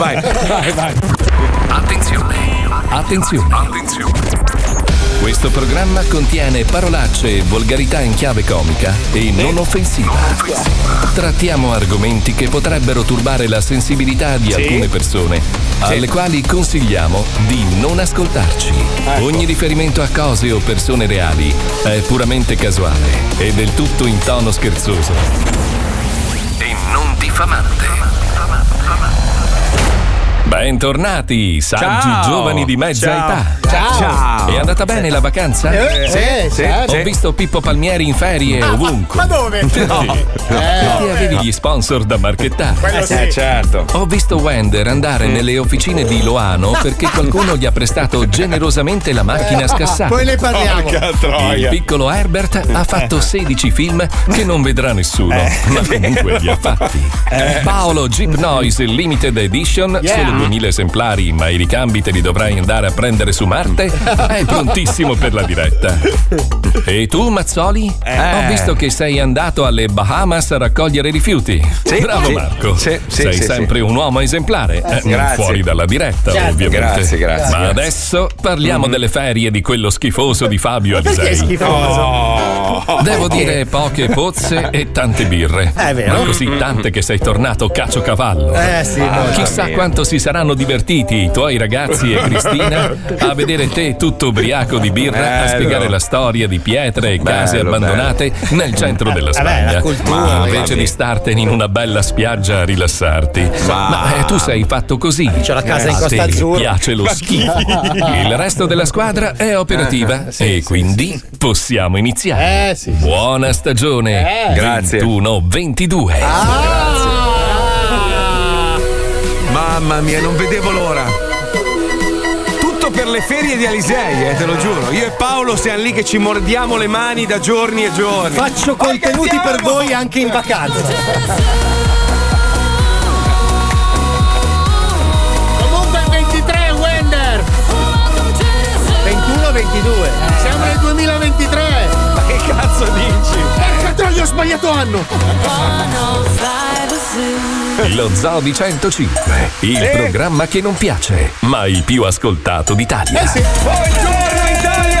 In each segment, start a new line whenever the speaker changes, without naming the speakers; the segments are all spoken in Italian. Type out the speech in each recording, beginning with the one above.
vai.
Vai, vai.
Attenzione. Attenzione. Attenzione. Questo programma contiene parolacce e volgarità in chiave comica e non offensiva. Trattiamo argomenti che potrebbero turbare la sensibilità di
Sì.
alcune persone, alle quali consigliamo di non ascoltarci. Ogni riferimento a cose o persone reali è puramente casuale e del tutto in tono scherzoso. E non diffamante. Bentornati, saggi
Ciao.
giovani di mezza
Ciao.
età.
Ciao. Ciao.
È andata bene la vacanza?
Eh, sì, sì,
Ho
sì.
visto Pippo Palmieri in ferie ovunque.
ma dove?
Perché?
No.
Perché
Eh.
avevi gli sponsor da marchettare.
Quello sì. Eh, certo.
Ho visto Wender andare nelle officine di Loano perché qualcuno gli ha prestato generosamente la macchina a scassare.
Poi ne parliamo.
Porca troia.
Il piccolo Herbert ha fatto 16 film che non vedrà nessuno, ma comunque li ha fatti. Paolo Jeep Noise Limited Edition,
Yeah.
solo 2000 esemplari, ma i ricambi te li dovrai andare a prendere su Marte, è prontissimo per la diretta. E tu, Mazzoli?
Eh.
Ho visto che sei andato alle Bahamas a raccogliere rifiuti.
Sì,
Bravo
sì.
Marco.
Sì,
sei sempre un uomo esemplare, eh, non fuori dalla diretta,
Certo.
ovviamente.
Grazie, grazie,
Ma adesso parliamo delle ferie di quello schifoso di Fabio Alisei.
è schifoso?
Devo dire poche pozze e tante birre.
È vero.
Ma così tante che sei tornato cacio cavallo.
Eh, sì, mamma
Chissà quanto si saranno divertiti i tuoi ragazzi e Cristina a vedere te tutto ubriaco di birra a
Bello.
spiegare la storia di pietre e case
Bello,
abbandonate nel centro della
Vabbè,
Spagna.
la cultura,
Ma invece
infatti.
di startene in una bella spiaggia a rilassarti. Ma, eh, tu sei fatto così.
C'ho la casa in
A
Costa Azzurra.
piace lo
Ma
schifo.
chi?
Il resto della squadra è operativa e quindi possiamo iniziare.
Eh, sì.
Buona stagione.
Eh.
Grazie.
21-22.
Mamma mia, non vedevo l'ora. Per le ferie di Alisei, eh, te lo giuro. Io e Paolo siamo lì che ci mordiamo le mani da giorni e giorni.
Faccio contenuti per voi anche in vacanza. Comunque il 23 Wender. 21 22. Siamo nel 2023.
Ma che cazzo dici?
Porca troia, ho sbagliato anno.
Lo Zoo di 105, il programma che non piace, ma il più ascoltato d'Italia.
Eh sì.
Buongiorno Italia,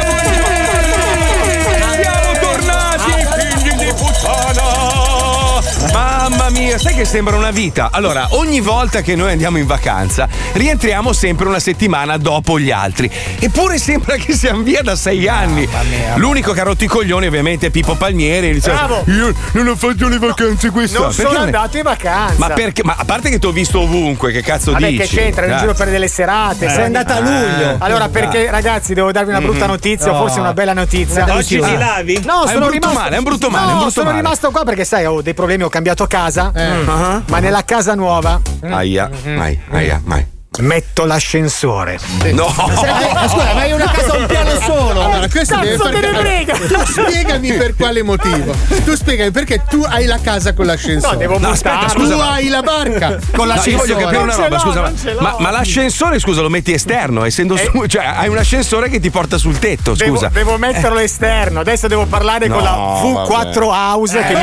Mamma mia, sai che sembra una vita? Allora, ogni volta che noi andiamo in vacanza, rientriamo sempre una settimana dopo gli altri. Eppure sembra che siamo via da sei anni. L'unico che ha rotto i coglioni, ovviamente, è Pippo Palmieri. Dice,
Bravo.
Io non ho fatto le vacanze quest'anno.
Non
Perché
sono
non è-
andato in vacanza.
Ma perché? Ma a parte che ti ho visto ovunque, che cazzo
Vabbè,
dici?
che c'entra? Ero in
Eh.
giro per delle serate.
Sei andata a luglio.
Allora, perché, ragazzi, devo darvi una brutta notizia, o forse una bella notizia.
Oggi ti
lavi? No,
è un
sono
brutto
rimasto.
male, è un brutto male,
No,
un brutto
sono
male.
rimasto qua perché, sai, ho dei problemi, ho cambiato casa.
Ah.
Ma nella casa nuova
Aia, mai, aia, mai.
Metto l'ascensore.
No!
Eh, scusa, ma hai una casa a un piano solo. Allora, questo deve far
te ne frega?
Tu spiegami per quale motivo. Tu spiegami perché tu hai la casa con l'ascensore.
No, devo
No, aspetta, scusa,
tu
ma-
hai la barca con
No, io
l'ascensore.
voglio capire una roba, scusa, ma, ma l'ascensore, scusa, lo metti esterno, essendo su, cioè hai un ascensore che ti porta sul tetto,
Devo,
scusa.
devo metterlo esterno. Adesso devo parlare con la
No,
V4 House che mi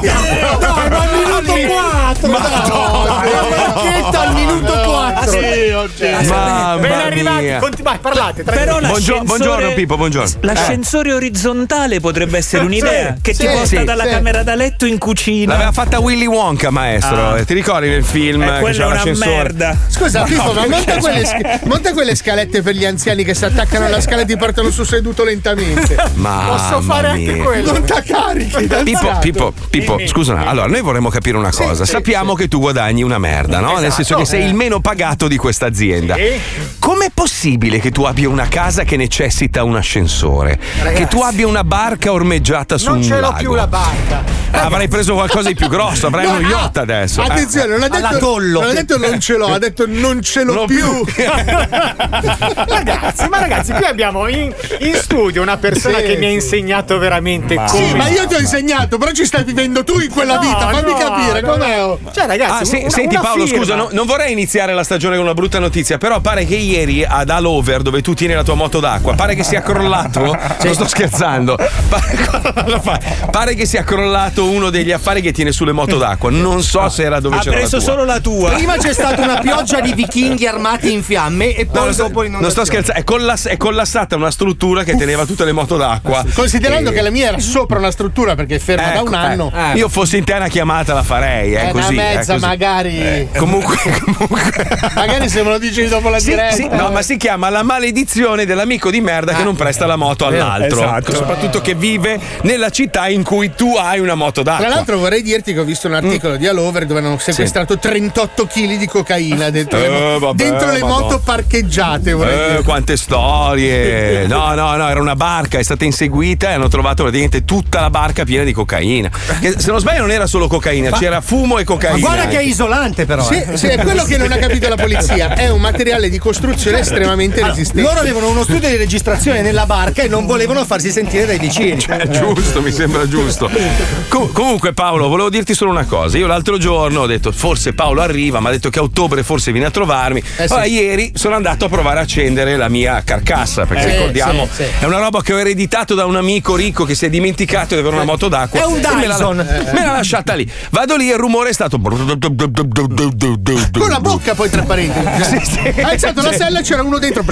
deve.
No, ma al minuto 4.
Madonna.
La marchetta al minuto 4.
Mamma
Ben arrivati. Conti- vai, parlate.
Però
minuti.
Buongio-
l'ascensore-
buongiorno Pippo, buongiorno.
L'ascensore orizzontale potrebbe essere un'idea che
sì,
ti porta
sì,
dalla
sì.
camera da letto in cucina.
L'aveva fatta Willy Wonka, maestro.
Ah.
Eh, Ti ricordi nel film
Eh,
che
quella
c'era
è una
l'ascensore?
merda.
Scusa, Pippo, ma monta quelle, sc- monta quelle scalette per gli anziani che si attaccano alla scala e ti portano su seduto lentamente.
Mamma
Posso fare anche quello.
Non t'accarichi.
Pippo, Pippo, Pippo, scusa, allora noi vorremmo capire una cosa.
sì,
Sappiamo che tu guadagni una merda, no? Nel senso che sei il meno pagato di questa azienda. Com'è possibile che tu abbia una casa che necessita un ascensore? Che tu abbia una barca ormeggiata su
Non
un
ce l'ho
lago?
più la barca.
Ah, avrai preso qualcosa di più grosso, avrai uno yacht adesso. Eh.
Attenzione, non ha detto, non ha detto non ce l'ho, ha detto non ce l'ho
Non
più.
Ragazzi, ma ragazzi, qui abbiamo in, in studio una persona
Sì,
che mi ha
sì.
insegnato veramente come.
Sì, ma io ti ho insegnato, però ci stai vivendo tu in quella
No,
vita, fammi
no,
capire
no,
com'è.
no. Cioè, ragazzi,
Ah, sì,
una-
senti
una
Paolo,
firma.
scusa, no- non vorrei iniziare la stagione con una brutta notizia, però pare che ieri ad Halover, dove tu tieni la tua moto d'acqua, pare che sia crollato. Non sto scherzando. Pare, pare che sia crollato uno degli affari che tiene sulle moto d'acqua. Non so se era dove
Ha
c'era.
preso
la tua.
solo la tua.
Prima c'è stata una pioggia di vichinghi armati in fiamme e
No,
poi
non sto,
dopo
non sto scherzando, è, collass- è collassata una struttura che teneva tutte le moto d'acqua.
Considerando
E-
che la mia era sopra una struttura perché è ferma da
Ecco,
un anno.
eh, Io fossi in te una chiamata la farei, eh,
Eh,
così.
una
eh,
mezza,
così.
magari.
Comunque,
magari se me lo dici dopo la
Sì,
diretta.
sì, no, ma si chiama la maledizione dell'amico di merda che non presta la moto all'altro.
esatto.
Soprattutto che vive nella città in cui tu hai una moto d'acqua.
Tra l'altro vorrei dirti che ho visto un articolo di Allover dove hanno sequestrato 38 kg di cocaina dentro, le, mo-
Eh, vabbè,
dentro le moto parcheggiate. Vorrei
Eh,
dire.
quante storie! No, no, no, era una barca, è stata inseguita e hanno trovato praticamente tutta la barca piena di cocaina. Che, se non sbaglio, non era solo cocaina, c'era fumo e cocaina.
Ma guarda che è isolante però.
Sì,
eh.
sì, è quello che non ha capito la polizia. È un materiale di costruzione estremamente resistente.
Loro avevano uno studio di registrazione nella barca e non volevano farsi sentire dai vicini.
È giusto, mi sembra giusto. Com- comunque, Paolo, volevo dirti solo una cosa. Io l'altro giorno ho detto, forse Paolo arriva, mi ha detto che a ottobre forse viene a trovarmi.
Eh, sì.
Allora, ieri sono andato a provare a accendere la mia carcassa, perché
Eh,
ricordiamo,
sì, sì.
è una roba che ho ereditato da un amico ricco che si è dimenticato di avere una moto d'acqua.
È un
e me l'ha-
Dyson.
Me l'ha lasciata lì. Vado lì e il rumore è stato.
Con la bocca poi tra parentesi.
Sì, sì.
Ha alzato la sella e c'era uno dentro.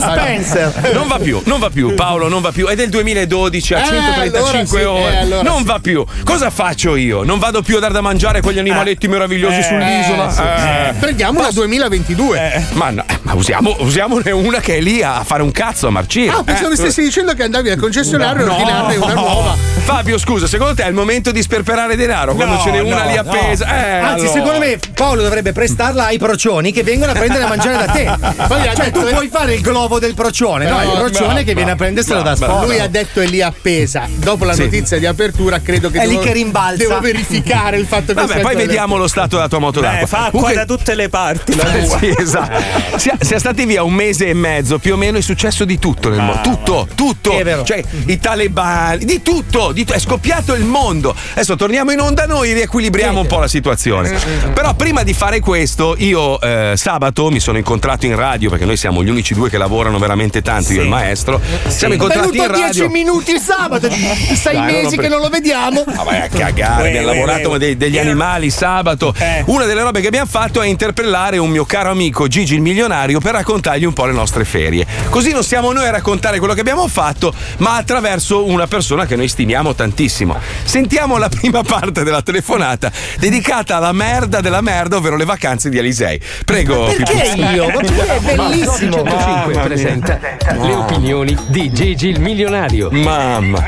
Spencer.
Non va più, non va più, Paolo, non va più. È del 2012 a
Eh,
135
allora sì,
ore.
eh, allora
non va più. Cosa faccio io? Non vado più a dar da mangiare quegli animaletti meravigliosi
Eh,
sull'isola? Eh.
Prendiamo una 2022.
Ma, no, eh, ma usiamo, usiamone una che è lì a fare un cazzo a marcire.
Ah, pensavo
Eh.
che stessi dicendo che andavi al concessionario e
No,
ordinarne una nuova.
Fabio, scusa, secondo te è il momento di sperperare denaro quando
No,
ce n'è una lì
no.
appesa? Eh,
Anzi,
allora.
secondo me Paolo dovrebbe prestarla ai procioni che vengono a prendere a mangiare da te.
Poi
cioè, tu puoi fare il globo del procione, no?
No,
Il procione
no,
che viene a prenderselo da sfora.
Lui ha detto è lì appesa. Dopo la
Sì.
notizia di apertura, credo che
È lì
devo,
che rimbalza.
Devo verificare il fatto che
Vabbè, poi vediamo lo stato della tua moto d'acqua.
Eh, fa acqua
Comunque-
da tutte le parti. la tua.
Sì, esatto. Sia, sia stati via un mese e mezzo, più o meno è successo di tutto nel mondo. Tutto, tutto.
È vero.
Cioè, i talebani, di tutto, di tu- è scoppiato il mondo. Adesso torniamo in onda noi, riequilibriamo un po' la situazione. Però prima di fare questo, io eh, sabato mi sono incontrato in radio, perché noi siamo gli unici due che lavorano veramente tanto, io e il maestro. Siamo
È
incontrati in
venuto 10
radio.
minuti il sabato, sei
Dai, non
mesi che
pre-
non lo vediamo.
Ma vai a cagare, abbiamo lavorato come dei- degli
Era-
animali sabato.
Eh.
Una delle robe che abbiamo fatto è interpellare un mio caro amico Gigi il milionario per raccontargli un po' le nostre ferie. Così non siamo noi a raccontare quello che abbiamo fatto, ma attraverso una persona che noi stimiamo tantissimo. Sentiamo la prima parte della telefonata dedicata alla merda della merda, ovvero le vacanze di Alisei. Prego.
Perché io? Ma perché è bellissimo.
105 presenta le opinioni di Gigi il milionario.
Mamma.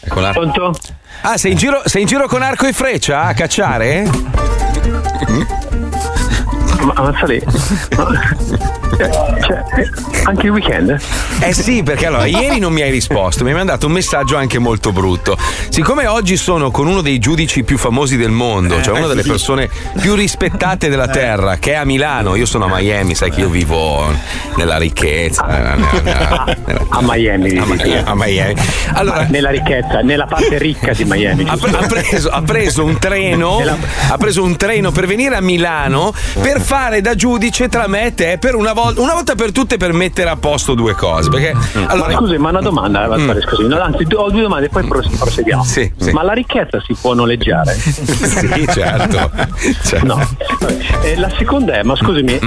Eccola.
Pronto?
Ah, sei in, giro, sei in giro con arco e freccia a cacciare?
Lì. Ma- eh, cioè, eh, anche il weekend?
Eh sì, perché allora ieri non mi hai risposto, mi hai mandato un messaggio anche molto brutto. Siccome oggi sono con uno dei giudici più famosi del mondo, cioè una delle persone più rispettate della terra, che è a Milano, io sono a Miami, sai che io vivo nella ricchezza. nella- nella- nella-
A Miami,
a,
eh.
a Miami. Allora,
Nella ricchezza, nella parte ricca di Miami.
ha, pre- ha preso, ha preso un treno ha preso un treno per venire a Milano per fare da giudice tra me e te per una volta una volta per tutte per mettere a posto due cose perché allora
ma scusi, ma una domanda,
Mm.
mm. scusi, no, anzi, ho due domande, poi pros- proseguiamo.
Sì, sì.
Ma la ricchezza si può noleggiare?
sì certo, certo.
No. E la seconda è, ma scusami,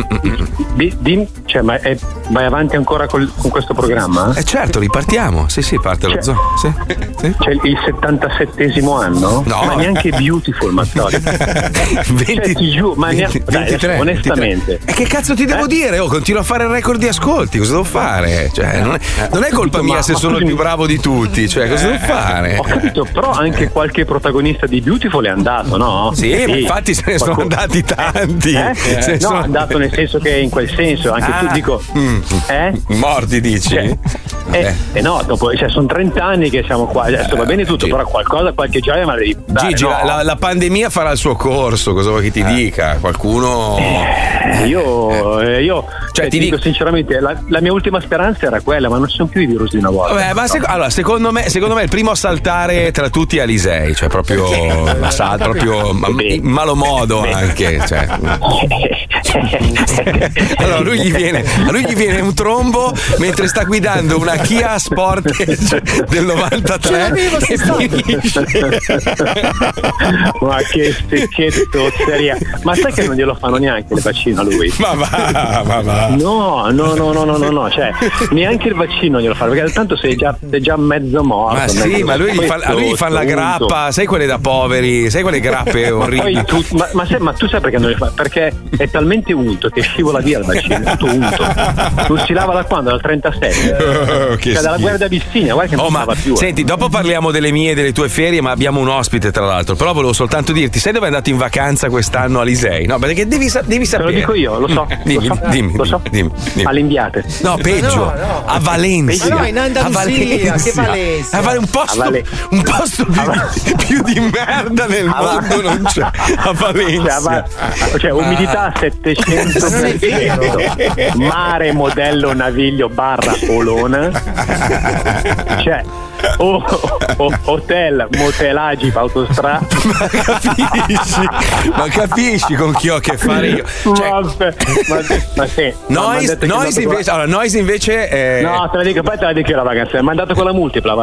di- di- cioè, ma è- vai avanti ancora col- con questo programma?
Eh certo, ripartiamo. Sì, sì, parte lo
Cioè-
zoo. Sì, sì.
Cioè il 77esimo anno?
No.
Ma neanche Beautiful, Mazzoli.
20
Cioè, ti giuro, ma neanche- dai,
23,
onestamente.
E che cazzo ti devo
Eh?
dire? Oh, continuo a fare il record di ascolti, cosa devo fare? Cioè, non, è, non è colpa
Ma-
mia se
ma
sono il più bravo di tutti, cioè, cosa devo fare?
Ho capito, però anche qualche protagonista di Beautiful è andato, no?
Sì, ma infatti se ne sono andati tanti.
Eh?
Ne
No,
sono-
è andato nel senso che in quel senso, anche
Ah,
tu dico, eh?
Morti dici?
Cioè, eh, eh no, dopo, cioè, sono 30 anni che siamo qua, adesso va bene tutto, però qualcosa, qualche gioia me la devi dare,
Gigi,
no?
la, la- la pandemia farà il suo corso, cosa vuoi che ti dica? Qualcuno.
Eh, Io, eh, io
Cioè,
eh,
ti
dico
dico-
sinceramente, la, la mia ultima speranza era quella, ma non ci sono più i virus di una volta.
Vabbè, ma sec- allora, secondo me, secondo me il primo a saltare tra tutti è Alisei, cioè proprio, sa- proprio ma- in malo modo anche. Cioè. Allora, lui gli viene, a lui gli viene un trombo mentre sta guidando una Kia Sportage del 93 e finisce.
ma che stecchetto seria. Ma sai che non glielo fanno neanche il vaccino a lui?
Ma va, ma va.
No, no, no, no, no, no, no, cioè neanche il vaccino glielo fanno, perché tanto sei già, sei già mezzo morto.
Ma sì, ma lui gli fa, lui fanno la grappa, sai quelle da poveri, sai quelle grappe
Ma,
orribili.
poi tu, ma, ma sai- ma tu sai perché non le fa? Perché è talmente unto che scivola via il vaccino, tutto unto. Non si lava da quando? Dal 37?
Oh,
cioè dalla
schifo.
guerra d'Abissinia, guarda che non
Oh,
si
ma
più. eh.
senti, dopo parliamo delle mie e delle tue ferie, ma abbiamo un ospite tra l'altro. Però volevo soltanto dirti, sai dove è andato in vacanza quest'anno Alisei? No, perché devi, sa- devi
Te
sapere.
lo dico io, lo so.
Dimmi,
lo so,
dimmi,
lo so.
dimmi, dimmi.
All'inviate.
No, peggio. A Valencia.
Ma no, in Andalusia,
A Valencia.
che Valencia?
A Vale- un posto,
A Vale-
un posto più, più di merda nel mondo non c'è. A
Cioè, a
Valencia.
Va- cioè, umidità 700%, mare modello naviglio barra olona, cioè, o- o- hotel, motelaggi, autostrada.
capisci? Ma capisci con chi ho a che fare io? Cioè,
Vabbè, ma, ma sì, ma
Noise, Noise invece, allora, Noise invece è.
No, te la dico, poi te la dico io la vacanza. Mi ha mandato con la multipla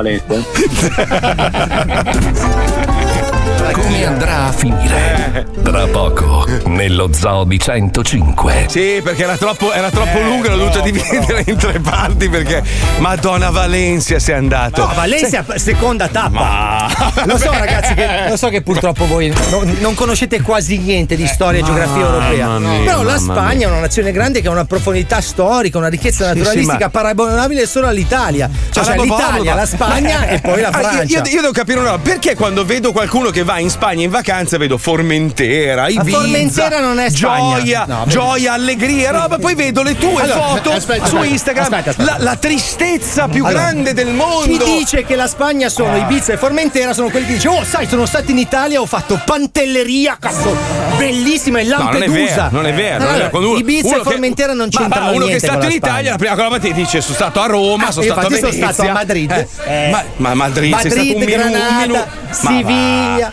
Come andrà a finire? Tra poco, nello Zoo di 105.
Sì, perché era troppo, era troppo lunga, l'ho dovuta dividere in tre parti perché Madonna Valencia sei andato.
No, Valencia, seconda tappa. Lo so, ragazzi, che, lo so che purtroppo voi non, non conoscete quasi niente di storia e geografia europea.
Mia,
Però la Spagna
mia.
è una nazione grande che ha una profondità storica, una ricchezza
Sì,
naturalistica
sì, ma-
paragonabile solo all'Italia. Cioè,
Arabo
l'Italia,
ma-
la Spagna e poi la
Ah, io-
Francia.
Io, io devo capire una roba, perché quando vedo qualcuno che va in Spagna in vacanza vedo Formentera, Ibiza,
Formentera non è Spagna.
gioia,
No,
gioia, allegria, roba, poi vedo le tue
Allora,
foto
aspetta,
su Instagram,
aspetta, aspetta.
La, la tristezza più
Allora,
grande del mondo.
Chi dice che la Spagna sono Ibiza e Formentera sono quelli che dice Oh sai sono stato in Italia ho fatto pantelleria cazzo bellissima
No, è
Lampedusa
vero, non è vero. non è vero. Uno-
Ibiza
uno
e Formentera
che,
non c'entrano
ma uno che è
niente
stato in Italia, la prima cosa che ti dice sono stato a Roma,
Ah,
sono stato a
infatti sono
Venezia.
stato a Madrid.
Eh, ma, ma Madrid, sei stato un
Madrid, Granada,
minuto.
Siviglia,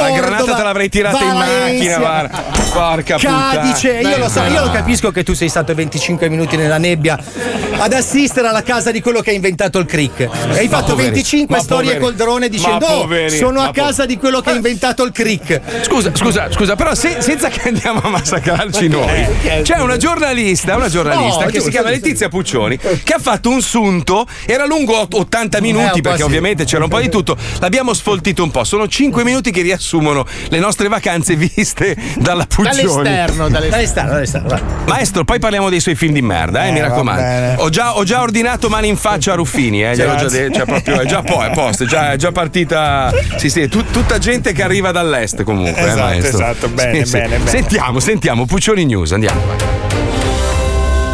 va. La granata
Cordova,
te l'avrei tirata in
Valencia,
macchina, guarda. Porca puttana.
Cadice, io
Dai,
lo so, io lo capisco che tu sei stato 25 minuti nella nebbia ad assistere alla casa di quello che ha inventato il crick. E hai fatto
poveri,
25
ma
storie
poveri,
col drone dicendo "Oh,
poveri,
sono a casa di quello che ha inventato il crick.
Scusa, scusa, scusa, però se- senza che andiamo a massacrarci noi, c'è una giornalista, una giornalista
No,
che si
giusto,
chiama
giusto.
Letizia Puccioni, che ha fatto un sunto, era lungo ot- 80 minuti
Eh,
perché
sì.
ovviamente c'era un po' di tutto, l'abbiamo sfoltito un po', sono 5 minuti che riassumono le nostre vacanze viste dalla Puccioni.
Dall'esterno, dall'esterno.
Dall'esterno, dall'esterno.
Maestro, poi parliamo dei suoi film di merda, eh, mi
va
raccomando. Ho già, ho già ordinato mani in faccia a Ruffini, eh, gliel'ho già detto, cioè proprio, è già poi, è posto, è già, è già partita. Sì, sì, tut- tutta gente che arriva dall'est comunque, eh,
Esatto,
maestro.
esatto, bene,
Sì, sì.
bene, bene.
Sentiamo, sentiamo, Puccioni News, andiamo. vai.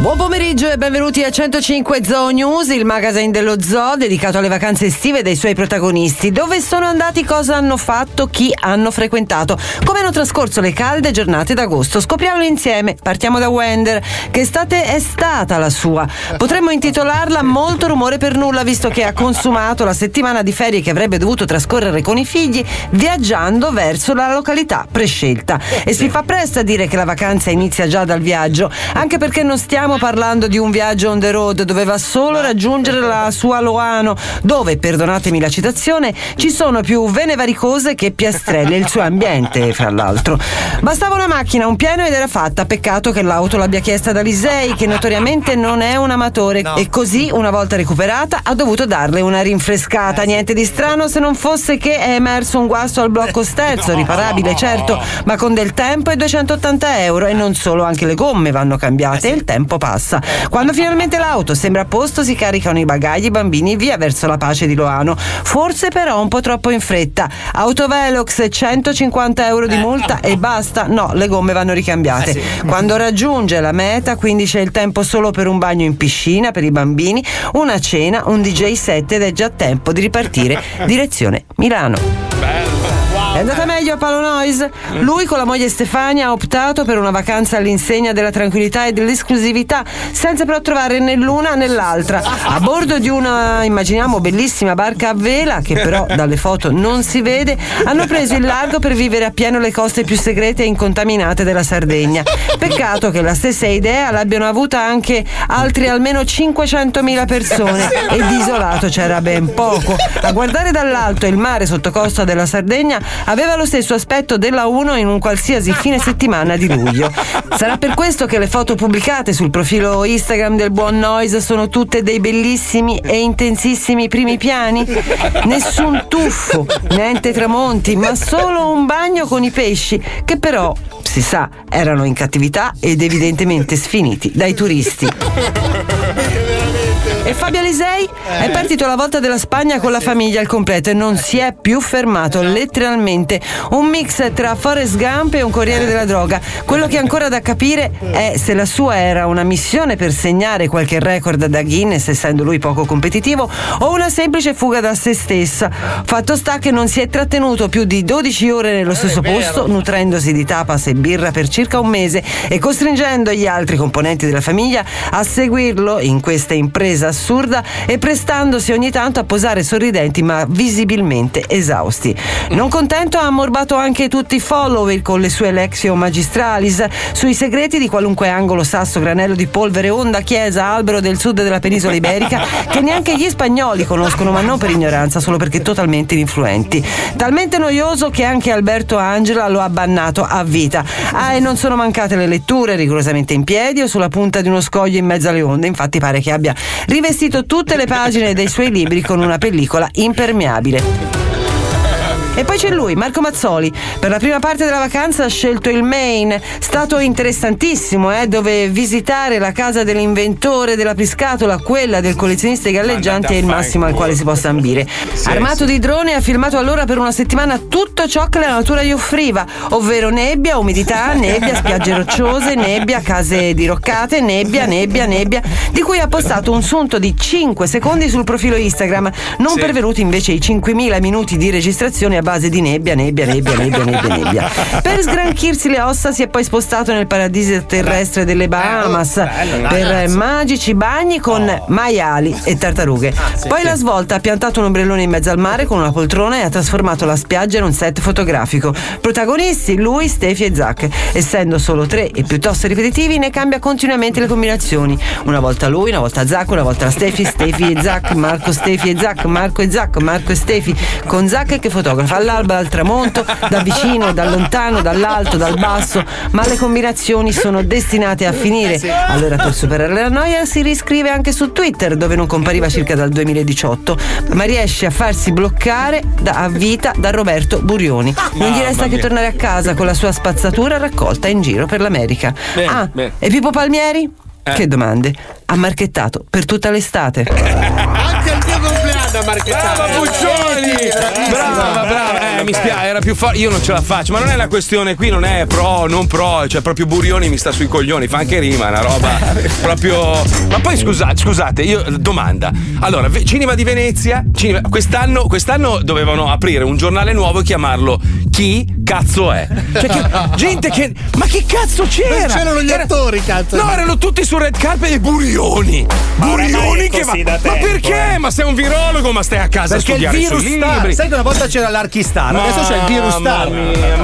Buon pomeriggio e benvenuti a 105 Zoo News, il magazine dello zoo dedicato alle vacanze estive dei suoi protagonisti. Dove sono andati, cosa hanno fatto, chi hanno frequentato, come hanno trascorso le calde giornate d'agosto. Scopriamolo insieme. Partiamo da Wender. Che estate è stata la sua? Potremmo intitolarla Molto rumore per nulla, visto che ha consumato la settimana di ferie che avrebbe dovuto trascorrere con i figli viaggiando verso la località prescelta. E si fa presto a dire che la vacanza inizia già dal viaggio, anche perché non stiamo parlando di un viaggio on the road, doveva solo raggiungere la sua Loano, dove, perdonatemi la citazione, ci sono più vene varicose che piastrelle, il suo ambiente, fra l'altro. Bastava una macchina, un pieno ed era fatta. Peccato che l'auto l'abbia chiesta da Lisei, che notoriamente non è un amatore. E così, una volta recuperata, ha dovuto darle una rinfrescata. Niente di strano se non fosse che è emerso un guasto al blocco sterzo, riparabile, certo, ma con del tempo e 280 euro. E non solo, anche le gomme vanno cambiate e il tempo passa. Quando finalmente l'auto sembra a posto, si caricano i bagagli, i bambini e via verso la pace di Loano. Forse però un po' troppo in fretta. Autovelox 150 euro di multa e basta. No, le gomme vanno ricambiate. Quando raggiunge la meta, quindi c'è il tempo solo per un bagno in piscina per i bambini, una cena, un DJ set ed è già tempo di ripartire direzione Milano. È andata meglio a Palo Noise? Lui con la moglie Stefania ha optato per una vacanza all'insegna della tranquillità e dell'esclusività, senza però trovare né l'una né l'altra. A bordo di una, immaginiamo, bellissima barca a vela, che però dalle foto non si vede, hanno preso il largo per vivere appieno le coste più segrete e incontaminate della Sardegna. Peccato che la stessa idea l'abbiano avuta anche altri almeno 500.000 persone e di isolato c'era ben poco. A guardare dall'alto il mare sotto costa della Sardegna aveva lo stesso aspetto della 1 in un qualsiasi fine settimana di luglio. Sarà per questo che le foto pubblicate sul profilo Instagram del buon Noise sono tutte dei bellissimi e intensissimi primi piani? Nessun tuffo, niente tramonti, ma solo un bagno con i pesci che però, si sa, erano in cattività ed evidentemente sfiniti dai turisti. E Fabio Alisei è partito alla volta della Spagna con la famiglia al completo e non si è più fermato, letteralmente. Un mix tra Forrest Gump e un corriere della droga. Quello che è ancora da capire è se la sua era una missione per segnare qualche record da Guinness, essendo lui poco competitivo, o una semplice fuga da se stessa. Fatto sta che non si è trattenuto più di 12 ore nello stesso posto, nutrendosi di tapas e birra per circa un mese e costringendo gli altri componenti della famiglia a seguirlo in questa impresa assurda e prestandosi ogni tanto a posare sorridenti ma visibilmente esausti. Non contento ha ammorbato anche tutti i follower con le sue Lexio Magistralis sui segreti di qualunque angolo, sasso, granello di polvere, onda, chiesa, albero del sud della penisola iberica che neanche gli spagnoli conoscono ma non per ignoranza, solo perché totalmente influenti. Talmente noioso che anche Alberto Angela lo ha bannato a vita. Ah, e non sono mancate le letture rigorosamente in piedi o sulla punta di uno scoglio in mezzo alle onde, infatti pare che abbia rivestito tutte le pagine dei suoi libri con una pellicola impermeabile. E poi c'è lui, Marco Mazzoli. Per la prima parte della vacanza ha scelto il Maine, stato interessantissimo, eh, dove visitare la casa dell'inventore della priscatola, quella del collezionista di galleggianti, è il massimo al quale si possa ambire. Armato di drone ha filmato allora per una settimana tutto ciò che la natura gli offriva, ovvero nebbia, umidità, nebbia, spiagge rocciose, nebbia, case diroccate, nebbia, nebbia, nebbia, di cui ha postato un sunto di 5 secondi sul profilo Instagram, non pervenuti invece i 5.000 minuti di registrazione base di nebbia, nebbia, nebbia, nebbia, nebbia, nebbia. Per sgranchirsi le ossa si è poi spostato nel paradiso terrestre delle Bahamas per magici bagni con maiali e tartarughe. Poi la svolta ha piantato un ombrellone in mezzo al mare con una poltrona e ha trasformato la spiaggia in un set fotografico. Protagonisti lui, Stefi e Zac. Essendo solo tre e piuttosto ripetitivi, ne cambia continuamente le combinazioni. Una volta lui, una volta Zac, una volta Stefi, Stefi e Zac, Marco, Stefi e Zac, Marco e Zac, Marco e Stefi, con Zac che fotografa all'alba, al tramonto, da vicino, da lontano, dall'alto, dal basso, ma le combinazioni sono destinate a finire. Allora per superare la noia si riscrive anche su Twitter, dove non compariva circa dal 2018, ma riesce a farsi bloccare da, a vita da Roberto Burioni. Non gli resta che tornare a casa con la sua spazzatura raccolta in giro per l'America. Ah, e Pippo Palmieri? Che domande? Ha marchettato per tutta l'estate.
Anche il mio compleanno ha marchettato.
Brava Puccioni! Brava, brava. Eh, mi spiace, era più forte. Io non ce la faccio, ma non è la questione qui, non è pro, non pro, cioè proprio Burioni mi sta sui coglioni, fa anche rima, una roba proprio. Ma poi scusate, scusate, io domanda. Allora, Cinema di Venezia, cinema- quest'anno, quest'anno dovevano aprire un giornale nuovo e chiamarlo Chi cazzo è? Cioè, che- gente che. Ma che cazzo c'era?
Non c'erano gli
Era-
attori, cazzo.
No, erano tutti sul red carpet e Burioni. Burioni che va. Ma
tempo,
perché? Ma sei un virologo, ma stai a casa
Perché
a
il
studiare
virus
sui libri.
sai che una volta c'era l'Archistar, adesso c'è il virus star.
mia,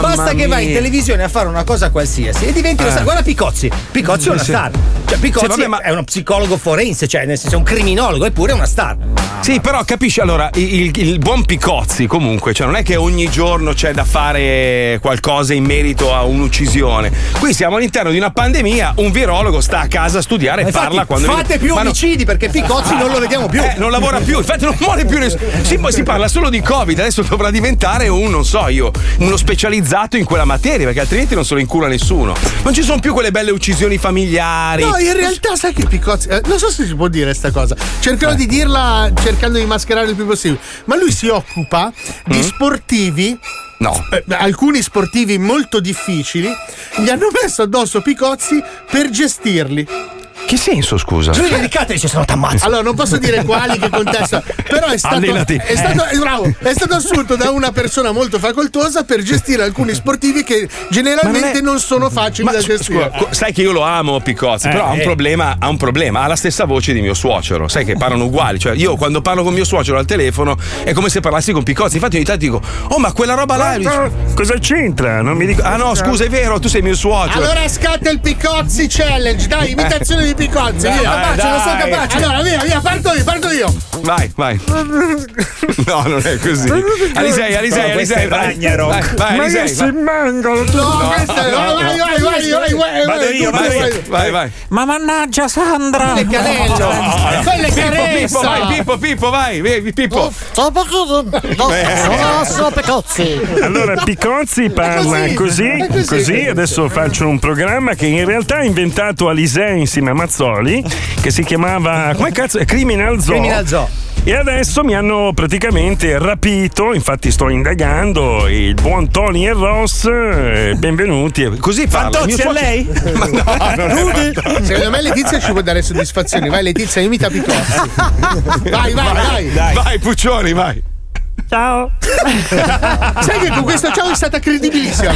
Basta che vai in televisione a fare una cosa qualsiasi e diventi una
Eh.
star. Guarda Picozzi, Picozzi è una star. Cioè Picozzi
Sì, vabbè, ma-
è uno psicologo forense, cioè nel senso è un criminologo, eppure è una star.
Sì, però capisci allora, il, il- buon Picozzi comunque, cioè non è che ogni giorno c'è da fare qualcosa in merito a un'uccisione. Qui siamo all'interno di una pandemia, un virologo sta a casa a studiare e parla quando
fate
viene-
più
Ma no-
omicidi perché Picozzi non lo vediamo più.
Eh, non lavora più, infatti non muore più nessuno. Si, poi si parla solo di Covid, adesso dovrà diventare un, non so io, uno specializzato in quella materia, perché altrimenti non se lo incura nessuno. Non ci sono più quelle belle uccisioni familiari.
No, in realtà sai che Picozzi. eh, non so se si può dire sta cosa. Cercherò di dirla cercando di mascherare il più possibile. Ma lui si occupa di sportivi.
No.
eh, alcuni sportivi molto difficili gli hanno messo addosso Picozzi per gestirli.
Che senso, scusa?
Giulio Delicate dice: Se no t'ammazzo.
Allora, non posso dire quali che contesto, però è stato, è, stato, eh, bravo, è stato assunto da una persona molto facoltosa per gestire alcuni sportivi che generalmente non, sono facili
Ma
da
scusa,
gestire.
co- sai che io lo amo Picozzi,
Eh,
però ha un,
eh.
problema, ha un problema, ha la stessa voce di mio suocero, sai che parlano uguali, cioè io quando parlo con mio suocero al telefono è come se parlassi con Picozzi, infatti ogni tanto dico "Oh, ma quella roba là
Cosa c'entra? Non mi dico.
Ah no, scusa, è vero, tu sei mio suocero.
Allora scatta il Picozzi Challenge, dai, imitazione di Picozzi.
Dai,
via.
dai,
capace, non sono capace. Allora, via, via, parto io, parto io.
Vai, vai. No, non è così. Alisei, Alisei,
questo
Alisei.
Ragnarok.
Vai, vai,
Ma
Alisei,
che si
vai.
mangiano
No,
No,
questa è.
no,
vai, vai,
no.
vai, vai, vai, vai,
Vado
vai,
io,
tu,
vado io.
vai.
Vai, vai.
Ma mannaggia Sandra!
Quelle canello. Quelle
Pippo, Pippo, vai, Pippo, Pippo, vai, vai, Pippo.
No, sono Picozzi.
Allora, Picozzi parla
così,
così. Adesso faccio un programma che in realtà ha inventato Alisei insieme a Mazzoli, che si chiamava. Come cazzo? Criminal Zoo.
Criminal Zoo.
E adesso mi hanno praticamente rapito, infatti sto indagando il buon Tony e Ross. eh, benvenuti.
Così parla.
Fantozzi a lei?
Ma no,
Rudy. Secondo me Letizia ci può dare soddisfazioni. Vai Letizia, imita Picozzi. Vai, vai, vai.
Vai, vai, Puccioni, vai.
Ciao.
Sai che con questo ciao è stata credibilissima.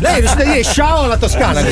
Lei è riuscita a dire ciao alla toscana.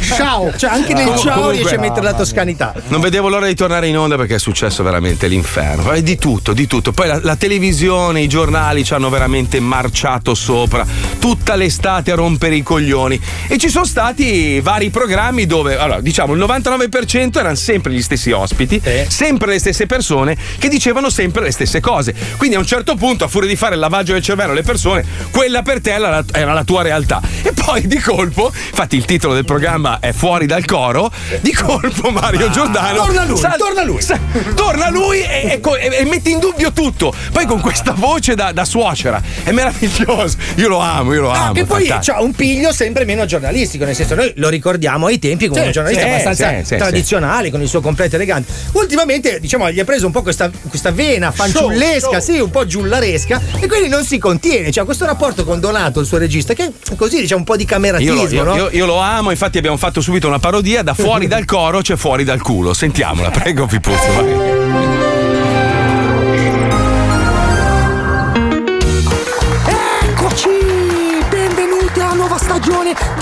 Ciao.
Cioè, anche nel ciao
comunque-
riesce a mettere la toscanità.
Non vedevo l'ora di tornare in onda perché è successo veramente l'inferno. È di tutto, di tutto. Poi la, la televisione, i giornali ci hanno veramente marciato sopra tutta l'estate a rompere i coglioni. E ci sono stati vari programmi dove, allora, diciamo, il 99% erano sempre gli stessi ospiti, sempre le stesse persone che dicevano sempre le stesse cose. Quindi a un certo punto, a furia di fare il lavaggio del cervello alle persone, quella per te era la, era la tua realtà. E poi di colpo, infatti il titolo del programma è Fuori dal coro, di colpo Mario Giordano.
Torna lui,
sal-
torna lui.
sa- torna lui e, e e- e mette in dubbio tutto. Poi con questa voce da, da suocera. È meraviglioso. Io lo amo, io lo
No,
amo.
che poi c'ha un piglio sempre meno giornalistico, nel senso noi lo ricordiamo ai tempi come
Sì,
un giornalista
sì,
abbastanza
sì,
tradizionale, con il suo completo elegante. Ultimamente, diciamo, gli ha preso un po' questa, questa vena fanciullesca, sì, un po' giullaresca, e quindi non si contiene. C'ha questo rapporto con Donato, il suo regista, che è così, diciamo, un po' di
Io
cameratismo,
lo, io-
no?
io- io lo amo, infatti abbiamo fatto subito una parodia da fuori dal coro c'è fuori dal culo. Sentiamola, prego Pipuzzo. vai.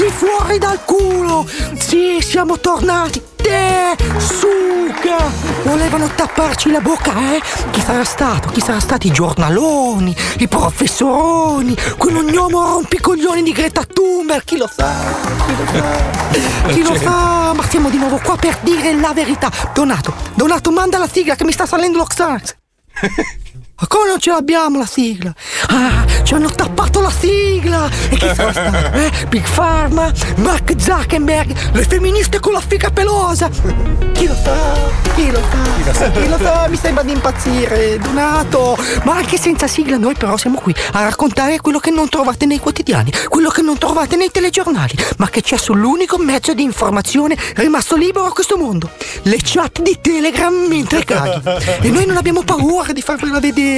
Di Fuori dal culo. Sì, siamo tornati. Te, suca! Volevano tapparci la bocca, eh? Chi sarà stato? Chi sarà stati i giornaloni, i professoroni, quell'ognomo rompicoglioni di Greta Thunberg? Chi lo sa? Chi lo sa? Chi lo sa? Ma siamo di nuovo qua per dire la verità. Donato, Donato, manda la sigla che mi sta salendo lo Xanax. Ma come non ce l'abbiamo la sigla? Ah, ci hanno tappato la sigla! E chi sarà stato? Eh? Big Pharma, Mark Zuckerberg, le femministe con la fica pelosa! Chi lo sa? Chi lo sa? Chi lo sa? Mi sembra di impazzire, Donato! Ma anche senza sigla noi però siamo qui a raccontare quello che non trovate nei quotidiani, quello che non trovate nei telegiornali, ma che c'è sull'unico mezzo di informazione rimasto libero a questo mondo. Le chat di Telegram mentre caghi. E noi non abbiamo paura di farvela vedere.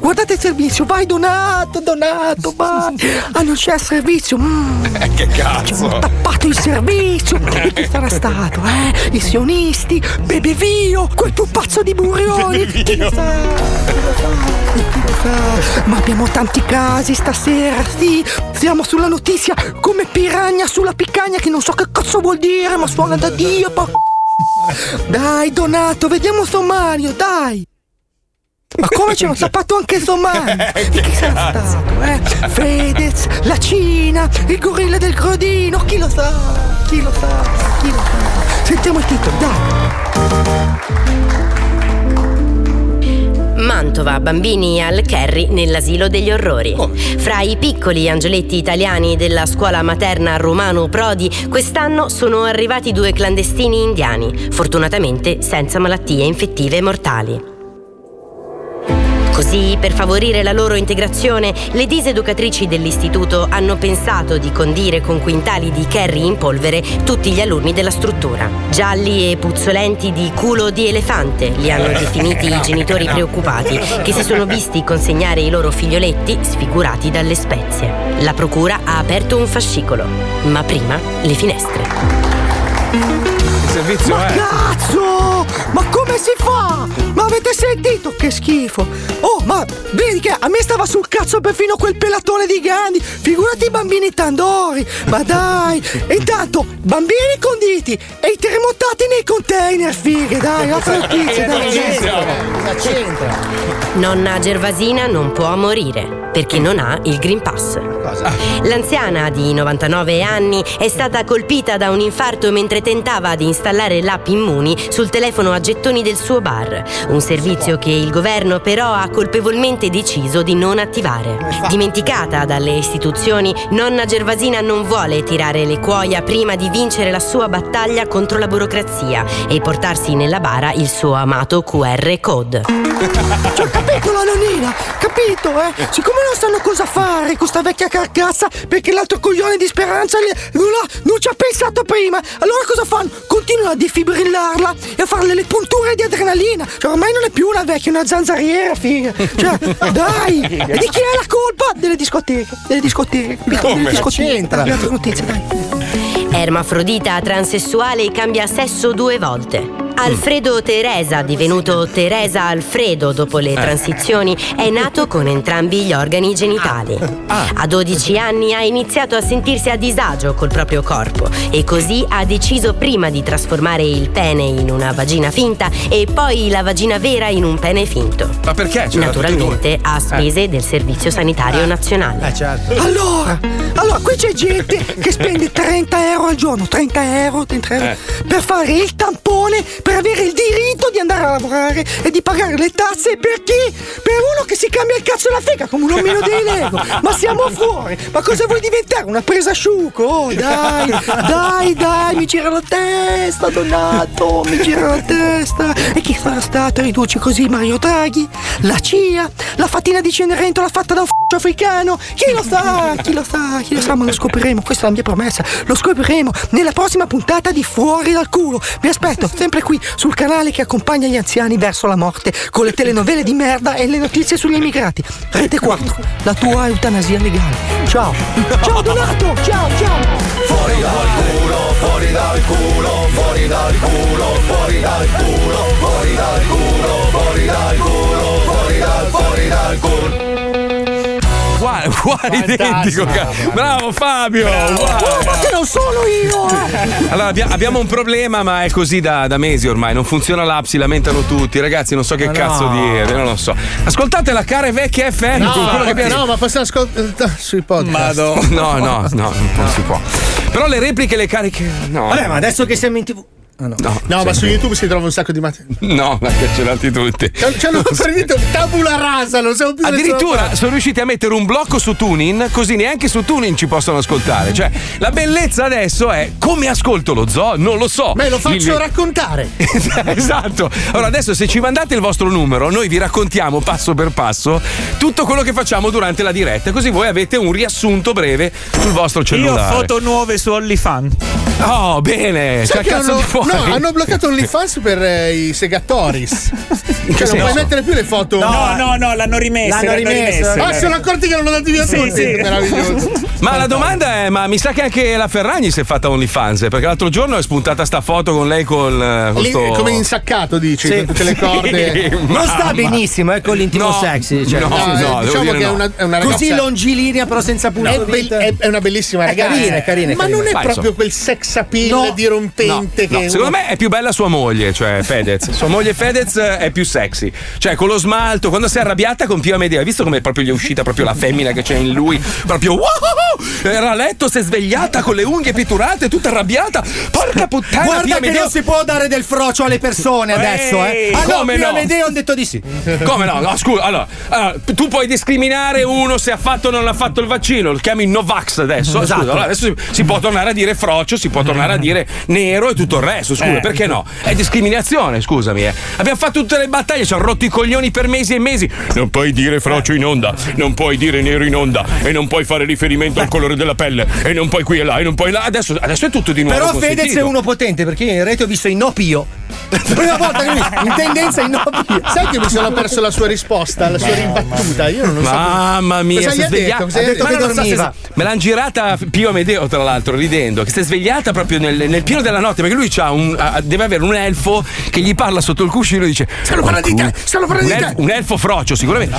Guardate il servizio, vai Donato, Donato, vai. Ah, non c'è il servizio. Mm.
che cazzo?
Tappato il servizio! E chi sarà stato, eh? I sionisti, Bebe Vio, quel pupazzo di Burioni! Chi lo sa? Chi lo sa? Chi lo sa? Ma abbiamo tanti casi stasera, sì! Siamo sulla notizia come piragna sulla piccagna che non so che cazzo vuol dire, ma suona da Dio, por- Dai Donato, vediamo sommario, dai! Ma come ci hanno tappato anche il sommario? Di chi sarà stato, eh? Fedez, la Cina, il gorilla del Grodino, chi lo sa? Chi lo sa? Chi lo sa? Sentiamo il titolo, dai!
Mantova, bambini al Kerry nell'asilo degli orrori. Fra i piccoli angioletti italiani della scuola materna Romano Prodi, quest'anno sono arrivati due clandestini indiani, fortunatamente senza malattie infettive mortali. Così, per favorire la loro integrazione, le diseducatrici dell'istituto hanno pensato di condire con quintali di curry in polvere tutti gli alunni della struttura. Gialli e puzzolenti di culo di elefante li hanno definiti i genitori preoccupati che si sono visti consegnare i loro figlioletti sfigurati dalle spezie. La procura ha aperto un fascicolo, ma prima le finestre.
Servizio
Ma
è?
cazzo! Ma come si fa? Ma avete sentito? Che schifo! Oh, ma vedi che a me stava sul cazzo perfino quel pelatone di Gandhi! Figurati i bambini tandori! Ma dai! E intanto, bambini conditi e i terremotati nei container, fighe, dai, offre notizie, dai!
Nonna Gervasina non può morire perché non ha il Green Pass. L'anziana di 99 anni è stata colpita da un infarto mentre tentava di installare l'app Immuni sul telefono a gettoni del suo bar, un servizio che il governo però ha colpevolmente deciso di non attivare. Dimenticata dalle istituzioni, nonna Gervasina non vuole tirare le cuoia prima di vincere la sua battaglia contro la burocrazia e portarsi nella bara il suo amato QR code.
Cioè, capito la nonnina? Capito, eh? Siccome non sanno cosa fare con sta vecchia carcazza perché l'altro coglione di speranza le- non, ha- non ci ha pensato prima, allora cosa fanno? Continuano a defibrillarla e a farle le punture di adrenalina. Cioè, ormai non è più una vecchia, una zanzariera, figa. Cioè, dai! E di chi è la colpa? Delle discoteche. Delle discoteche.
Come? C'entra.
Abbiate notizie, dai.
Ermafrodita transessuale cambia sesso due volte. Alfredo Teresa, divenuto Teresa Alfredo dopo le transizioni, è nato con entrambi gli organi genitali. A 12 anni ha iniziato a sentirsi a disagio col proprio corpo e così ha deciso prima di trasformare il pene in una vagina finta e poi la vagina vera in un pene finto.
Ma perché? Ce l'ha
Naturalmente a spese del Servizio Sanitario Nazionale.
Eh, certo.
Allora, allora, qui c'è gente che spende 30 euro al giorno, 30 euro, 30 euro, per fare il tampone, per avere il diritto di andare a lavorare e di pagare le tasse per chi? Per uno che si cambia il cazzo e la figa come un omino dei Lego. Ma siamo fuori! Ma cosa vuoi diventare? Una presa asciugo? Oh, dai, dai, dai, mi gira la testa, Donato, mi gira la testa. E chi sarà stato a ridurci così Mario Draghi? La CIA? La fattina di Cenerentola fatta da un f***o africano? Chi lo sa? Chi lo sa? Chi lo sa? Ma lo scopriremo, questa è la mia promessa. Lo scopriremo nella prossima puntata di Fuori dal culo. Vi aspetto sempre qui sul canale che accompagna gli anziani verso la morte con le telenovele di merda e le notizie sugli immigrati. Rete 4, la tua eutanasia legale. Ciao. Ciao Donato, ciao, ciao.
Fuori dal culo, fuori dal culo, fuori dal culo, fuori dal culo, fuori dal culo, fuori dal culo, fuori dal, fuori dal culo.
Uguale, uguale identico. Bravo Fabio. uguale.
Oh, ma che non sono io, eh.
Allora abbia- abbiamo un problema, ma è così da, da mesi ormai. Non funziona l'app, si lamentano tutti. Ragazzi, non so che
Ma
cazzo
no.
dire, non lo so. Ascoltate la cara e vecchia FM.
No,
che piace.
no, ma possiamo ascoltare sui podcast.
No, no, no, non si può. Però le repliche, le cariche. No.
Vabbè, ma adesso che siamo in tv. Ah, no.
No,
No, ma su YouTube si trova un sacco di materia.
No, ma cancellati tutti.
Ci hanno servito tabula rasa, non siamo più
Addirittura sono riusciti a mettere un blocco su Tunin, così neanche su Tunin ci possono ascoltare. Cioè, la bellezza adesso è come ascolto lo zoo? Non lo so.
Me lo faccio
Il-
raccontare.
esatto. Allora, adesso se ci mandate il vostro numero, noi vi raccontiamo passo per passo tutto quello che facciamo durante la diretta, così voi avete un riassunto breve sul vostro
Io
cellulare.
ho foto nuove su OnlyFans.
Oh, bene.
Sai che
cazzo
hanno,
di fuori.
No, hanno bloccato OnlyFans per eh, i segatoris. Cioè, non puoi mettere più le foto.
No, no, no, l'hanno rimesse.
L'hanno rimesse. Ah, si sono accorti che erano andati via
Sì,
tutti.
sì.
Meraviglioso.
Ma la domanda è: ma mi sa che anche la Ferragni si è fatta OnlyFans? Perché l'altro giorno è spuntata sta foto con lei col. eh, con
Lì,
sto-
come insaccato, dici,
Sì.
con tutte le corde.
Sì,
Non sta benissimo, eh, con l'intimo
No,
sexy. Cioè,
no,
nel senso-
no,
diciamo che è
no.
una, è una ragazza.
Così longilinea, però senza punto.
è, be- è- è una bellissima
È
ragazza.
carina, è carina, è
Ma
carina.
non è proprio quel sex appeal
No.
dirompente
No,
che
no, Secondo me è più bella sua moglie, cioè Fedez. Sua moglie Fedez è più sexy. Cioè, con lo smalto, quando si è arrabbiata con Pio Amedeo, hai visto come proprio gli è uscita proprio la femmina che c'è in lui? Proprio wow! Era a letto, si è svegliata con le unghie pitturate, tutta arrabbiata. Porca puttana,
Guarda che non si può dare del frocio alle persone adesso, eh. Allora,
come no?
Amedeo hanno detto di sì.
Come no? No, scusa, allora, allora, tu puoi discriminare uno se ha fatto o non ha fatto il vaccino, lo chiami Novax adesso.
Esatto.
Scusa, allora adesso si, si può tornare a dire frocio, si può tornare a dire nero e tutto il resto, scusa,
Eh.
perché no? È discriminazione, scusami. eh. Abbiamo fatto tutte le battaglie, ci hanno rotto i coglioni per mesi e mesi. Non puoi dire frocio in onda, non puoi dire nero in onda e non puoi fare riferimento al colore della pelle e non puoi qui e là e non puoi là. Adesso, adesso è tutto di nuovo.
Però Fedez è
consentito.
uno potente perché io in rete ho visto i no Pio. La prima volta che visto in tendenza i no Pio.
Sai che mi sono perso la sua risposta, la sua ribattuta? Io non lo so.
Mamma mia,
Cosa gli ha detto? Cosa ha detto? Che
so se- me l'hanno girata Pio Amedeo, tra l'altro, ridendo. Che si è svegliata proprio nel, nel pieno della notte. Perché lui c'ha un, ha- deve avere un elfo che gli parla sotto il cuscino e dice: Stanno
parlando di te, stanno parlando
un
di
elfo,
te."
un elfo frocio, sicuramente.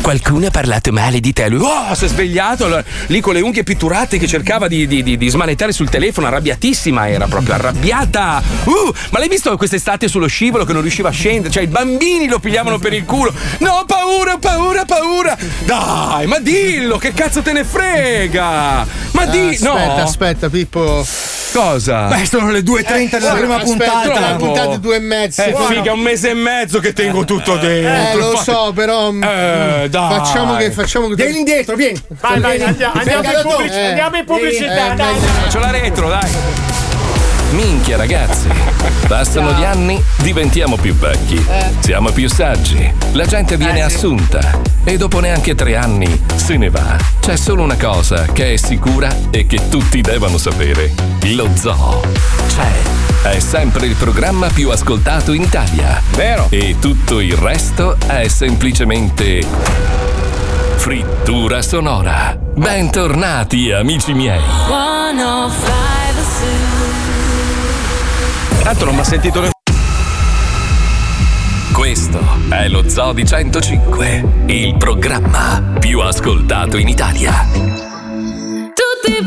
Qualcuno ha parlato male di te. Lui oh, si è svegliato allora, lì con le unghie pitturate che cercava di, di, di- di smanettare sul telefono. Arrabbiatissima era proprio arrabbiata. Uh, ma l'hai visto quest'estate sullo scivolo che non riusciva a scendere? Cioè, i bambini lo pigliavano per il culo. No, ho paura, paura, paura. Dai, ma dillo, che cazzo te ne frega? Ma di.
aspetta,
no.
aspetta, Pippo.
Cosa?
Beh, sono le 2.30 della prima
aspetta,
puntata.
La puntata due e mezzo.
Eh,
Buono.
figa, un mese e mezzo che tengo tutto
Eh,
dentro.
lo
Fa-
so, però. mm,
Eh, dai.
Facciamo che. Facciamo che.
Vieni indietro, vieni.
Vai, vai, andiamo, andiamo, pubblici-
Eh.
andiamo in pubblicità,
Eh,
dai.
meglio.
Faccio la retro, dai.
Minchia ragazzi, passano gli anni, diventiamo più vecchi, siamo più saggi, la gente viene assunta e dopo neanche tre anni se ne va. C'è solo una cosa che è sicura e che tutti devono sapere. Lo zoo c'è. È sempre il programma più ascoltato in Italia.
Vero.
E tutto il resto è semplicemente frittura sonora. Bentornati amici miei.
Tanto non mi ha sentito nessuno.
Questo è lo Zoo di 105, il programma più ascoltato in Italia.
Tutti i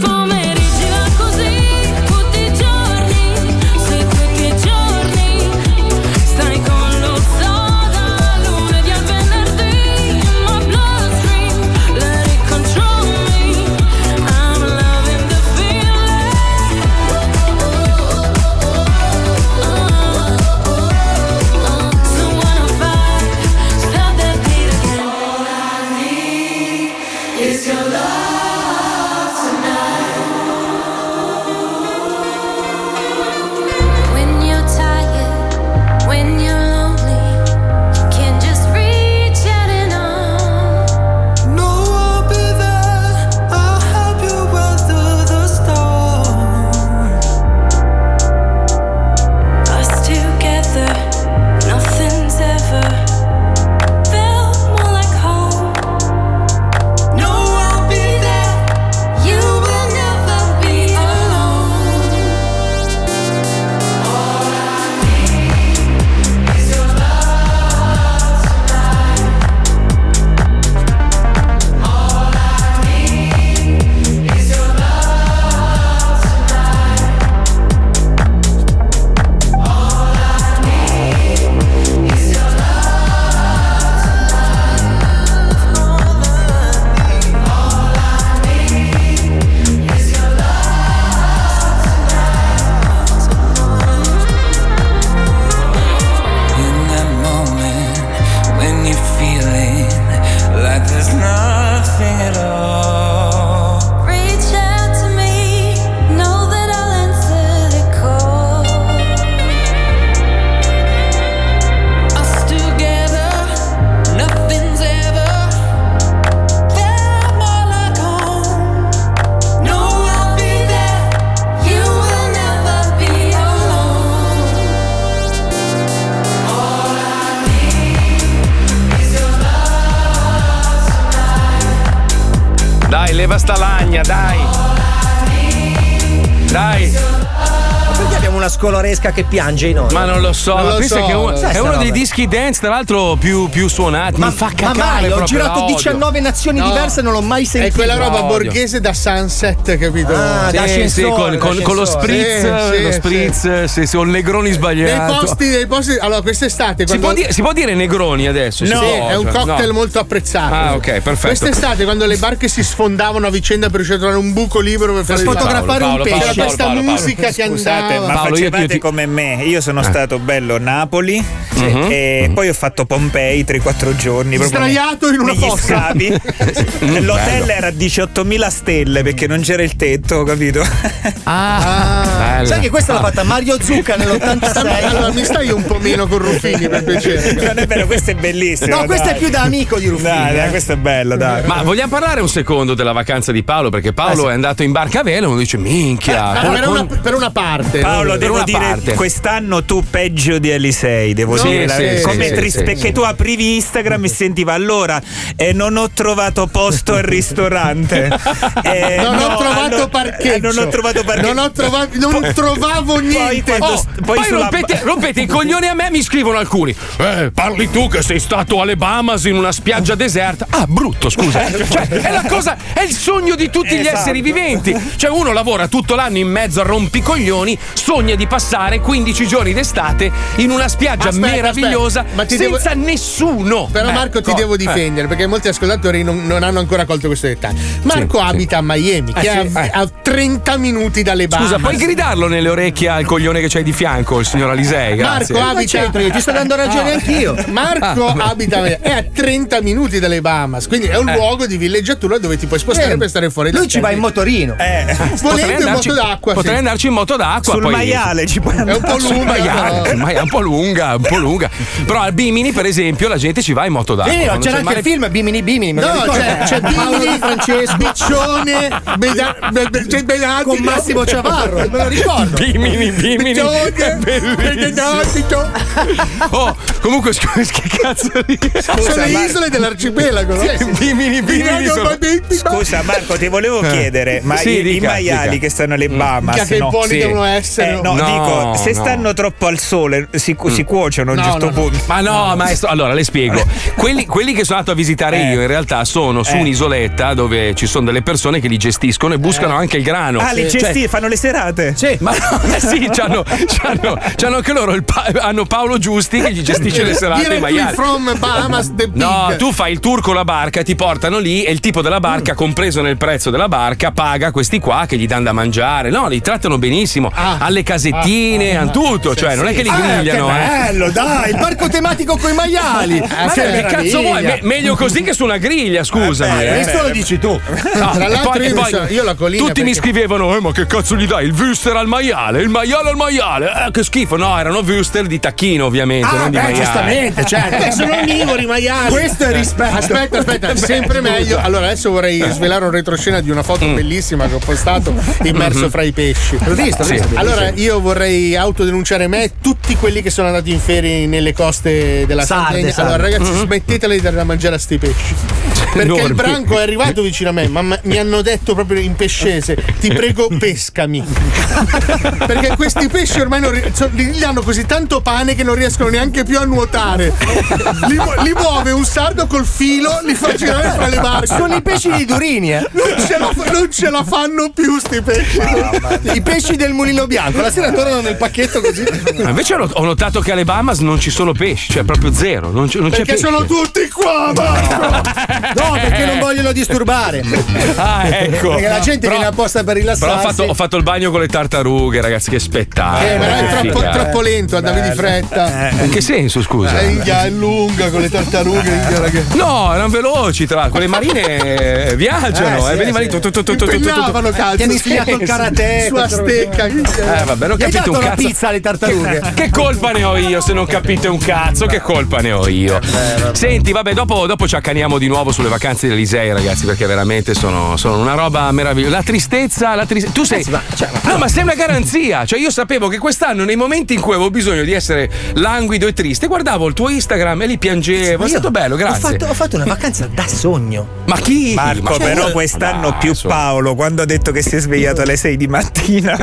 scoloresca che piange in onda.
Ma non lo so, ma pensa che è uno, è uno dei dischi dance, tra l'altro, più, più suonati.
Ma,
mi fa
ma
cacare.
mai, ho girato
la odio.
19 nazioni
No.
diverse e non l'ho mai
È
sentito.
quella roba
Odio.
borghese da sunset, capito?
Ah, da
Sì, sì, con, con- con lo spritz,
Sì, sì,
lo spritz, sì, sì, un negroni
Nei
sbagliato.
posti, nei posti. Allora, quest'estate.
Si
quando-
può, dire, si può dire negroni adesso?
No,
si
è un
cioè,
cocktail
no.
molto apprezzato.
Ah, ok, perfetto.
Quest'estate, quando le barche si sfondavano a vicenda per riuscire a trovare un buco libero per, fare il
fotografare un pesce.
C'era
Paolo,
questa
Paolo, Paolo.
musica che
Scusate,
andava.
ma
Paolo,
facevate
io ti-
come me. Io
Eh.
sono stato bello Napoli
Mhm.
e poi ho fatto Pompei 3-4 giorni.
Sdraiato in una fossa.
L'hotel era a 18.000 stelle perché non c'era il tetto, capito?
Ah, bella.
Sai che questa l'ha fatta Mario Zucca nell'86?
Allora, mi stai un po' meno con Ruffini per piacere.
non è vero, questo è bellissimo.
No, questo
dai.
è più da amico di Ruffini.
Dai, dai,
eh.
questo è bello, dai.
Ma vogliamo parlare un secondo della vacanza di Paolo? Perché Paolo è andato in barca a vela e uno dice: Minchia.
Ah,
con-
per,
con-
una, per una parte.
Paolo, devo dire,
parte.
quest'anno tu peggio di Elisei, devo
Sì, sì,
come
sì,
triste,
sì,
perché
sì.
tu aprivi Instagram e sentiva allora e non ho trovato posto al ristorante. Eh,
non
no,
ho trovato
allora-
parcheggio.
eh, non ho trovato parcheggio.
Non, ho trovato, non trovavo niente.
quando
Oh,
st-
poi
poi sulla-
rompete, rompete i coglioni a me, mi scrivono alcuni. Eh, parli tu che sei stato alle Bahamas in una spiaggia deserta. Ah, brutto, scusa. Cioè, è la cosa, è il sogno di tutti gli
Esatto.
esseri viventi. Cioè, uno lavora tutto l'anno in mezzo a rompicoglioni, sogna di passare 15 giorni d'estate in una spiaggia
Aspetta,
meravigliosa
aspetta, ma
senza
devo-
nessuno.
Però
Eh,
Marco ti devo
eh.
difendere perché molti ascoltatori non, non hanno ancora colto questo dettaglio. Marco
Sì, sì.
abita a Miami, che
Eh, sì,
è a, a 30 minuti dalle Bahamas.
Scusa, puoi gridarlo nelle orecchie al coglione che c'hai di fianco, il signor Alisei? Grazie.
Marco
Ma
abita
c'entro io, ti sto dando ragione
Ah.
anch'io.
Marco
Ah,
abita a Miami, è a 30 minuti dalle Bahamas, quindi è un
Eh.
luogo di villeggiatura dove ti puoi spostare
Eh,
per stare fuori.
Lui ci va in motorino.
Eh,
Potrei
Volendo in
andarci-
moto d'acqua.
Potrei
sì.
andarci in moto d'acqua.
sul
poi...
maiale ci puoi
È
andare.
un po'
Sul
lunga.
maiale, è un po' lunga, un po' lunga. Però al Bimini, per esempio, la gente ci va in moto d'acqua.
Sì,
quando
c'era
c'è
anche
mare-
il film Bimini Bimini.
No, c'è, c'è Bimini,
Francesco
Biccione, Beda- Be- Be- c'è Benati
con Massimo Ciavarro, me lo ricordo.
Bimini, Bimini.
Biccione. Benati,
Oh, comunque, scusa, che cazzo di.
Sono le isole dell'arcipelago, no?
Bimini, Bimini. sono-
Scusa Marco, ti volevo
Eh.
chiedere, ma
Sì,
i, i
dica,
maiali
dica.
che stanno alle Bahamas,
che
no?
buoni
Sì.
devono essere.
Eh, no,
No,
dico, se
no.
stanno troppo al sole si, si cuociono a un
No,
certo
no, no.
punto.
Ma no, maestro, allora le spiego. Quelli, quelli che sono andato a visitare
Eh.
io in realtà sono su
Eh.
un'isoletta dove ci sono delle persone che li gestiscono e buscano anche il grano.
Ah, li
Cioè,
gesti- fanno le serate?
Sì.
Ma no, eh sì, c'hanno, c'hanno, c'hanno anche loro il pa- hanno Paolo Giusti che gli gestisce le serate ai maiali.
from Bahamas the Pig.
No, tu fai il tour con la barca, ti portano lì e il tipo della barca, compreso nel prezzo della barca, paga questi qua che gli danno da mangiare. No, li trattano benissimo.
Ah.
Alle casettine, hanno tutto. Cioè, non è che li
Ah,
grigliano,
che
eh.
bello, dai, il parco tematico con i maiali.
Ma
che
che cazzo vuoi? Me- meglio così che su una griglia, scusami. eh.
Questo lo dici tu.
No,
Tra l'altro
poi-
io mi
poi
so- io la collina
Tutti mi
perché-
scrivevano: Eh, ma che cazzo gli dai? Il Wüster al maiale, il maiale al maiale. Eh, che schifo. No, erano Wüster di tacchino, ovviamente,
Ah,
non di
beh,
maiale.
giustamente, certo.
Eh, sono onnivori i maiali.
Questo è rispetto.
Aspetta, aspetta, sempre meglio. Allora, adesso vorrei svelare un retroscena di una foto bellissima che ho postato immerso fra i pesci.
L'ho visto,
Sì.
Allora, io vorrei autodenunciare me e tutti quelli che sono andati in ferie nelle coste della
Sarde,
Sardegna.
sarde.
Allora, ragazzi, smettetela di dare da mangiare a sti pesci. Perché
enormi.
il branco è arrivato vicino a me, ma mi hanno detto proprio in pescese: ti prego, pescami. Perché questi pesci ormai non ri- so- li, li hanno così tanto pane che non riescono neanche più a nuotare. Li, mu- li muove un sardo col filo, li fa girare fra le barche.
Sono i pesci di Durini, eh.
Non ce, la, fa- non ce la fanno più sti pesci.
I pesci del mulino bianco. La sera tornano nel pacchetto così.
Ma invece ho ho notato che alle Bahamas non ci sono pesci, cioè proprio zero. Non, c'è- non c'è
Perché
pesce.
sono tutti qua, Marco!
No, perché non vogliono disturbare.
Ah, ecco.
Perché la gente
Però-
viene apposta per rilassarsi.
Però ho fatto, ho fatto il bagno con le tartarughe, ragazzi, che spettacolo.
Eh, ma è troppo,
figata.
troppo lento, andavi di fretta.
In che senso, scusa?
Eh, Inghia, è lunga con le tartarughe. inghia, raga.
No, erano veloci, tra l'altro. Quelle marine eh, viaggiano,
Eh,
eh,
sì.
lì.
Impegnavano calcio.
Ti hanno insegnato il karate.
Sua stecca.
Eh, vabbè, non ho capito un
la
cazzo.
pizza alle tartarughe.
Che colpa ne ho io se non capite un cazzo? Che colpa ne ho io? Senti, vabbè, dopo, dopo ci accaniamo di nuovo sulle vacanze dell'Elisei, ragazzi, perché veramente sono, sono una roba meravigliosa. La tristezza, la tristezza. Tu sei. no, ma sei una garanzia. Cioè, io sapevo che quest'anno, nei momenti in cui avevo bisogno di essere languido e triste, guardavo il tuo Instagram e lì piangevo. È stato bello,
Ho
grazie.
fatto, ho fatto una vacanza da sogno.
Ma chi?
Marco,
Ma-
però quest'anno
dai,
più. Paolo, quando ha detto che si è svegliato alle 6 di mattina,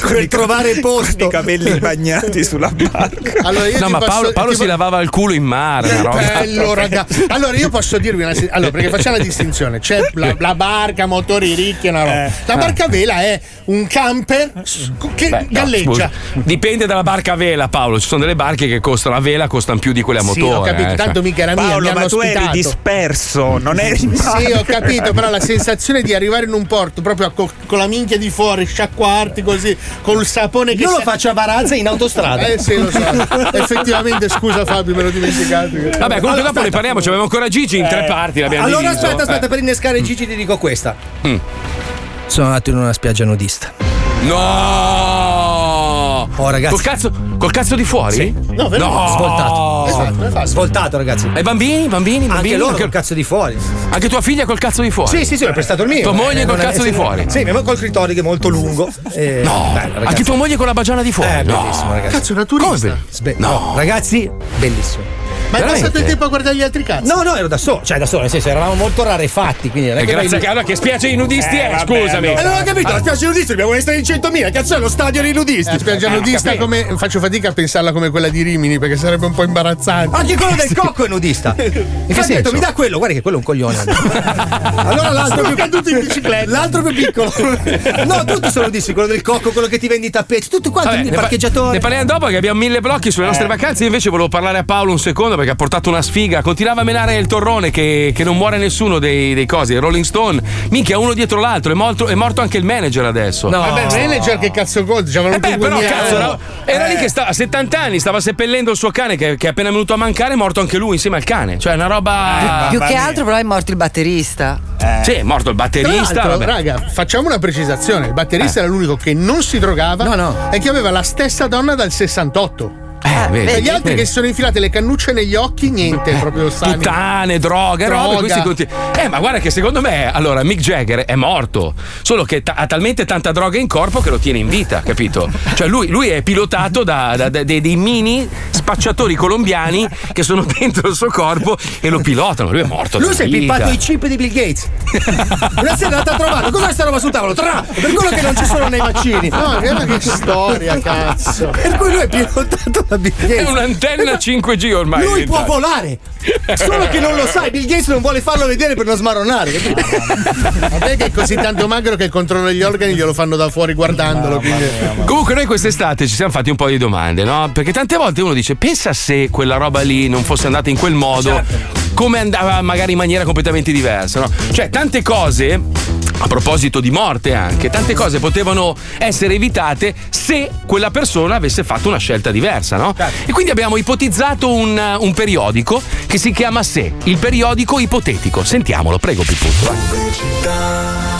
quel
trovare posto.
I capelli bagnati sulla barca.
Allora io
No,
ti
ma
posso-
Paolo, Paolo
ti
si
po-
lavava il culo in mare. roba.
Bello, raga. Allora, io posso dirvi una. Allora, perché facciamo la distinzione: c'è la, la barca, motori ricchi, una roba. La barca a vela è un camper che
Beh, no,
galleggia.
scusa. Dipende dalla barca a vela, Paolo. Ci sono delle barche che costano a vela, costano più di quelle a
Sì,
motore.
ho capito,
eh,
tanto
cioè.
mica era mia,
Paolo,
mi
ma tu eri
ospitato.
disperso, non eri in
Sì,
barca.
ho capito, però la sensazione di arrivare in un porto proprio co- con la minchia di fuori, sciacquarti così, col sapone che
Io lo faccio a Varazza in autostrada.
Eh sì, lo so. Effettivamente, scusa Fabio, me l'ho dimenticato.
Vabbè, comunque dopo ne parliamo. Ci avevamo ancora Gigi in tre parti. L'abbiamo
Allora
diviso.
aspetta, aspetta,
Eh.
per innescare Gigi ti dico questa.
Mm.
Sono andato in una spiaggia nudista.
No!
Oh ragazzi.
Col cazzo, col cazzo di fuori?
No, vero?
No!
Svoltato.
Esatto, esatto.
Svoltato, ragazzi.
E bambini, bambini, bambini?
Anche loro col cazzo di fuori.
Anche tua figlia col cazzo di fuori?
Sì, sì, sì, ho prestato il mio.
Tua moglie
Eh,
col
non è-
cazzo di
sì,
fuori?
Sì, mia moglie col clitoride che è molto lungo. Eh,
No,
bello, ragazzi.
anche tua moglie con la bagiana di fuori?
Eh,
No.
bellissimo, ragazzi.
Cazzo, una turista.
Come?
Sbe- no. ragazzi, bellissimo.
Ma hai passato il tempo a guardare gli altri cazzi?
No, no, ero da solo, cioè da solo, nel senso eravamo molto rarefatti, quindi non è
E
che
grazie a allora che spiaggia di nudisti
Eh, vabbè,
scusami.
Eh, non ho capito, la spiaggia nudisti dobbiamo essere in 100.000, cazzo è lo stadio dei nudisti.
La spiaggia
Eh,
nudista come faccio fatica a pensarla come quella di Rimini perché sarebbe un po' imbarazzante.
Anche quello del cocco è nudista. Infatti ho detto, mi dà quello, guarda che quello è un coglione. allora l'altro più caduto in bicicletta. L'altro più piccolo. No, tutti sono nudisti, quello del cocco, quello che ti vendi i tappeti, tutto quanto, il parcheggiatore.
ne parliamo dopo che abbiamo mille blocchi sulle nostre vacanze. Io invece volevo parlare a Paolo un secondo perché ha portato una sfiga. Continuava a menare il torrone che, che non muore nessuno dei, dei cosi. Rolling Stone, minchia, uno dietro l'altro. È morto, è morto anche il manager adesso.
No.
Vabbè, il manager che cazzo gold, ci avevano
Eh beh, però
2000
cazzo,
euro.
no? era lì che stava a 70 anni, stava seppellendo il suo cane che, che è appena venuto a mancare, è morto anche lui insieme al cane. Cioè, una roba.
Più che altro, però, è morto il batterista.
Sì, è morto il batterista.
raga, facciamo una precisazione: il batterista
Eh.
era l'unico che non si drogava
No, no.
e che aveva la stessa donna dal 68.
Eh, vedi,
E gli altri
vedi.
che si sono infilate le cannucce negli occhi, niente, proprio sani.
Puttane, droga, robe,
Droga.
questi conti- Eh, ma guarda che secondo me, allora, Mick Jagger è morto, solo che ta- ha talmente tanta droga in corpo che lo tiene in vita, capito? Cioè lui, lui è pilotato da, da- da- dei, dei mini spacciatori colombiani che sono dentro il suo corpo e lo pilotano. Lui è morto.
Lui si è pippato i chip di Bill Gates. Una sera è andata a trovarlo. Cos'è questa roba sul tavolo? Tra! Per quello che non ci sono nei vaccini.
No, guarda che storia, cazzo.
Per cui lui è pilotato
È
Gates.
un'antenna 5G ormai.
Lui può volare. Solo che non lo sai. Bill Gates non vuole farlo vedere per non smaronare.
Vabbè che è così tanto magro che il controllo degli organi glielo fanno da fuori guardandolo. quindi-
Comunque noi quest'estate ci siamo fatti un po' di domande, no? Perché tante volte uno dice, pensa se quella roba lì non fosse andata in quel modo, come andava magari in maniera completamente diversa, no? Cioè tante cose, a proposito di morte anche, tante cose potevano essere evitate se quella persona avesse fatto una scelta diversa, no? E quindi abbiamo ipotizzato un, un periodico che si chiama Se, il periodico ipotetico. Sentiamolo, prego Pippuccio.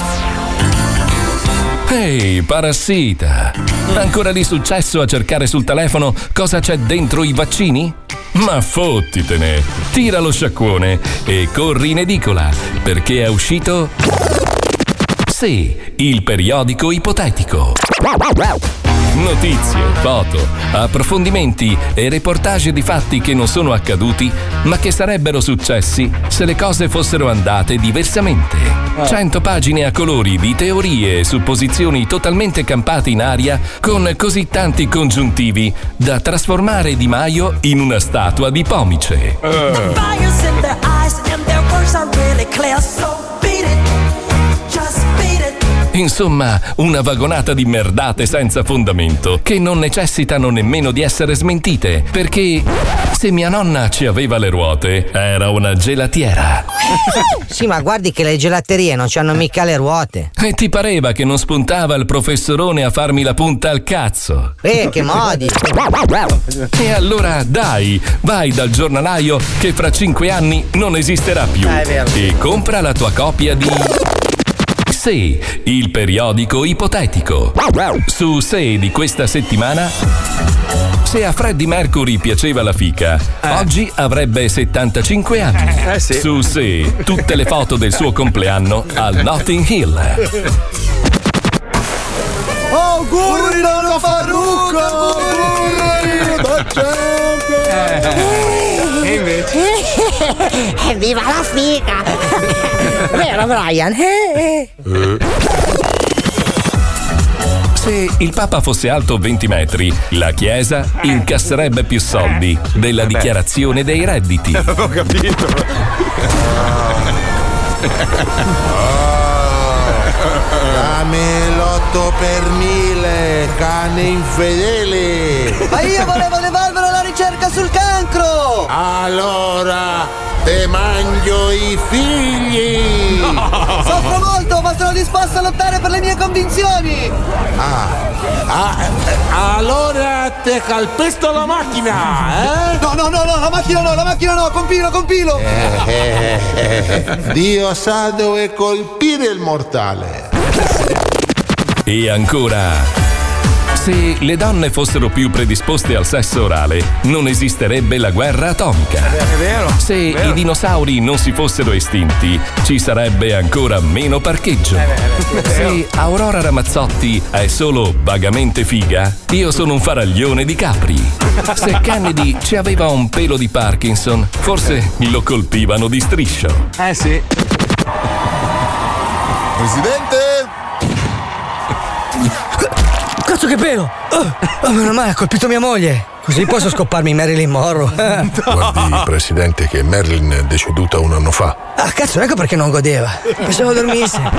Ehi, parassita! Ancora di successo a cercare sul telefono cosa c'è dentro i vaccini? Ma fottitene! Tira lo sciacquone e corri in edicola, perché è uscito. Sì, il periodico ipotetico. Notizie, foto, approfondimenti e reportage di fatti che non sono accaduti, ma che sarebbero successi se le cose fossero andate diversamente. Cento pagine a colori di teorie e supposizioni totalmente campate in aria con così tanti congiuntivi da trasformare Di Maio in una statua di pomice.
Fires
Insomma, una vagonata di merdate senza fondamento, che non necessitano nemmeno di essere smentite, perché se mia nonna ci aveva le ruote, era una gelatiera.
Sì, ma guardi che le gelaterie non hanno mica le ruote.
E ti pareva che non spuntava il professorone a farmi la punta al cazzo?
Eh, che modi!
E allora dai, vai dal giornalaio che fra cinque anni non esisterà più.
Vero.
E compra la tua copia di. Sì, il periodico ipotetico. Su Sì di questa settimana. Se a Freddie Mercury piaceva la fica, oggi avrebbe 75 anni.
Eh sì.
Su Sì, tutte le foto del suo compleanno al Notting Hill.
Auguri Nonno Farrucco! Auguri da
E invece?
Viva la figa! Vero, Brian? Eh, eh.
Se il Papa fosse alto 20 metri, la Chiesa incasserebbe più soldi della dichiarazione dei redditi.
Ho capito.
Dammi l'otto per mille, cane infedele!
Ma io volevo levarvelo la ricerca sul cancro!
Allora, te mangio i figli!
Soffro molto, ma sono disposto a lottare per le mie convinzioni!
Ah, ah, eh, allora te calpesto la macchina, eh?
No, no, no, no, la macchina no, la macchina no, compilo, compilo!
Eh, eh, eh, Dio sa dove colpire il mortale.
E ancora. Se le donne fossero più predisposte al sesso orale, non esisterebbe la guerra atomica.
È vero.
Se i dinosauri non si fossero estinti, ci sarebbe ancora meno parcheggio. Se Aurora Ramazzotti è solo vagamente figa, io sono un faraglione di capri. Se Kennedy ci aveva un pelo di Parkinson, forse lo colpivano di striscio.
Eh sì.
Presidente!
Cazzo che pelo! Oh, oh, meno male, ha colpito mia moglie. Così posso scopparmi Marilyn Monroe.
Guardi, presidente, che Marilyn è deceduta un anno fa.
Ah, cazzo, ecco perché non godeva. Pensavo dormisse.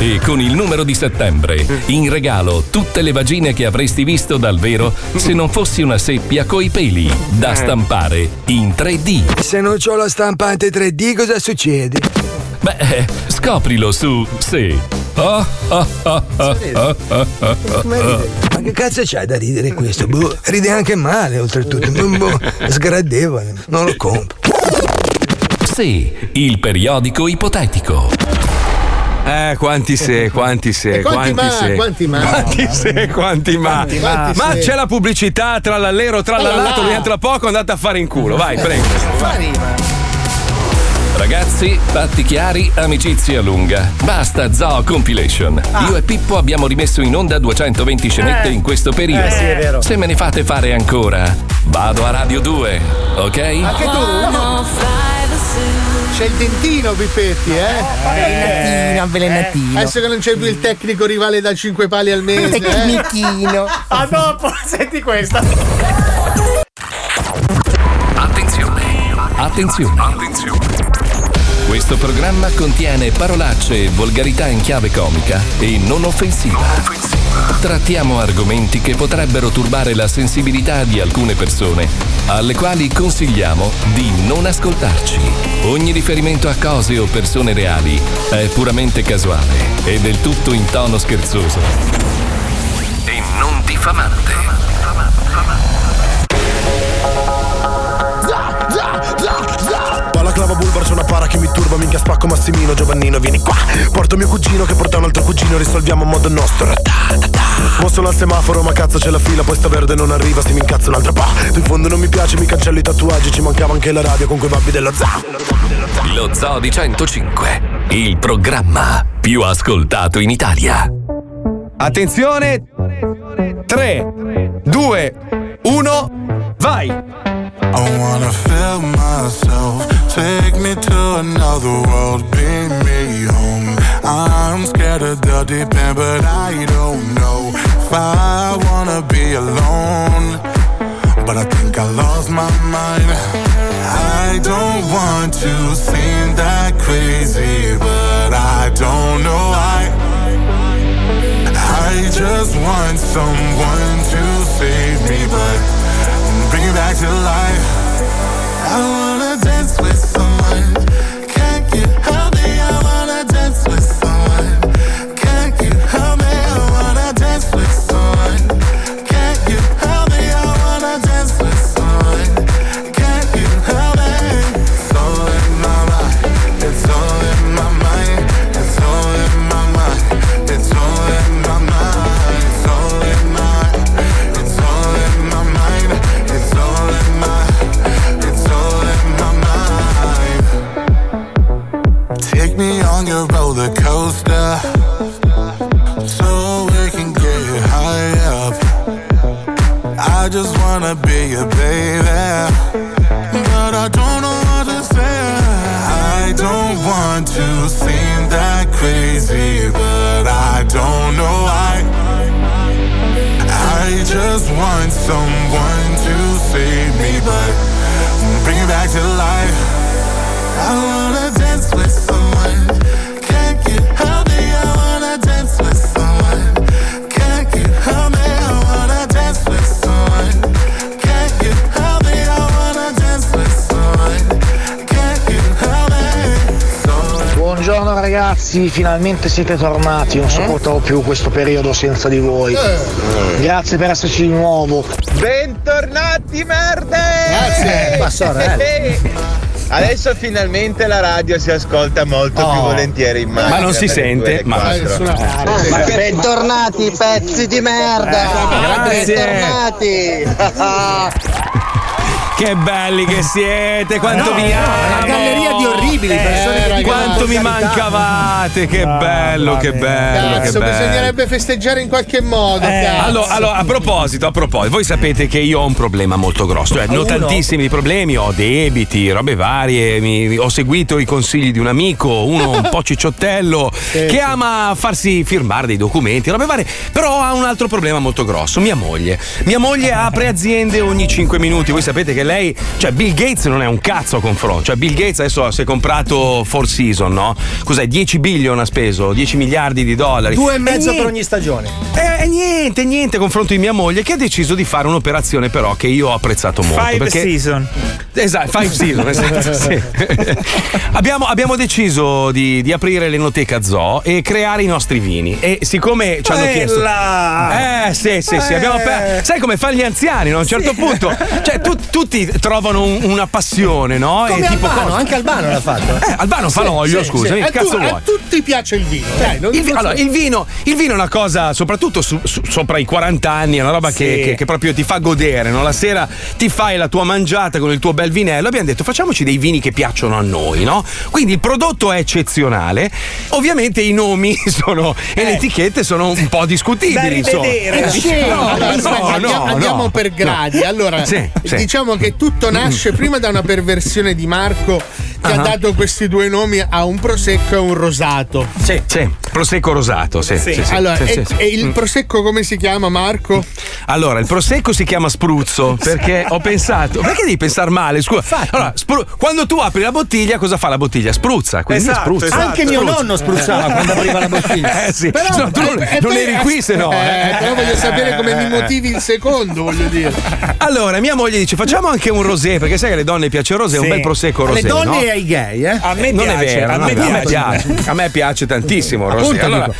E con il numero di settembre, in regalo tutte le vagine che avresti visto dal vero se non fossi una seppia coi peli, da stampare in 3D.
Se non ho la stampante 3D, cosa succede?
Beh, eh, scoprilo su Sì. Oh, oh, oh, oh, oh, oh, oh,
Come
oh.
ride? Ma che cazzo c'hai da ridere questo? Boh, ride anche male, oltretutto. Boh, boh, sgradevole, non lo compro.
Sì, il periodico ipotetico.
Eh, quanti se, quanti se,
E quanti ma,
se.
quanti ma.
Quanti se, quanti ma.
Quanti ma.
Ma
se.
c'è la pubblicità, trallallero, trallallato,
Trallallà.
rientra poco, andate a fare in culo. Vai, prego.
Ragazzi, patti chiari, amicizia lunga. Basta Zoo Compilation. Io e Pippo abbiamo rimesso in onda 220 scenette
Eh.
in questo periodo.
Eh, sì, è vero.
Se me ne fate fare ancora, vado a Radio 2, ok?
Anche tu? C'è il dentino, Pippetti, eh?
Avvelenatino, avvelenatino.
Adesso che non c'è più il tecnico rivale da 5 pali al mese. eh?
Tecnichino.
A dopo, senti questa.
Attenzione. Attenzione. Attenzione. Questo programma contiene parolacce e volgarità in chiave comica e non offensiva. Trattiamo argomenti che potrebbero turbare la sensibilità di alcune persone, alle quali consigliamo di non ascoltarci. Ogni riferimento a cose o persone reali è puramente casuale e del tutto in tono scherzoso. E non diffamante.
Bulbar c'è una para che mi turba Minchia spacco Massimino Giovannino vieni qua Porto mio cugino che porta un altro cugino Risolviamo a modo nostro Mo sono al semaforo ma cazzo c'è la fila Poi sta verde non arriva se mi incazzo un'altra pa Tu in fondo non mi piace mi cancello i tatuaggi Ci mancava anche la radio con quei babbi dello za
Lo Zoo di 105, il programma più ascoltato in Italia.
Attenzione. 3, 2, 1, vai.
I wanna feel myself. Take me to another world. Bring me home. I'm scared of the deep end, but I don't know if I wanna be alone. But I think I lost my mind. I don't want to seem that crazy, but I don't know why. I just want someone to save me, but back to life.
Ragazzi, finalmente siete tornati, non sopportavo più questo periodo senza di voi. Grazie per esserci di nuovo.
Bentornati merde!
Grazie. Ma sorella.
Adesso finalmente la radio si ascolta molto più volentieri in macchina.
Ma non si sente,
il 2
ma-
4.
Ma bentornati pezzi di merda!
Grazie.
Bentornati!
Che belli che siete, quanto
No,
vi amo!
una galleria di orribili persone che dicono
Quanto mi mancavate, che bello, che bello, che
Cazzo,
bello.
bisognerebbe festeggiare in qualche modo. cazzo.
Allora, allora, a proposito, a proposito, voi sapete che io ho un problema molto grosso, cioè, ne ho tantissimi problemi, ho debiti, robe varie, mi- ho seguito i consigli di un amico, uno un po' cicciottello, che ama farsi firmare dei documenti, robe varie, però ha un altro problema molto grosso, mia moglie. Mia moglie apre aziende ogni 5 minuti, voi sapete che lei, cioè Bill Gates non è un cazzo a confronto, cioè Bill Gates adesso si è comprato Four Season, no? Cos'è? 10 billion ha speso, 10 miliardi di dollari.
Due e mezzo per
niente-
ogni stagione.
eh, niente, niente a confronto di mia moglie che ha deciso di fare un'operazione però che io ho apprezzato molto.
Five
perché...
season.
Esatto, five season, esatto, sì. abbiamo, abbiamo deciso di, di aprire l'enoteca zoo e creare i nostri vini. E siccome ci hanno
Quella!
chiesto. Eh, sì, sì, sì. abbiamo aper- Sai come fanno gli anziani, no? A un certo punto. Cioè, tu- tutti trovano un- una passione, no?
Come
e tipo
Albano,
cosa-
anche Albano l'ha fatto.
Eh, Albano fa
Sì,
scusami,
sì.
che cazzo
tu-
vuoi?
A tutti piace il vino. Dai, non-
Il,
non so-
allora, il vino, il vino è una cosa, soprattutto su- su- sopra i 40 anni, è una roba che,
Sì.
che- che proprio ti fa godere. no? La sera ti fai la tua mangiata con il tuo bel vinello. Abbiamo detto facciamoci dei vini che piacciono a noi, no? Quindi il prodotto è eccezionale. Ovviamente i nomi sono, e le etichette sono un po' discutibili.
Da
insomma.
rivedere.
Eh, sì,
No, no, no,
andiamo, andiamo per gradi. Allora,
Sì,
diciamo che tutto nasce prima da una perversione di Marco che ha
Ah.
Dato questi due nomi a un prosecco e un rosato.
Sì, sì, prosecco rosato, sì. sì, sì,
allora,
sì,
e,
sì, sì.
e il
Mm.
prosecco come si chiama, Marco?
Allora, il prosecco si chiama spruzzo perché ho pensato, perché devi pensare male? Scusa. Allora, spru- quando tu apri la bottiglia, cosa fa la bottiglia? Spruzza, quindi
Esatto,
spruzza.
esatto.
Anche mio
Spruzza.
nonno spruzzava quando apriva la bottiglia.
Eh sì,
Però-
no, tu non,
eh, eh,
non eri qui se no.
Eh,
eh.
però voglio sapere come mi
Eh.
motivi il secondo, voglio dire.
Allora, mia moglie dice: facciamo anche un rosé, perché sai che alle donne piace il rosé,
Sì.
un bel prosecco rosé.
donne
no?
e ai gay, eh?
A me
non
piace,
è vero,
a me
è vero,
piace.
A me piace tantissimo.
Appunto,
Allora,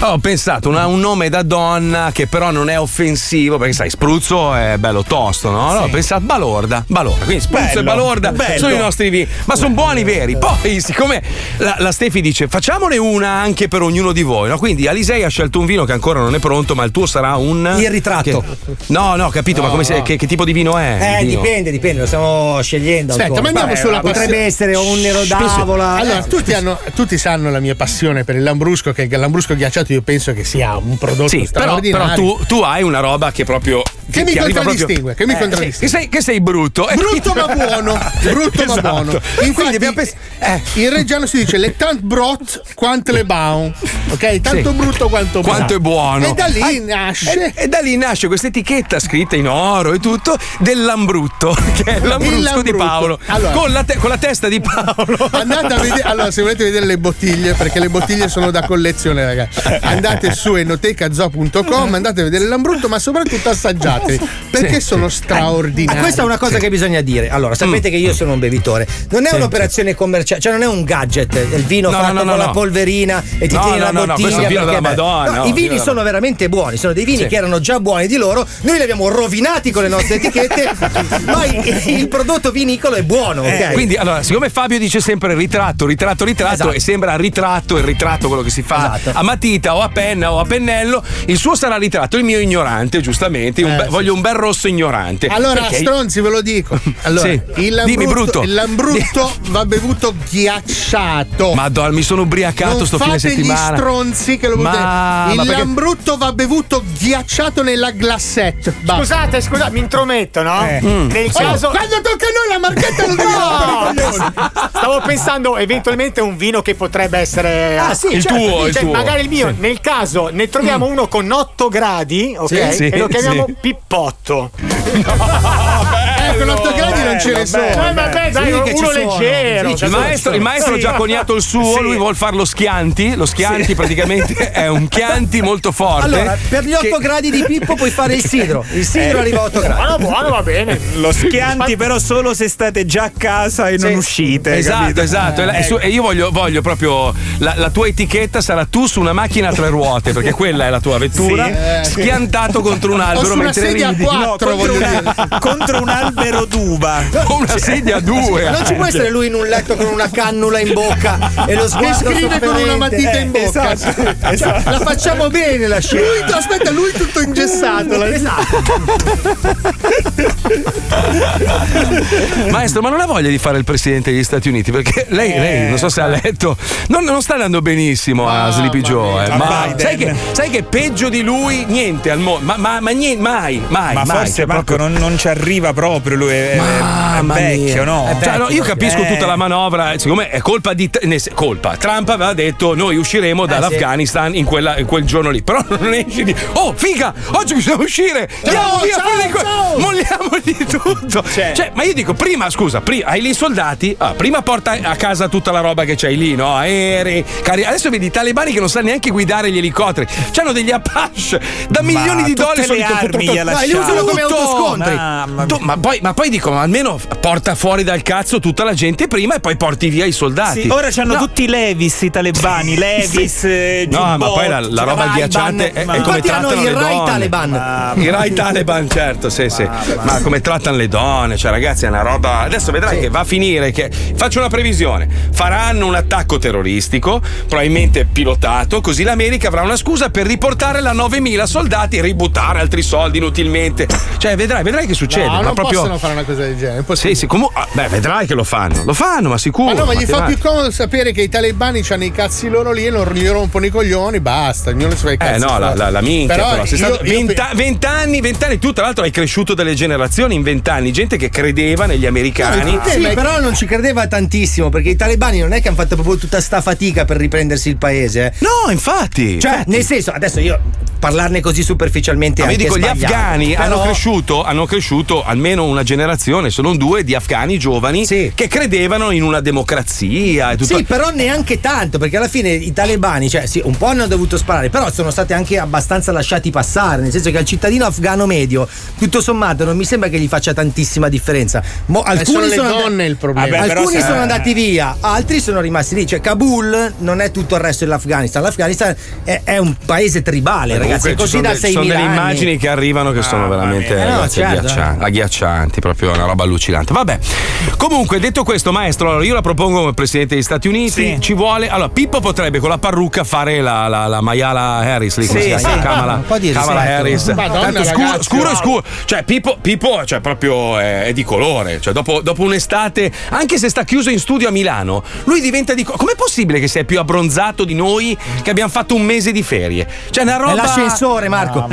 ho pensato una- un nome da donna che però non è offensivo, perché sai, spruzzo è bello tosto, no? Allora ho pensato balorda, balorda. Quindi spruzzo
Bello,
e balorda
bello.
sono i nostri vini, ma sono buoni veri. Poi, siccome la, la Stefi dice facciamone una anche per ognuno di voi, no? Quindi Alisei ha scelto un vino che ancora non è pronto, ma il tuo sarà un.
Il ritratto.
Che- No, no, capito, ma come se- che, che tipo di vino è?
Eh, dipende, dipende, lo stiamo scegliendo.
Aspetta,
ancora.
ma andiamo sulla
Potrebbe essere un
Spesso-
d'avola.
Allora,
eh.
tutti, hanno- tutti sanno la mia passione per il lambrusco, che il lambrusco ghiacciato io penso che sia un prodotto
Sì, però,
straordinario.
però tu, tu hai una roba che proprio.
Che mi
ti arriva
contraddistingue, che mi
Eh,
contraddistingue.
sì, Che sei, che sei brutto.
Brutto ma buono, brutto ma
Esatto.
buono.
Quindi
Infatti,
abbiamo pens- eh.
in reggiano si dice le tant brot quanto le baun, ok? Tanto
Sì.
brutto quanto buono.
Quanto è buono.
E da lì
Ah,
nasce
E, e da lì nasce questa etichetta scritta in oro e tutto del Lambrutto, che è il Lambrusco di
Lambrutto.
Paolo.
Allora.
con, la te- con la testa di Paolo.
Andate a vedere, allora se volete vedere le bottiglie, perché le bottiglie sono da collezione, ragazzi. Andate su enotecazo.com, andate a vedere l'ambrutto, ma soprattutto assaggiate, perché sono straordinari.
Ah, questa è una cosa che bisogna dire. Allora, sapete che io sono un bevitore. Non è
Mm. Sì.
un'operazione commerciale, cioè non è un gadget. Il vino
No,
fatto
no, no,
con la polverina e ti tieni la
no, no,
bottiglia.
questo è vino
perché
della. Madonna,
I vini sono veramente buoni, sono dei vini
Sì.
che erano già buoni di loro. Noi li abbiamo rovinati con le nostre etichette, ma il, il prodotto vinicolo è buono, ok?
Eh, Quindi, allora, siccome Fabio dice sempre ritratto, ritratto, ritratto,
Esatto.
e sembra ritratto il ritratto quello che si fa
Esatto.
a matita o a penna o a pennello, il suo sarà ritratto, il mio ignorante, giustamente, un, be- voglio, voglio un bel rosso ignorante.
Allora,
Perché-
stronzi, ve lo dico. Allora,
Sì.
il
Dimmi,
lambrutto,
brutto.
il lambrutto va bevuto ghiacciato.
Madonna, mi sono ubriacato
non
sto fine
fate
settimana.
gli stronzi che lo
Ma-.
Il
ma perché-
lambrutto va bevuto ghiacciato nella glassette. Basta.
Scusate, scusate, mi intrometto, no?
Mm.
Nel
Oh,
caso.
quando tocca a noi la marchetta non
No, Stavo pensando eventualmente un vino che potrebbe essere
Ah, sì,
Il
certo.
tuo, il
Cioè,
tuo.
magari il mio,
Sì.
nel caso ne troviamo uno con 8 gradi, ok?
Sì, sì,
e lo chiamiamo
sì.
Pippotto.
Eh, con 8 gradi non ce ne sono.
Eh, vabbè, dai,
Sì,
uno leggero.
Sì, ci
Il maestro, il maestro ha
Sì.
già coniato il suo,
Sì.
lui vuol fare lo Schianti. Lo Schianti praticamente è un Chianti molto forte.
Allora, per gli 8
che-
gradi di Pippo puoi fare il sidro. Il sidro
Eh.
arriva a 8 gradi.
Buono, buono, va bene.
Lo schianti, però, solo se state già a casa e non uscite.
Esatto,
capito?
esatto. E la- e io voglio, voglio proprio la, la tua etichetta sarà tu su una macchina a tre ruote, perché quella è la tua vettura,
Sì.
schiantato contro un
O
albero
su una
mentre
sedia a
ridi.
quattro,
No, contro,
dire.
contro un albero d'uva.
O una sedia a due.
Non ci può essere lui in un letto con una cannula in bocca e lo
Che
sguardo
scrive con una matita in
Eh,
bocca.
esatto. Cioè, La facciamo bene la scena.
Lui, aspetta, lui tutto ingessato. la-
Maestro, ma non ha voglia di fare il presidente degli Stati Uniti? Perché lei,
Eh.
lei, non so se ha letto, non, non sta andando benissimo a Sleepy Joe. eh, ma sai che, sai che peggio di lui niente al mondo. Ma, ma, ma niente, mai, mai.
Ma
mai.
forse
Cioè,
Marco non, non ci arriva proprio, lui è, è- è vecchio, no?
Cioè, no, io capisco
Eh.
tutta la manovra, siccome è colpa di colpa. Trump aveva detto noi usciremo
Eh,
dall'Afghanistan in, quella- in quel giorno lì. Però non esci di. Oh, figa! Oggi bisogna uscire! Andiamo via!
ciao,
prendi
ciao!
Molliamogli tutto! Cioè, ma io dico, prima, scusa, pri- hai lì i soldati, ah, prima porta a casa tutta la roba che c'hai lì, no? Aerei, carri- Adesso vedi i talebani che non sanno neanche guidare gli elicotteri. C'hanno degli Apache da milioni di dollari. sono
armi
tutto- Ma li usano come autoscontri. Tu- ma, poi, ma poi dico, ma almeno porta fuori dal cazzo tutta la gente prima e poi porti via i soldati.
Sì, ora c'hanno
No.
tutti i Levis, i talebani, Levis, eh,
No, ma poi la, la roba
Ray-Ban,
agghiacciante è, è
ma-
come trattano
i Rai. Taliban.
I Rai Taliban, certo, sì, sì. Ma come trattano le donne, cioè ragazzi è una roba. Adesso vedrai che va a finire che. Faccio una previsione. Faranno un attacco terroristico, probabilmente pilotato, così l'America avrà una scusa per riportare la 9000 soldati e ributtare altri soldi inutilmente. Cioè, vedrai, vedrai che succede.
No,
ma
non
proprio.
possono fare una cosa del genere.
Sì, sì, comunque. ah, Beh, vedrai che lo fanno. Lo fanno, ma sicuro.
Ma no, ma gli fa più comodo sapere che i talebani hanno i cazzi loro lì e non gli rompono i coglioni, basta, ognuno si fa i cazzi.
Eh no, la, la, la minchia, però,
Però
sei
io-
stato
io-
20, 20 anni, 20 anni, tu tra l'altro hai cresciuto delle generazioni in 20 anni, gente che credeva negli americani.
Sì, però non ci credeva tantissimo perché i talebani non è che hanno fatto proprio tutta sta fatica per riprendersi il paese. eh.
No, infatti.
Cioè, nel senso, adesso io parlarne così superficialmente
Ma
anche
dico, gli afghani
però-
hanno, cresciuto, hanno cresciuto almeno una generazione, sono due di afghani giovani che credevano in una democrazia e tutto.
Sì, però neanche tanto, perché alla fine i talebani, cioè sì, un po' hanno dovuto sparare, però sono stati anche abbastanza lasciati passare, nel senso che al cittadino afghano medio, tutto sommato, non mi sembra che gli faccia tantissima differenza. Mo-
Eh, sono
alcuni
le
sono,
donne il problema.
Vabbè,
alcuni sono andati via, altri sono rimasti lì. Cioè, Kabul non è tutto il resto dell'Afghanistan. L'Afghanistan è, è un paese tribale, ragazzi.
Comunque
È
ci
così
sono,
da
de-
6.000
sono delle immagini che arrivano che sono veramente.
Eh, no, certo.
agghiaccianti, agghiaccianti, proprio una roba allucinante. Vabbè, comunque detto questo, maestro, allora io la propongo come presidente degli Stati Uniti.
Sì.
Ci vuole. Allora, Pippo potrebbe con la parrucca fare la, la, la Mayala Harris, lì, come
Sì,
si chiama?
sì.
Kamala,
di
Kamala. Harris.
Madonna,
Tanto scuro,
ragazzi,
scuro,
wow.
scuro. Cioè, Pippo, Pippo cioè, proprio è, è di colore. Cioè, dopo, dopo un'estate, anche se sta chiuso in studio a Milano, lui diventa di colore. Com'è possibile che sei più abbronzato di noi che abbiamo fatto un mese di ferie? Cioè, una roba.
È l'ascensore, Marco.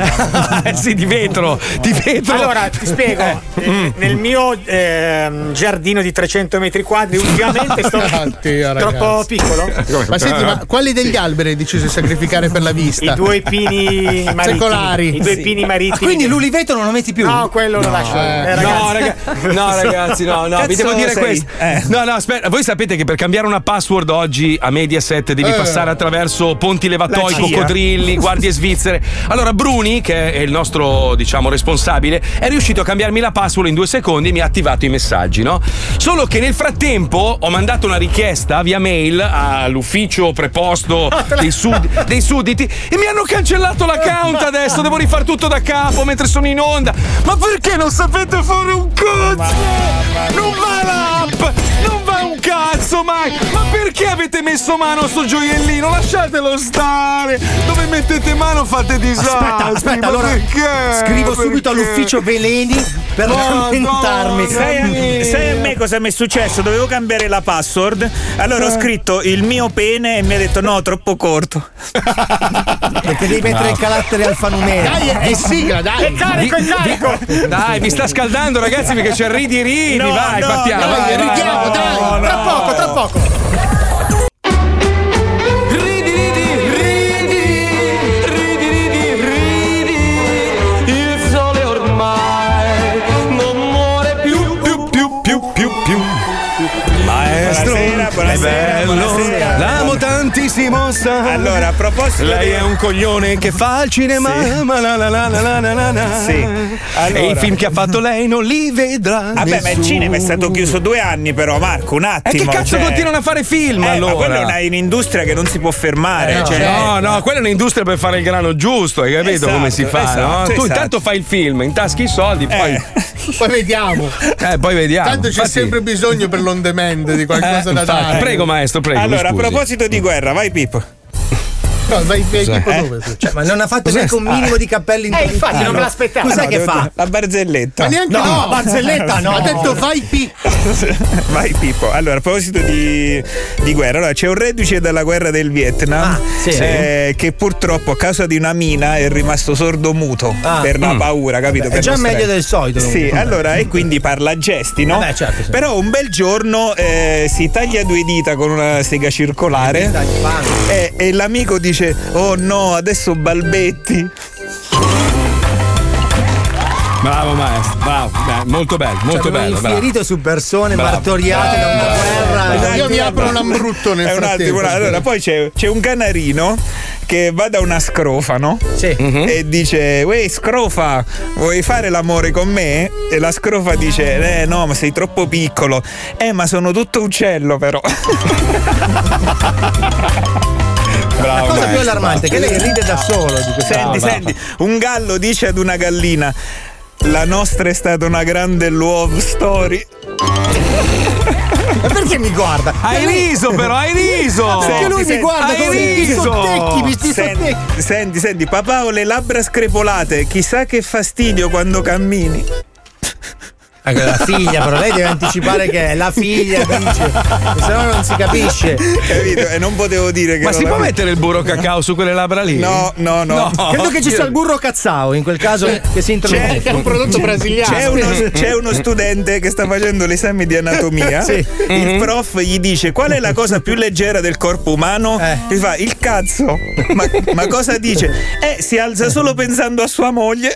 Eh sì, di vetro, di vetro.
Allora, ti spiego. Eh, Nel mio ehm, giardino di 300 metri quadri, ultimamente sto
Oddio,
troppo
ragazzi.
piccolo.
Ma senti, ma quali degli alberi hai deciso di sacrificare per la vista?
I due pini marittimi.
Secolari.
I due
Sì.
pini
Ah,
marittimi.
quindi l'uliveto non lo metti più?
No, quello lo lascio. Eh,
No,
ragazzi.
raga- no, ragazzi, no, no, vi devo dire
sei?
questo.
Eh.
No, no, aspetta, voi sapete che per cambiare una password oggi a Mediaset devi
Eh.
passare attraverso ponti levatoi, coccodrilli, guardie svizzere. Allora, Bruni, che è il nostro, diciamo, responsabile, è riuscito a cambiarmi la password in due secondi e mi ha attivato i messaggi, no? Solo che nel frattempo ho mandato una richiesta via mail all'ufficio preposto dei, sud- dei sudditi e mi hanno cancellato l'account adesso. Devo rifare tutto da capo mentre sono in onda. Ma perché non sapete fare un cazzo? Non va l'app! Non cazzo mai! Ma perché avete messo mano a sto gioiellino? Lasciatelo stare! Dove mettete mano fate disastri!
Aspetta, aspetta, allora
perché?
scrivo subito
Perché?
all'ufficio veleni per
Madonna,
lamentarmi.
Sai, sai a me cosa mi è successo? Dovevo cambiare la password. Allora ho scritto il mio pene e mi ha detto no, troppo corto.
Perché devi mettere il carattere alfanumerico.
Dai, è, è sigla, dai.
È carico, è carico.
Dai, mi sta scaldando, ragazzi, perché c'è ridi ridi.
No,
vai,
no,
partiamo.
no,
vai, vai,
ridiamo, dai. Tra poco, tra poco.
Ridi, ridi, ridi, ridi, ridi, ridi. Il sole ormai non muore più, più, più, più, più, più. Maestro,
Buonasera, buonasera,
è bello,
buonasera
costa.
Allora, a proposito.
Lei è un coglione che fa il cinema.
Sì.
Ma la la la la la la
Sì. Allora.
E i film che ha fatto lei non li vedrà.
Ah, Vabbè, nessuno. ma il cinema è stato chiuso due anni, però, Marco, un attimo.
E che cazzo
cioè...
continuano a fare film?
Eh,
allora?
Ma quella è una, un'industria che non si può fermare.
Eh, no.
Cioè...
no, no, quella è un'industria per fare il grano giusto, hai capito
esatto,
come si fa?
Esatto,
no? esatto. Tu
esatto.
intanto fai il film, intaschi i soldi, poi. Eh.
Poi vediamo.
Eh, poi vediamo.
Tanto c'è
Infatti...
sempre bisogno per l'on demand di qualcosa
eh,
da dare.
Prego, maestro, prego.
Allora, a proposito di guerra, vai Pippo.
No, vai, vai
Eh?
dove?
Cioè, ma non ha fatto
Cos'è?
neanche un minimo di cappelli in
Eh, infatti, non me l'aspettavo.
Cos'è
No,
che fa?
La barzelletta.
Ma neanche
No,
no,
barzelletta no.
Ha detto vai P.
Vai Pippo. Allora, a proposito di, di guerra, allora, c'è un reduce dalla guerra del Vietnam
Ah, sì.
eh, che purtroppo a causa di una mina è rimasto sordo-muto
Ah.
per la paura, capito?
È
Per
già meglio del solito.
Sì,
comunque.
allora e quindi parla a gesti, no?
Vabbè, certo, sì.
Però un bel giorno eh, si taglia due dita con una sega circolare
fanno.
e, e l'amico dice: Oh no, adesso balbetti.
Bravo maestro, bravo, Beh, molto bello,
Cioè,
molto
avevo
bello. bravo.
infierito su persone
Bravo.
martoriate da una guerra.
Io mi apro un ambrutto nel
È un
frattempo.
attimo, allora poi c'è, c'è un canarino che va da una scrofa, no?
Sì.
Mhm.
E dice: Uè, scrofa, vuoi fare l'amore con me? E la scrofa dice: Eh, no, ma sei troppo piccolo. Eh, ma sono tutto uccello, però.
La cosa più allarmante è che lei ride da solo di questa
Senti,
roba.
senti, un gallo dice ad una gallina: La nostra è stata una grande love story.
Ma perché mi guarda?
Hai riso però, hai riso!
Perché lui mi
senti,
guarda
hai
mi
riso!
sottecchi, mi sti
Senti, senti, senti, papà ho le labbra screpolate, chissà che fastidio quando cammini.
Ecco, la figlia, però lei deve anticipare che è la figlia, dice. Se no non si capisce.
Capito? E non potevo dire che
Ma si può mettere il burro cacao su quelle labbra lì?
No, no, no.
Credo che ci sia il burro cazzao in quel caso che si introduce.
È un prodotto brasiliano.
C'è uno, c'è uno studente che sta facendo l'esame di anatomia.
Sì.
Il prof gli dice: Qual è la cosa più leggera del corpo umano?
Eh.
Gli fa il cazzo. Ma, ma cosa dice? Eh, si alza solo pensando a sua moglie.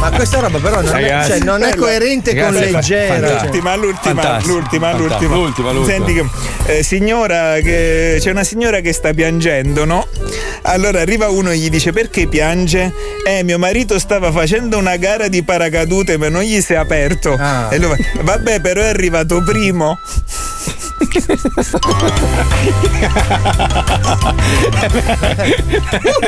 Ma questa roba però non, è,
Ragazzi,
cioè, non è coerente
Ragazzi,
con
è
cioè.
L'ultima, l'ultima,
Fantastico,
l'ultima, l'ultima.
L'ultima, l'ultima.
Senti che eh, signora che c'è una signora che sta piangendo, no? Allora arriva uno e gli dice perché piange? Eh, mio marito stava facendo una gara di paracadute ma non gli si è aperto.
Ah.
E lui vabbè, però è arrivato primo.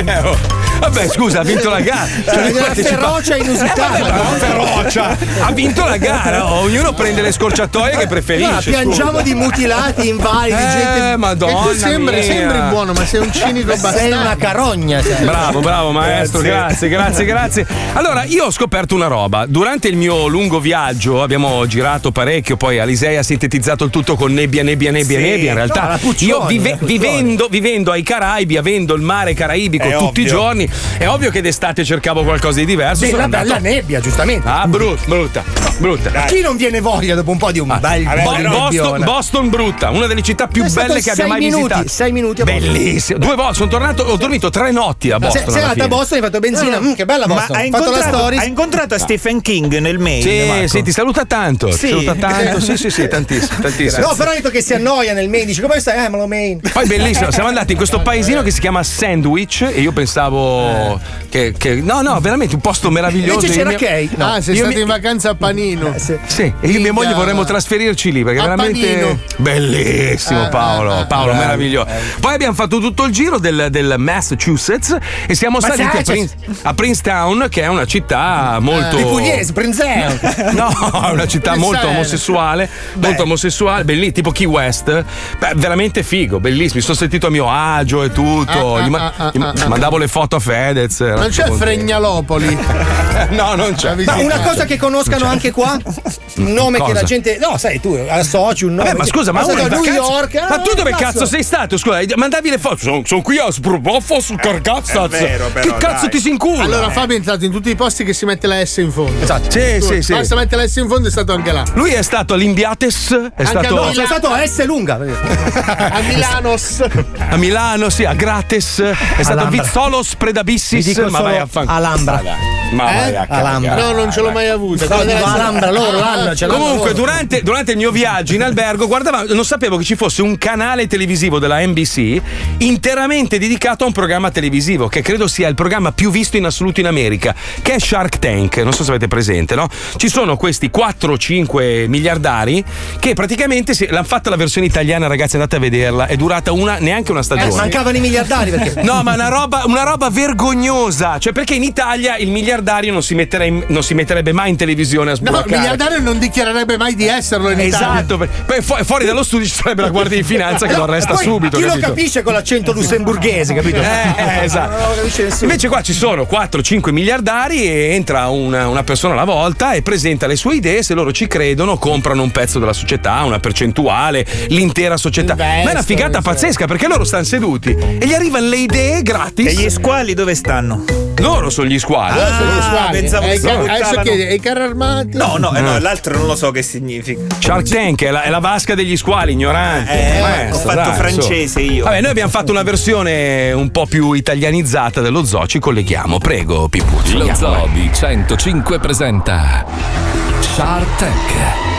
Eh, oh. Vabbè, scusa, ha vinto la gara.
Cioè, una ferocia inusitata.
Eh, vabbè, ferocia. Ha vinto la gara. Ognuno prende le scorciatoie che preferisce.
Allora, piangiamo
scusa.
di mutilati, invalidi,
Eh,
gente.
madonna
tu sembri, sembri buono, ma sei un cinico
Sei
bastardo.
una carogna, sei.
Bravo, bravo maestro, grazie, grazie, grazie. Allora, io ho scoperto una roba. Durante il mio lungo viaggio abbiamo girato parecchio, poi Alisei ha sintetizzato il tutto con nebbia, nebbia, nebbia,
Sì.
nebbia. In realtà,
No, la Puccioni,
io vive- vivendo, vivendo ai Caraibi, avendo il mare caraibico
È
tutti i
ovvio.
giorni, è ovvio che d'estate cercavo qualcosa di diverso.
Sì,
sono
la
andato-
bella nebbia, giustamente.
Ah, brutta, brutta, brutta.
A chi non viene voglia dopo un po' di un bel po' di
però
Boston? Boston brutta, una delle città più
È
belle che abbia mai
minuti,
visitato.
sei minuti a Boston.
Bellissimo. Due volte sono tornato, ho dormito tre notti a
Ma
Boston.
sei, sei andata a. Boston, hai fatto benzina. Mm, che bella
Ma
Boston.
hai
Hai fatto la
incontrato,
story.
hai incontrato a Stephen King nel mail?
Sì,
Marco?
sì, ti saluta tanto.
Sì.
Ti saluta tanto. Sì, sì, sì, tantissimo, tantissimo.
No, però ha detto che si annoia nel main, dice come stai? Eh, me lo main.
Poi bellissimo, siamo andati in questo paesino che si chiama Sandwich e io pensavo che, che- no, no, veramente un posto meraviglioso.
Invece c'era
mia-
Kay. Ah, sei
Io
stato
mi-
in vacanza a Panino.
Sì, e io e mia moglie vorremmo trasferirci lì perché
A
veramente
Panino.
bellissimo
Eh,
Paolo,
eh,
Paolo
eh,
meraviglioso. Poi abbiamo fatto tutto il giro del, del Massachusetts e siamo saliti a,
Massachusetts.
Prin- a Princetown che è una città molto
Di pugliese, Prinzeo.
No, è una città molto omosessuale, molto omosessuale, bellissimo, tipo Key West. Beh, veramente figo, bellissimo. Mi sono sentito a mio agio e tutto.
Ah,
Gli
ah,
ma-
ah,
gli
ah, ah.
mandavo le foto a Fedez.
Non c'è. Fregnalopoli.
no, non c'è.
Ma una cosa che conoscano anche qua? Un nome che
Cosa?
la gente. No, sai, tu associ un nome.
Vabbè, ma scusa, ma
Sono
uno
New
vacanza-
York.
Ma
ah,
tu dove
cazzo.
cazzo sei stato? Scusa, mandavi le foto. Sono, sono qui a Sproboffo sul Carcazzaz.
è vero,
Che cazzo
dai.
ti si incula?
Allora Fabio è entrato in tutti i posti che si mette la S in fondo.
Esatto. Sì, sì, sì.
Basta mettere la S in fondo è stato anche là.
Lui è stato all'Imbiates, è
Anche
stato
sono stato a S lunga.
A Milanos.
a Milano, sì, a Grates, è stato a
Alhambra.
Vizzolos Predabissis, ma vai a fanculo.
Alhambra.
Ma vai
Eh?
a cagare.
Alhambra.
No, non ce l'ho mai avuta.
No, dico Alhambra, loro l'hanno,
Comunque,
loro.
durante, durante il mio viaggio in albergo, guardava, non sapevo che ci fosse un canale televisivo della NBC interamente dedicato a un programma televisivo, che credo sia il programma più visto in assoluto in America, che è Shark Tank. Non so se avete presente, no? Ci sono questi 4 o 5 miliardari che praticamente si- l'hanno fatta la versione italiana, ragazzi, andate a vederla. È durata una, neanche una
Eh,
stagione.
mancavano i miliardari perché.
No, ma una roba, una roba vergognosa. Cioè, perché in Italia il miliardario non si, mettere- non si metterebbe mai in televisione a
No, il miliardario non dichiarerebbe mai di esserlo in Italia.
Esatto, poi fu- fuori dallo studio ci sarebbe la guardia di finanza che lo arresta
Poi
subito.
Chi lo
capito?
capisce con l'accento lussemburghese, capito?
Eh, eh, esatto.
Lo nessuno.
Invece qua ci sono 4-5 miliardari e entra una, una persona alla volta e presenta le sue idee, se loro ci credono comprano un pezzo della società, una percentuale, l'intera società. Ma è una figata pazzesca perché loro stanno seduti e gli arrivano le idee gratis.
E gli squali dove stanno?
Loro sono gli squali.
Loro sono gli
Ah,
squali.
pensavo
Eh,
che
car-
buttavano-
adesso chiede, e i carri armati?
No, no, eh, no,
Eh.
l'altro non lo so che significa.
Shark Tank è la, è la vasca degli squali, ignorante.
Eh,
Maestro,
ho fatto
dai,
francese io.
Vabbè, noi abbiamo fatto una versione un po' più italianizzata dello zoo, ci colleghiamo. Prego, Pipuzzo.
Lo Zoo di 105 presenta Shark Tank.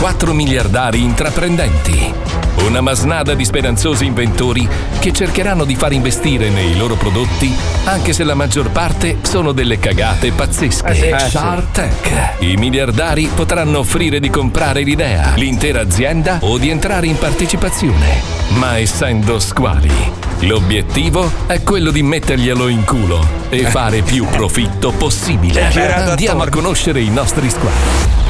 4 miliardari intraprendenti. Una masnada di speranzosi inventori che cercheranno di far investire nei loro prodotti, anche se la maggior parte sono delle cagate pazzesche.
Eh. Eh.
Shark Tank. I miliardari potranno offrire di comprare l'idea, l'intera azienda o di entrare in partecipazione. Ma essendo squali, l'obiettivo è quello di metterglielo in culo e fare più profitto possibile. Andiamo a conoscere i nostri squali.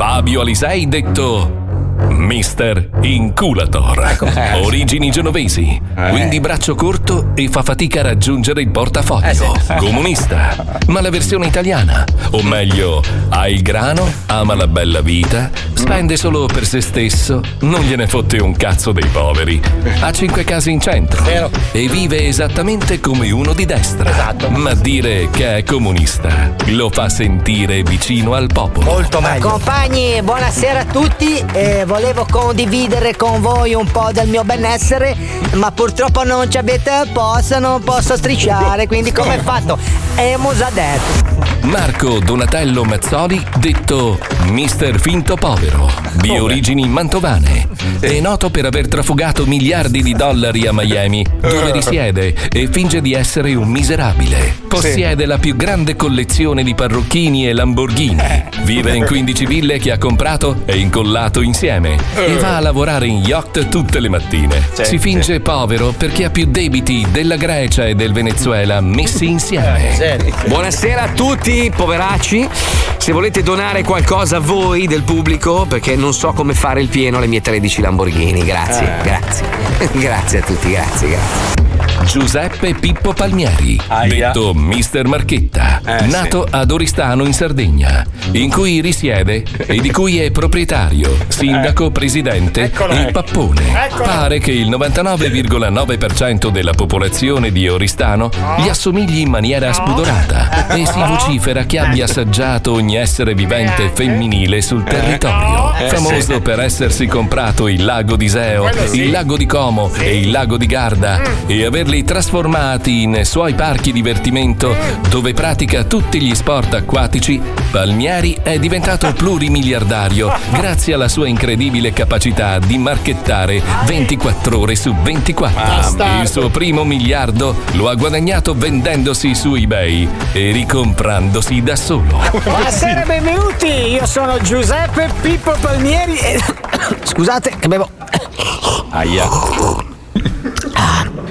Fabio Alisei detto Mister Inculator. Origini genovesi, quindi braccio corto e fa fatica a raggiungere il portafoglio. Comunista. Ma la versione italiana, o meglio, ha il grano, ama la bella vita, spende solo per se stesso, non gliene fotte un cazzo dei poveri. Ha cinque case in centro e vive esattamente come uno di destra. Ma dire che è comunista lo fa sentire vicino al popolo.
Molto meglio.
Compagni, buonasera a tutti. Eh, volevo condividere con voi un po' del mio benessere, ma purtroppo non ci avete posto, non posso strisciare, quindi come è fatto? Hemos a detto.
Marco Donatello Mazzoli, detto Mister Finto Povero, di origini mantovane, è noto per aver trafugato miliardi di dollari a Miami, dove risiede e finge di essere un miserabile. Possiede la più grande collezione di parrucchini e Lamborghini. Vive in 15 ville che ha comprato e incollato insieme e va a lavorare in yacht tutte le mattine.
Sì,
Si finge povero perché ha più debiti della Grecia e del Venezuela messi insieme.
Buonasera a tutti, poveracci. Se volete donare qualcosa a voi del pubblico, perché non so come fare il pieno alle mie 13 Lamborghini. Grazie,
Eh.
grazie. grazie a tutti, grazie, grazie.
Giuseppe Pippo Palmieri, detto Mister Marchetta,
Eh,
nato ad Oristano in Sardegna, in cui risiede e di cui è proprietario, sindaco, presidente
Eccolo.
il pappone.
Eccolo.
Pare che il 99,9% della popolazione di Oristano gli assomigli in maniera spudorata e si vocifera che abbia assaggiato ogni essere vivente femminile sul territorio,
Eh,
famoso
sì.
per essersi comprato il lago di
sì.
il lago di Como e il lago di Garda e averli vederli trasformati in suoi parchi divertimento dove pratica tutti gli sport acquatici, Palmieri è diventato plurimiliardario grazie alla sua incredibile capacità di marchettare 24 ore su 24.
Bastardo.
Il suo primo miliardo lo ha guadagnato vendendosi su eBay e ricomprandosi da solo.
Buonasera e benvenuti, io sono Giuseppe Pippo Palmieri e... Scusate che bevo...
Aia.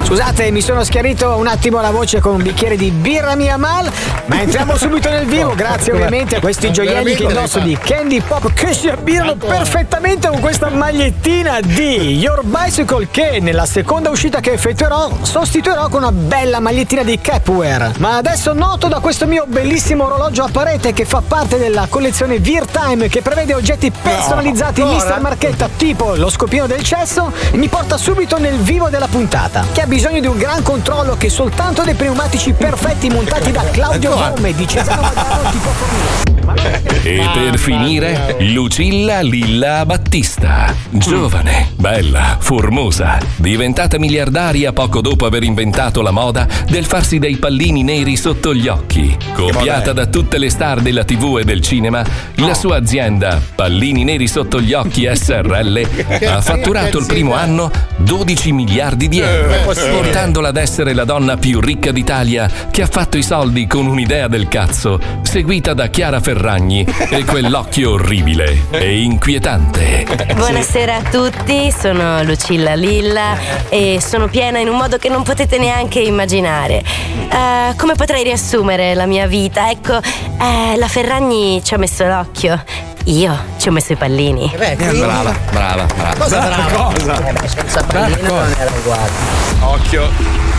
Scusate, mi sono schiarito un attimo la voce con un bicchiere di birra mia mal, ma entriamo subito nel vivo, grazie ovviamente a questi gioielli che indosso di Candy Pop che si abbinano perfettamente con questa magliettina di Your Bicycle che nella seconda uscita che effettuerò sostituirò con una bella magliettina di Capware. Ma adesso noto da questo mio bellissimo orologio a parete che fa parte della collezione Veer Time che prevede oggetti personalizzati
ancora?
Mister Marchetta tipo lo scopino del cesso e mi porta subito nel vivo della puntata che bisogno di un gran controllo che soltanto dei pneumatici perfetti montati da Claudio Nome di Cesaro Madaro ti può fornire.
E per finire, Lucilla Lilla Battista. Giovane, bella, formosa, diventata miliardaria poco dopo aver inventato la moda del farsi dei pallini neri sotto gli occhi. Copiata da tutte le star della TV e del cinema, la sua azienda, Pallini Neri sotto gli occhi SRL, ha fatturato il primo anno 12 miliardi di euro,
Eh, possibile.
portandola ad essere la donna più ricca d'Italia che ha fatto i soldi con un'idea del cazzo, seguita da Chiara Ferragni e quell'occhio orribile e inquietante.
Buonasera a tutti, sono Lucilla Lilla e sono piena in un modo che non potete neanche immaginare. Eh, come potrei riassumere la mia vita? Ecco, eh, la Ferragni ci ha messo l'occhio, io ci ho messo i pallini.
Brava, brava, brava.
Cosa brava?
Cosa?
Eh beh, senza pallino non era uguale.
Occhio.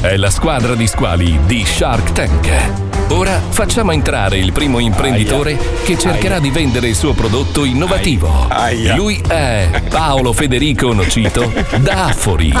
È la squadra di squali di Shark Tank. Ora facciamo entrare il primo imprenditore che cercherà di vendere il suo prodotto innovativo. Lui è Paolo Federico Nocito da Affori.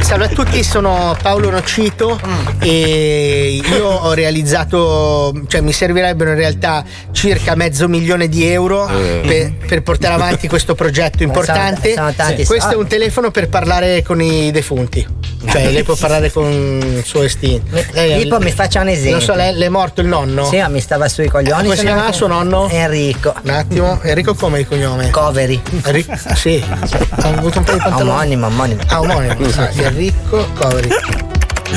Salve a tutti, sono Paolo Nocito e io ho realizzato, cioè mi servirebbero in realtà circa mezzo milione di euro
Eh.
per, per portare avanti questo progetto importante.
sono tanti
Questo è un telefono per parlare con i defunti. Cioè lei può parlare con il suo estinto. Lei-
Tipo mi faccia un esempio.
Non so, lei, le è morto il nonno?
Sì, ma mi stava sui coglioni.
Come si
sono-
chiama suo nonno?
Enrico.
Un attimo, Enrico come il cognome?
Coveri.
Enrico, sì. Ha avuto un po' di pantaloni.
Omonimo, omonimo.
Ah, omonimo. Ah, Enrico Coveri.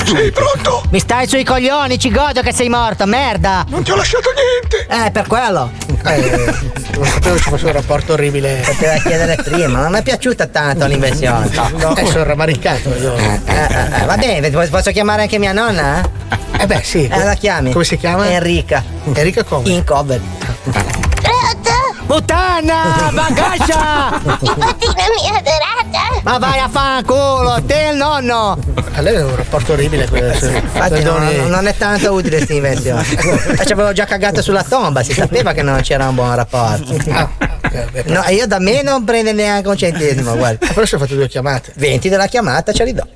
Sei pronto? Mi stai sui coglioni, ci godo che sei morto, merda! Non ti ho lasciato niente! Eh, per quello!
Eh, non sapevo ci fosse un rapporto orribile.
Poteva chiedere prima, non mi è piaciuta tanto l'inversione.
No, eh, sono rammaricato io.
Eh, eh, eh, va bene, posso- posso chiamare anche mia nonna?
Eh beh, sì.
Eh, la chiami?
Come si chiama?
Enrica.
Enrica come?
In cover. Puttana! Bagascia!
Nipotina mia adorata!
Ma vai a fanculo, te e il nonno!
A lei è un rapporto orribile quello.
Infatti non,
Perdoni.
non è tanto utile questa invenzione. Ci avevo già cagato sulla tomba, si sapeva che non c'era un buon rapporto. No, io da me non prende neanche un centesimo, guarda.
Però ci ho fatto due chiamate.
20 della chiamata ce li do.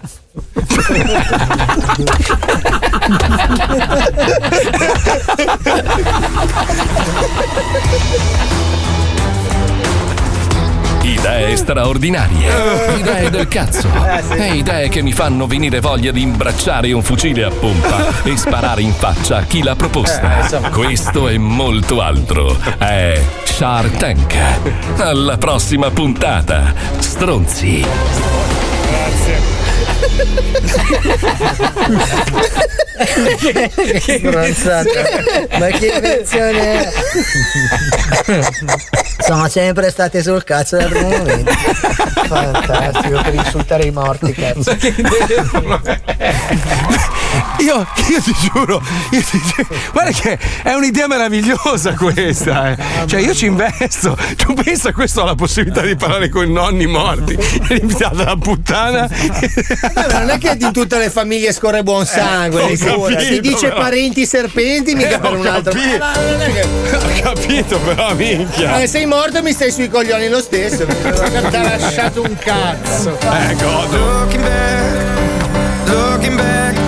Idee straordinarie, idee del cazzo, e idee che mi fanno venire voglia di imbracciare un fucile a pompa e sparare in faccia a chi l'ha proposta. Questo e molto altro. È Shark Tank. Alla prossima puntata, stronzi.
Che stronzata. Ma che invenzione è? Sono sempre state sul cazzo dal primo momento.
Fantastico per insultare i morti, cazzo.
Io, io ti giuro, io ti giuro, guarda che è un'idea meravigliosa questa. eh. Cioè, io ci investo. Tu pensa questo alla possibilità di parlare con i nonni morti, invitata la puttana.
Ma non è che in tutte le famiglie scorre buon sangue,
Eh, ho
figurati.
capito,
si dice
però.
parenti serpenti, mica
Eh,
per un altro.
capito.
Ma che-
Ho capito, però, minchia.
Eh, sei morto e mi stai sui coglioni lo stesso.
Non ti ha lasciato un cazzo.
Eh, godo.
Looking back, looking back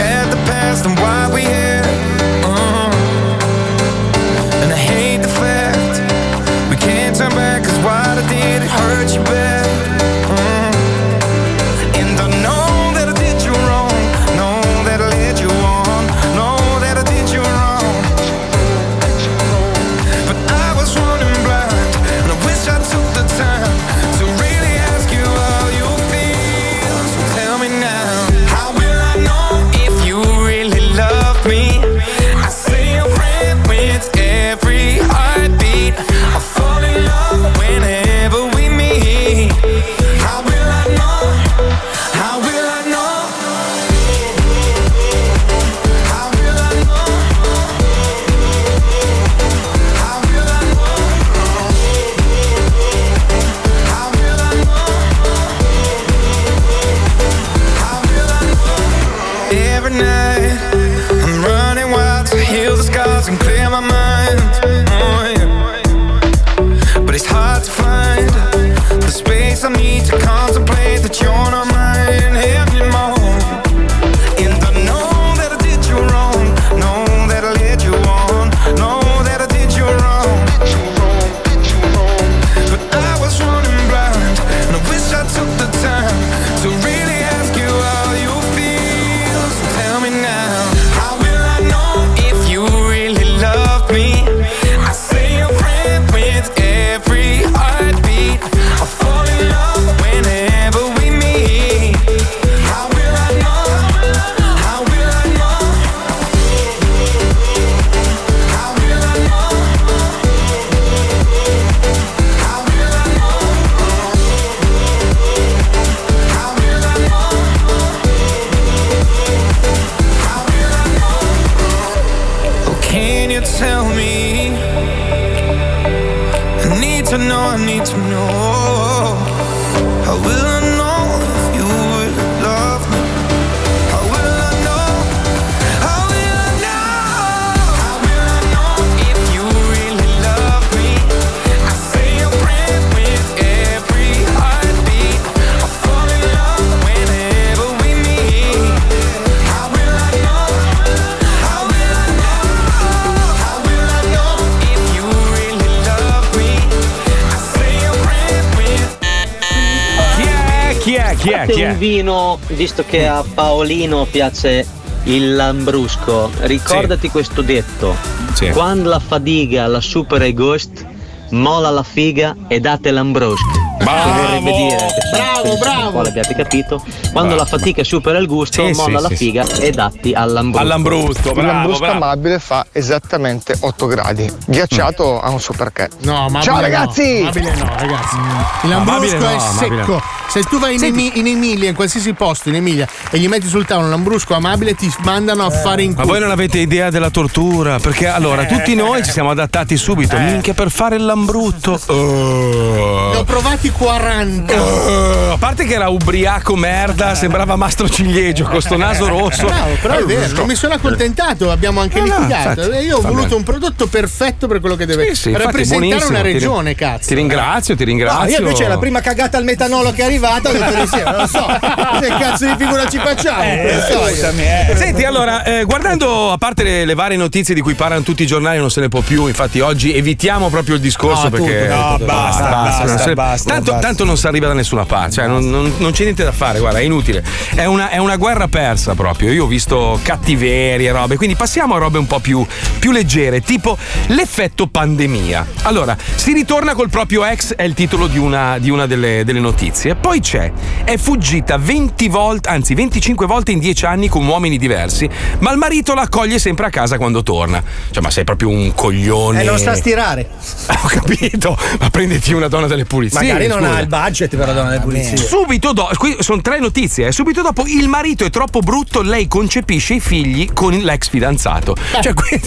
hurt you bad I need to contemplate that you're not
visto che a Paolino piace il lambrusco, ricordati questo detto.
Sì.
Quando la fadiga la supera i ghost, mola la figa e date l'ambrusco.
Bravo!
Dire,
Bravo, bravo!
Un po' l'abbiate capito. Quando la fatica supera il gusto,
Sì,
molla
sì,
la
sì,
figa e datti all'ambrusco.
All'ambrusco,
Il lambrusco amabile fa esattamente 8 gradi. Ghiacciato ha un suo perché.
No, ma
Ciao ragazzi!
Amabile no, ragazzi. Il
Amabile
lambrusco
no,
è
amabile
secco.
No.
Se tu vai in, Emi- in Emilia, in qualsiasi posto in Emilia, e gli metti sul tavolo un lambrusco amabile, ti mandano a fare in
Ma
culo.
voi non avete idea della tortura? Perché allora tutti noi ci siamo adattati subito. Minchia per fare il lambrutto. Oh.
Ne ho provati 40.
Oh, a parte che era ubriaco merda, sembrava mastro ciliegio con sto naso rosso.
Bravo, però è vero, non mi sono accontentato, abbiamo anche
No, no,
litigato.
infatti,
E io ho voluto
bene.
un prodotto perfetto per quello che deve
Sì, sì,
rappresentare una
ti
regione, cazzo.
Ti ringrazio, ti
No,
ringrazio.
io invece la prima cagata al metanolo che è arrivata ho detto di sì, non lo so. Che cazzo di figura ci facciamo?
Eh, scusami, eh. Senti, allora, eh, guardando a parte le, le varie notizie di cui parlano tutti i giornali, non se ne può più. Infatti, oggi evitiamo proprio il discorso
No,
perché.
tutto, no, basta, basta,
non se ne-
basta,
tanto,
basta.
tanto non si arriva da nessuna parte, cioè non, non- non c'è niente da fare, guarda, è inutile. È una, è una guerra persa proprio. Io ho visto cattiverie, robe. Quindi passiamo a robe un po' più, più leggere, tipo l'effetto pandemia. Allora, si ritorna col proprio ex, è il titolo di una, di una delle, delle notizie. Poi c'è, è fuggita 20 volte, anzi 25 volte in 10 anni con uomini diversi, ma il marito la accoglie sempre a casa quando torna. Cioè, ma sei proprio un coglione.
E non sa stirare.
Ho capito, ma prenditi una donna delle pulizie.
Magari non
scusa.
ha il budget per la donna delle pulizie.
Subito dopo, qui sono tre notizie. eh. Subito dopo, il marito è troppo brutto, lei concepisce i figli con l'ex fidanzato. Cioè, que-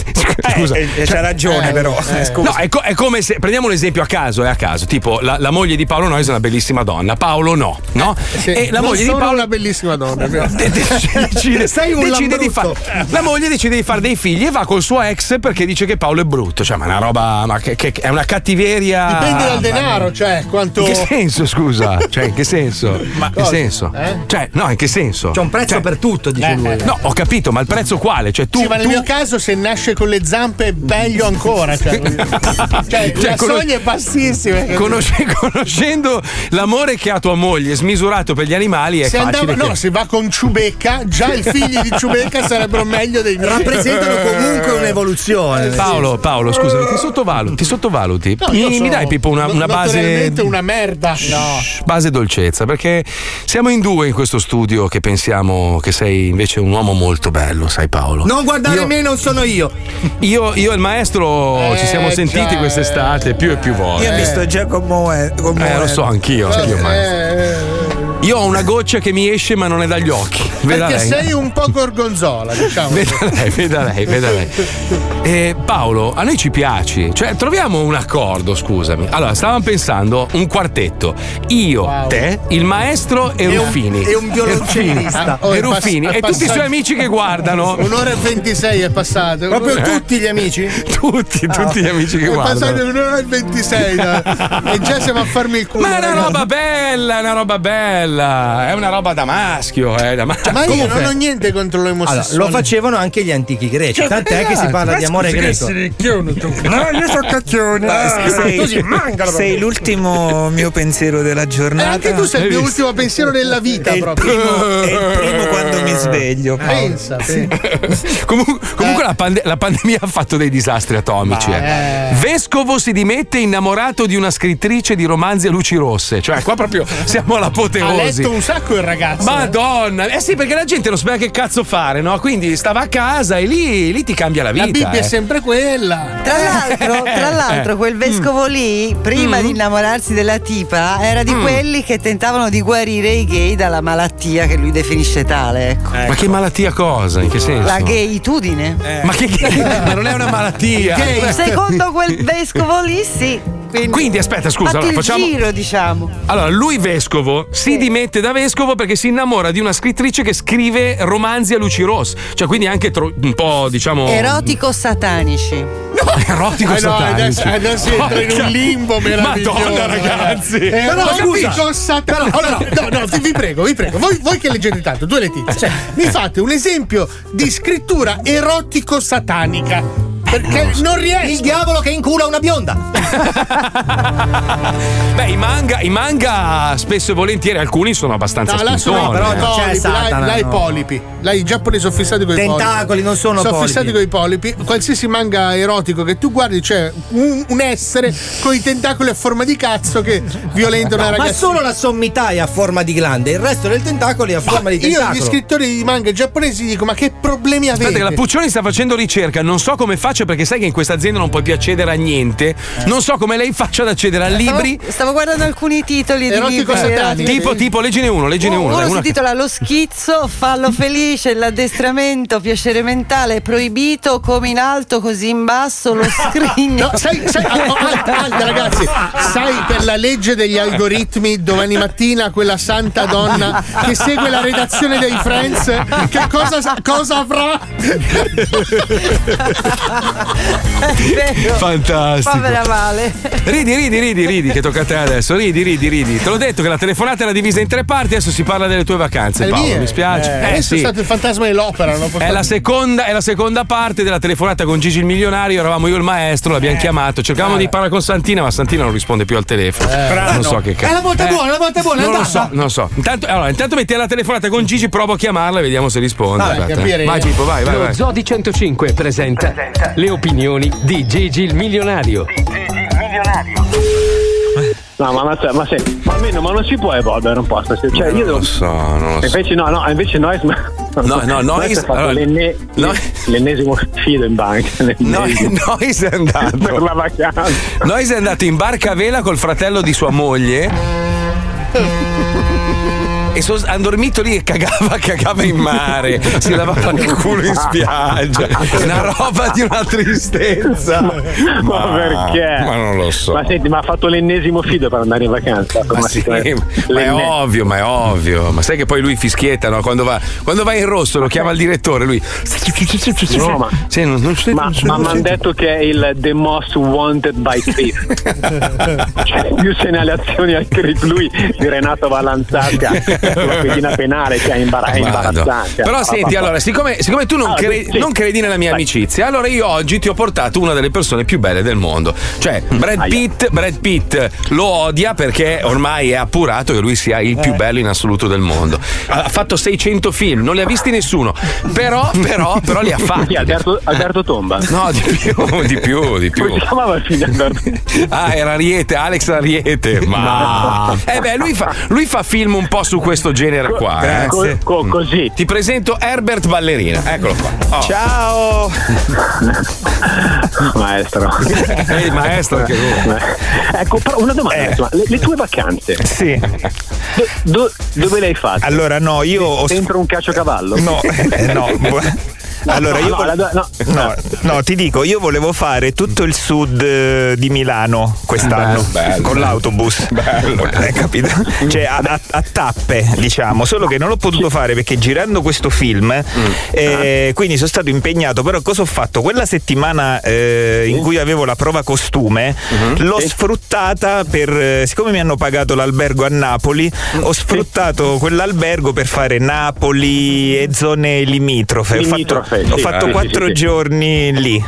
scusa,
eh, eh, c'ha ragione, però, eh, scusa.
No, è, co- è come se prendiamo un esempio a caso, è a caso. Tipo, la, la moglie di Paolo Noyes è una bellissima donna, Paolo no, no?
Sì,
e la moglie di Paolo
una bellissima donna. è.
De- decide,
Sei un
decide di fare la moglie decide di fare dei figli e va col suo ex perché dice che Paolo è brutto cioè ma è una roba ma che, che- è una cattiveria
Dipende dal denaro, cioè quanto.
in che senso scusa cioè in che senso ma in che
Cosa?
senso
Eh?
cioè no in che senso
C'è un prezzo per tutto, dice
Eh,
lui.
eh.
no ho capito ma il prezzo quale cioè tu,
sì, ma nel
tu-
mio caso se nasce con le zampe meglio ancora. Cioè, cioè,
Cioè,
la
conos-
soglia è bassissima.
conosce- conoscendo l'amore che ha tua moglie smisurato per gli animali è
se
facile
andava,
che-
no, se va con Ciubecca, già i figli di Ciubecca sarebbero meglio dei miei.
Rappresentano comunque un'evoluzione.
Paolo, Paolo, scusami, ti sottovaluti, ti sottovaluti.
No,
mi, mi dai Pippo una, una base
una merda. No.
base dolcezza, perché siamo in due in questo studio che pensiamo che sei invece un uomo molto bello, sai Paolo.
Non guardare
Io-
me, non sono io.
Io, io e il maestro ci siamo
Eh,
sentiti
già,
quest'estate più e più volte.
Io mi sto già commuovendo.
Eh, lo so, anch'io, anch'io,
Eh,
maestro. yeah. Io ho una goccia che mi esce ma non è dagli occhi. Veda
Perché
lei.
sei un po' gorgonzola, diciamo.
Veda lei, veda lei, veda lei. Eh, Paolo, a noi ci piaci, cioè troviamo un accordo, scusami. Allora, stavamo pensando un quartetto. Io, te, il maestro e,
E un-
Ruffini.
e un violoncellista.
E,
Oh, è
Ruffini
pass-
e
è
tutti i suoi
passato-
amici che guardano.
Un'ora e 26 è passato.
Proprio
Un'ora-
tutti
gli amici?
Tutti, tutti gli amici che
È passato
guardano.
un'ora e 26 da- e già siamo a farmi il culo.
Ma è una roba bella, è una roba bella, è una roba da maschio, eh, da maschio.
Ma io non ho niente contro le
Allora, lo facevano anche gli antichi greci,
Cioè,
tant'è che si parla di amore greco.
No, io sono cacchione.
Ah, sei, sei l'ultimo mio pensiero della
E
giornata.
Eh, anche tu sei il mio ultimo pensiero della vita,
È il
proprio.
primo- è il primo quando mi sveglio.
Pensa, pensa.
Comunque, comunque la, pande- la pandemia ha fatto dei disastri atomici. eh. Vescovo si dimette innamorato di una scrittrice di romanzi a luci rosse. Cioè, qua proprio siamo all'apoteosi.
Letto un sacco il ragazzo.
Madonna, eh sì, perché la gente non sapeva che cazzo fare, no? Quindi stava a casa e lì, lì ti cambia la vita.
La Bibbia
eh.
è sempre quella.
Tra l'altro, tra l'altro, quel vescovo lì, prima
Mm.
di innamorarsi della tipa, era di
Mm.
quelli che tentavano di guarire i gay dalla malattia che lui definisce tale. Ecco.
Ma che malattia cosa? In che senso?
La gayitudine.
Ma che Ma non è una malattia.
Secondo quel vescovo lì, sì. Quindi,
Quindi, aspetta, scusa, allora,
il
facciamo-
giro, diciamo.
Allora, lui vescovo si dimette da vescovo perché si innamora di una scrittrice che scrive romanzi a luci rosse. Cioè, quindi anche tro- un po', diciamo.
Erotico satanici.
erotico
Eh no,
satanici.
adesso, adesso entra in un limbo meraviglioso.
Madonna, ragazzi.
Eh,
Però,
no,
scusa.
erotico satanico.
Però,
no, no, no, vi- vi prego, vi prego. Voi, voi che leggete tanto, due letizia, mi fate un esempio di scrittura erotico-satanica. Perché non riesco.
Il diavolo che incula una bionda.
Beh, i manga, i manga spesso e volentieri alcuni sono abbastanza
No, là sono
spuntoni,
però
eh.
polipi, là, là i polipi. Là i giapponesi sono fissati con i polipi.
Tentacoli, non sono
Sono
polipi.
fissati con i polipi. Qualsiasi manga erotico che tu guardi c'è un, un essere con i tentacoli a forma di cazzo che violenta una
No, ma
ragazza.
solo la sommità è a forma di glande, il resto del tentacolo è a forma di
Io
tentacolo.
agli scrittori di manga giapponesi dico: ma che problemi avete?
Aspetta, che la Puccioni sta facendo ricerca. Non so come faccia, perché sai che in questa azienda non puoi più accedere a niente. Non so come lei faccia ad accedere a libri.
Stavo, stavo guardando alcuni titoli di libri.
satanico.
Tipo, tipo, leggine uno, leggine uno.
Uno
dai,
si
una-
intitola Lo schizzo, fallo felice, l'addestramento, piacere mentale, proibito come in alto, così in basso, lo scrigno.
No, sai, sai, oh, alta, alta, ragazzi, sai per la legge degli algoritmi domani mattina quella santa donna che segue la redazione dei Friends che cosa, cosa avrà?
È vero.
Fantastico.
Povera Vale.
Ridi, ridi, ridi, ridi, che tocca a te adesso. Ridi, ridi, ridi. Te l'ho detto che la telefonata era divisa in tre parti, adesso si parla delle tue vacanze, Paolo.
mie.
Mi spiace.
Eh,
Eh,
adesso
sì.
è stato il fantasma dell'opera. non
È la, seconda, è la seconda parte della telefonata con Gigi il milionario. Eravamo io e il maestro, l'abbiamo chiamato. Cercavamo di parlare con Santina, ma Santina non risponde più al telefono. non so che
È
cazzo.
la volta
Eh,
buona, la volta buona, è
Non lo so, non lo so. Intanto, allora, intanto metti la telefonata con Gigi, provo a chiamarla e vediamo se risponde.
Vabbè.
Vai, Pippo, vai, vai.
Lo. Zodi 105 presenta le opinioni di Gigi il milionario.
No, ma, ma, ma, se- ma almeno ma non si può evolvere un po'. Cioè, io
Non
devo.
lo so, non lo so.
Invece no, no, invece noi.
No, no, Nois-
ha fatto
allora,
l'enne- l'ennesimo fido in banca.
No,
l'ennesimo.
Nois è andato.
per la vacanza.
Nois è andato in barca a vela col fratello di sua moglie. E so- hanno dormito lì e cagava, cagava in mare, si lavava il culo in spiaggia. Una roba di una tristezza.
Ma, perché?
Ma non lo so.
Ma senti, ma ha fatto l'ennesimo fido per andare in vacanza.
Ma, sì, ma è ovvio, ma è ovvio. Ma sai che poi lui fischietta, no? Quando va, quando va in rosso lo chiama il direttore, lui.
No, ma,
Sì, non- non-
ma,
non-
ma mi hanno detto che è il The Most Wanted by Thief. cioè, più se ne ha le azioni al lui di Renato Vallanzasca sulla pedina penale, cioè è imbar- è imbarazzante.
Però
Pa, pa,
senti, allora, siccome, siccome tu non,
Ah,
cre-
sì.
non credi nella mia
Vai.
amicizia, allora io oggi ti ho portato una delle persone più belle del mondo. Cioè, Brad Pitt, Brad Pitt lo odia perché ormai è appurato che lui sia il più bello in assoluto del mondo. Ha fatto 600 film, non li ha visti nessuno. Però, però, però li ha fatti.
Chi, Alberto, Alberto Tomba?
No, di più, di più, di più.
Come si chiamava il figlio di Alberto?
Ah, era Ariete, Alex Ariete. Ma. Eh beh, lui fa, lui fa film un po' su questo genere qua. eh.
Co- co- così.
Ti presento Herbert Ballerina, eccolo qua. Oh.
Ciao!
Maestro.
Ehi, maestro, che
Ecco, però una domanda, insomma, le, le tue vacanze.
Sì.
Do- do- dove le hai fatte?
Allora, no, io ho.
Dentro un caciocavallo?
No, eh, no. Allora,
no,
io
no, do- no.
no, ti dico, io volevo fare tutto il sud eh, di Milano quest'anno.
Bello, bello.
con l'autobus. Hai capito? Cioè a, a- a tappe, diciamo, solo che non l'ho potuto fare perché girando questo film, eh, quindi sono stato impegnato, però cosa ho fatto? Quella settimana eh, in cui avevo la prova costume, l'ho sfruttata per, eh, siccome mi hanno pagato l'albergo a Napoli, ho sfruttato quell'albergo per fare Napoli e zone limitrofe. Ho
Limitrofe,
ho
sì,
fatto
sì,
quattro
sì, sì.
giorni lì.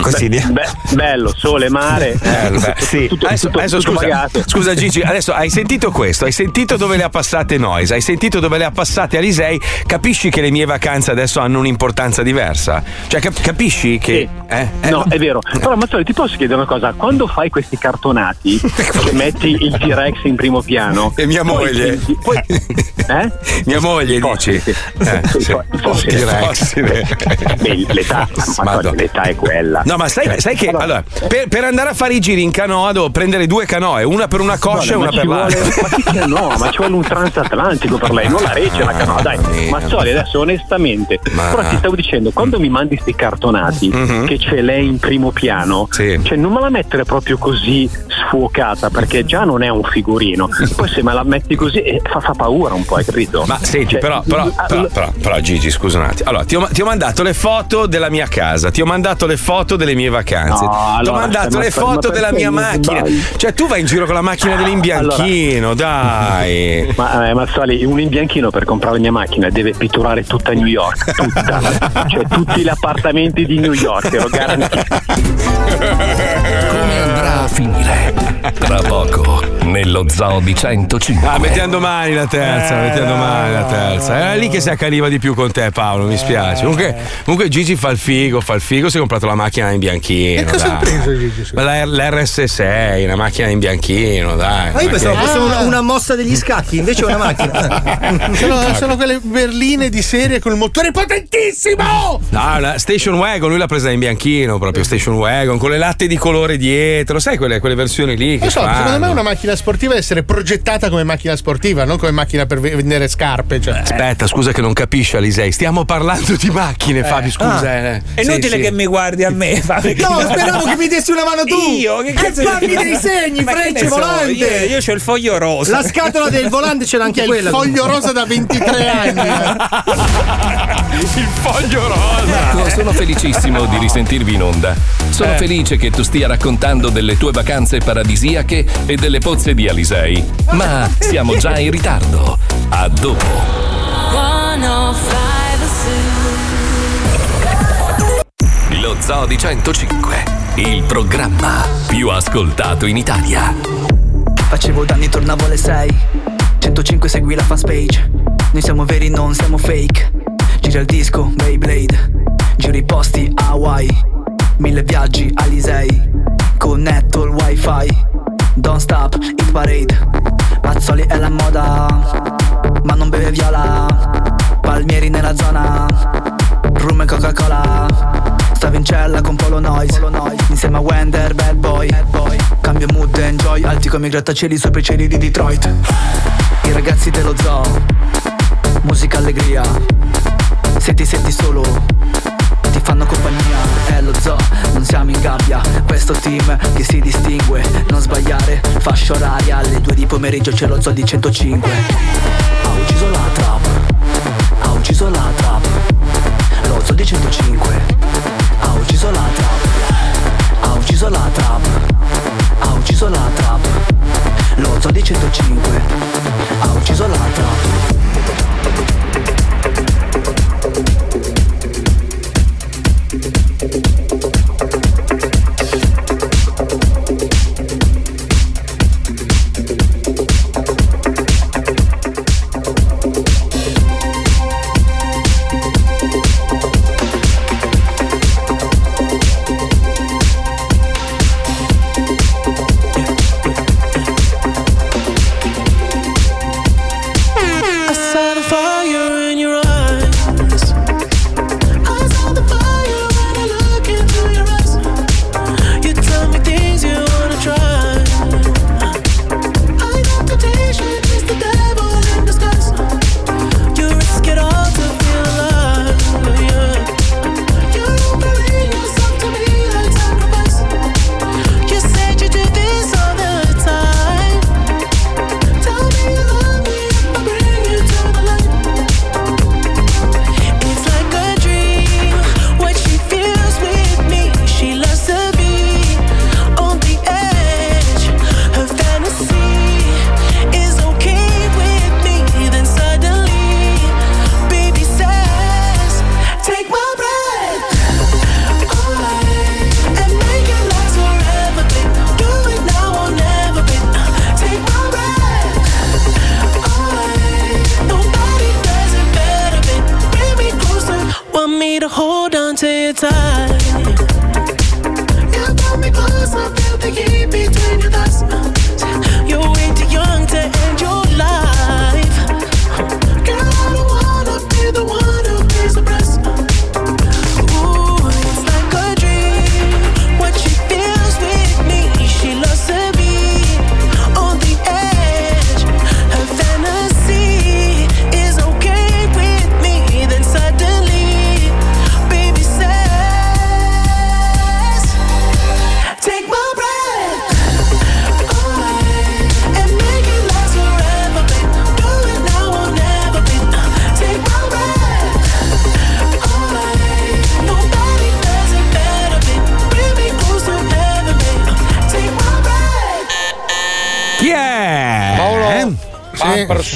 Così di-
Be- bello, sole, mare.
Bello, bello.
Sì.
Tutto,
Adesso,
tutto-
adesso
tutto
scusa,
pagato.
scusa Gigi, adesso hai sentito questo, hai sentito dove le ha passate Noise, hai sentito dove le ha passate Alisei, capisci che le mie vacanze adesso hanno un'importanza diversa? Cioè cap- capisci che... eh? Eh,
no, è vero. Però Mazzoli, ti posso chiedere una cosa? Quando fai questi cartonati che metti il T-Rex in primo piano
E mia
poi
moglie.
senti- poi- eh?
Mia moglie dici?
Sì.
Eh,
Sì,
sì.
fo- fossili,
Che
direi.
fossile.
Beh, l'età, l'età è quella.
No, ma sai, sai che allora, per, per andare a fare i giri in canoa devo prendere due canoe, una per una coscia e una per l'altra.
ma che canoa? Ma ci vuole un transatlantico per lei, non la regge la canoa. Dai, Mazzoli, adesso onestamente,
Ma-
però ti stavo dicendo, quando mi mandi sti cartonati
Mhm.
che c'è lei in primo piano, cioè non me la mettere proprio così sfuocata, perché già non è un figurino. Poi se me la metti così eh, fa, fa paura un po', hai capito?
Ma senti,
Cioè,
però, però, però, però, però, Gigi, scusa un attimo. Allora, ti ho, ti ho mandato le foto della mia casa, ti ho mandato le foto delle mie vacanze,
No,
ti ho
allora,
mandato
ma-
le
ma
foto della mia
mi
macchina.
sbagli?
Cioè, tu vai in giro con la macchina dell'imbianchino, dai.
Ma eh, Mazzoli, un imbianchino per comprare la mia macchina deve pitturare tutta New York, tutta, cioè tutti gli appartamenti di New York, te lo garantisco.
Come andrà a finire? Tra poco, nello Zoo di 105.
Ah, mettiamo domani la terza, mettiamo domani la terza. Era lì che si accaniva di più con te, Paolo. Mi spiace. Comunque, comunque Gigi fa il figo, fa il figo. Si è comprato la macchina in bianchino.
E cosa
dai.
hai preso, Gigi?
la- L'RS6, una macchina in bianchino, dai.
Ma io pensavo fosse una, una mossa degli scacchi, invece è una macchina.
Sono, sono quelle berline di serie con il motore potentissimo!
No, una station wagon, lui l'ha presa in bianchino, proprio station wagon, con le latte di colore dietro, sai quelle, quelle versioni lì che
Non so,
fanno.
secondo me una macchina sportiva deve essere progettata come macchina sportiva, non come macchina per ve- vendere scarpe. Cioè.
Aspetta, scusa che non capisci Alisei, stiamo parlando di macchine, Fabio, scusa. eh.
È
Sì,
inutile
sì.
che mi guardi a me. Fabio, che-
No, speravo che mi dessi una mano tu.
Io? Che cazzo
E fammi dei segni,
che
frecce,
ne so,
volante.
Io, io c'ho il foglio rosa.
La scatola del volante c'era anche
Che è
quella.
il foglio rosa da 23 anni.
Il foglio rosa.
Ecco, sono felicissimo di risentirvi in onda. Sono
Eh.
felice che tu stia raccontando delle tue vacanze paradisiache e delle pozze di Alisei. Ma siamo già in ritardo. A dopo.
105
Lo Zoo di 105, il programma più ascoltato in Italia.
Facevo danni, tornavo alle 6 105 segui la fanpage Noi siamo veri, non siamo fake. Gira il disco, Beyblade. Giro i posti, Hawaii. Mille viaggi, Alisei. Connetto il wifi. Don't stop, hit parade. Mazzoli è la moda Ma non beve viola. Palmieri nella zona. Rum e Coca-Cola Stavo in cella con Polo Noise. Insieme a Wender, bad boy. Cambio mood, enjoy. Alti come i grattacieli sopra i cieli di Detroit. I ragazzi dello zoo. Musica allegria. Se ti senti solo Ti fanno compagnia. È lo zoo, non siamo in gabbia. Questo team che si distingue. Non sbagliare, fascia oraria. Alle due di pomeriggio c'è lo zoo di 105 Ha ucciso la trap. Ha ucciso la trap. Lo zoo di 105 ha ucciso la trap. Ha ucciso la trap. Ha ucciso la trap. Lo zoo di 105 Ha ucciso la trap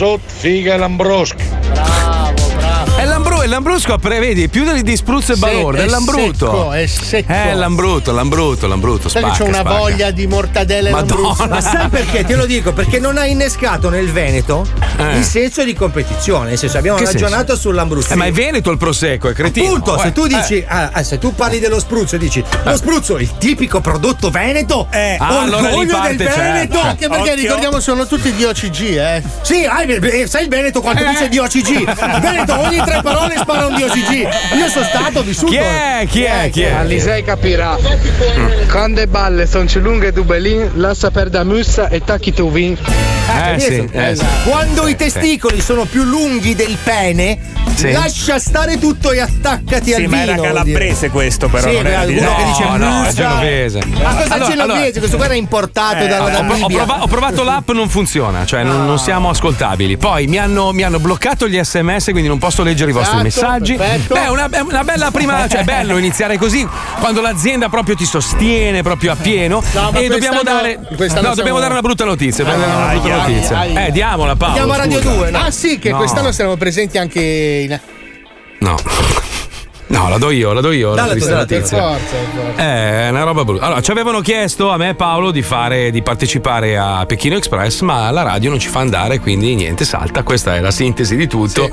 Pamper sotto, figa e
l'ambrusco, prevedi, più di, di spruzzo e
Sì,
balordo, è
è
l'ambruto.
secco, è secco.
Eh, l'ambruto, l'ambruto, l'ambruto.
Sai che
spacca,
c'ho una
spacca.
voglia di mortadella e lambrusco.
Ma sai perché? Te lo dico, perché non ha innescato nel Veneto
Eh.
il senso di competizione. Nel senso, abbiamo
Che
ragionato
senso?
sull'Ambruzzo.
Eh, ma è Veneto il prosecco, è cretino.
Appunto, se
Eh,
tu dici,
eh.
ah, se tu parli dello spruzzo e dici lo spruzzo, il tipico prodotto veneto,
Eh,
Ah, allora
orgoglio
parte,
del
certo.
Veneto.
Anche perché ricordiamo sono tutti di OCG, eh.
Sì, eh, sai il Veneto quanto dice di OCG? Il Veneto ogni tre parole spara un di OCG. Io sono stato, vissuto.
Chi è? Chi è? Chi è?
Alisei capirà. Quando le balle sono più lunghe di Belin, lascia perdere mussa e tacchi tu vin.
Eh, sì, eh, sì.
Quando i testicoli sono più lunghi del pene,
Sì.
lascia stare tutto e attaccati al
Sì,
vino.
ma era calabrese
dire.
questo, però.
Sì,
non era
uno che dice
No, no, è genovese.
Ma cosa
Allora,
genovese?
allora-
Questo qua era importato
Eh,
dalla dalla
ho ho provato l'app, non funziona, cioè non, non siamo ascoltabili. Poi mi hanno, mi hanno bloccato gli sms, quindi non posso leggere i vostri
Esatto,
messaggi.
perfetto.
Beh, una, una bella prima, cioè è bello iniziare così, quando l'azienda proprio ti sostiene proprio a pieno.
No,
e dobbiamo dare, no, dobbiamo
siamo-
dare una brutta notizia. dobbiamo dare una brutta
Ai, ai,
notizia.
ai.
Eh, diamola Paolo.
Andiamo a Radio
scusa.
2. Ah sì, che
No.
quest'anno saremo presenti anche in.
No. No, la do io, la do io. la
Dalla
triste
tua,
notizia.
forza, per forza.
Eh, è una roba brutta. Allora, ci avevano chiesto a me e Paolo di fare, di partecipare a Pechino Express, ma la radio non ci fa andare, quindi niente, salta. Questa è la sintesi di tutto.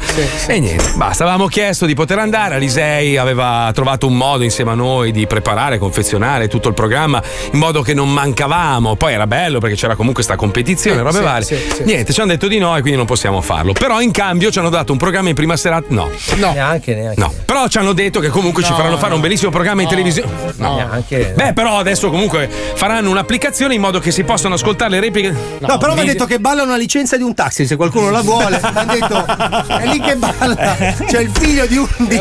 E niente, basta. Avevamo chiesto di poter andare. Alisei aveva trovato un modo insieme a noi di preparare, confezionare tutto il programma in modo che non mancavamo. Poi era bello perché c'era comunque sta competizione,
Sì,
robe
sì,
varie.
sì, sì.
niente, ci hanno detto di no e quindi non possiamo farlo. Però in cambio ci hanno dato un programma in prima serata. No.
No.
Neanche, neanche.
No, però ci hanno detto che comunque ci
No,
faranno fare un bellissimo programma in televisione.
No, neanche.
Beh, però adesso comunque faranno un'applicazione in modo che si possano ascoltare le repliche.
No, però mi ha detto che balla una licenza di un taxi se qualcuno la vuole. Mi ha detto è lì che balla. C'è il figlio di un di.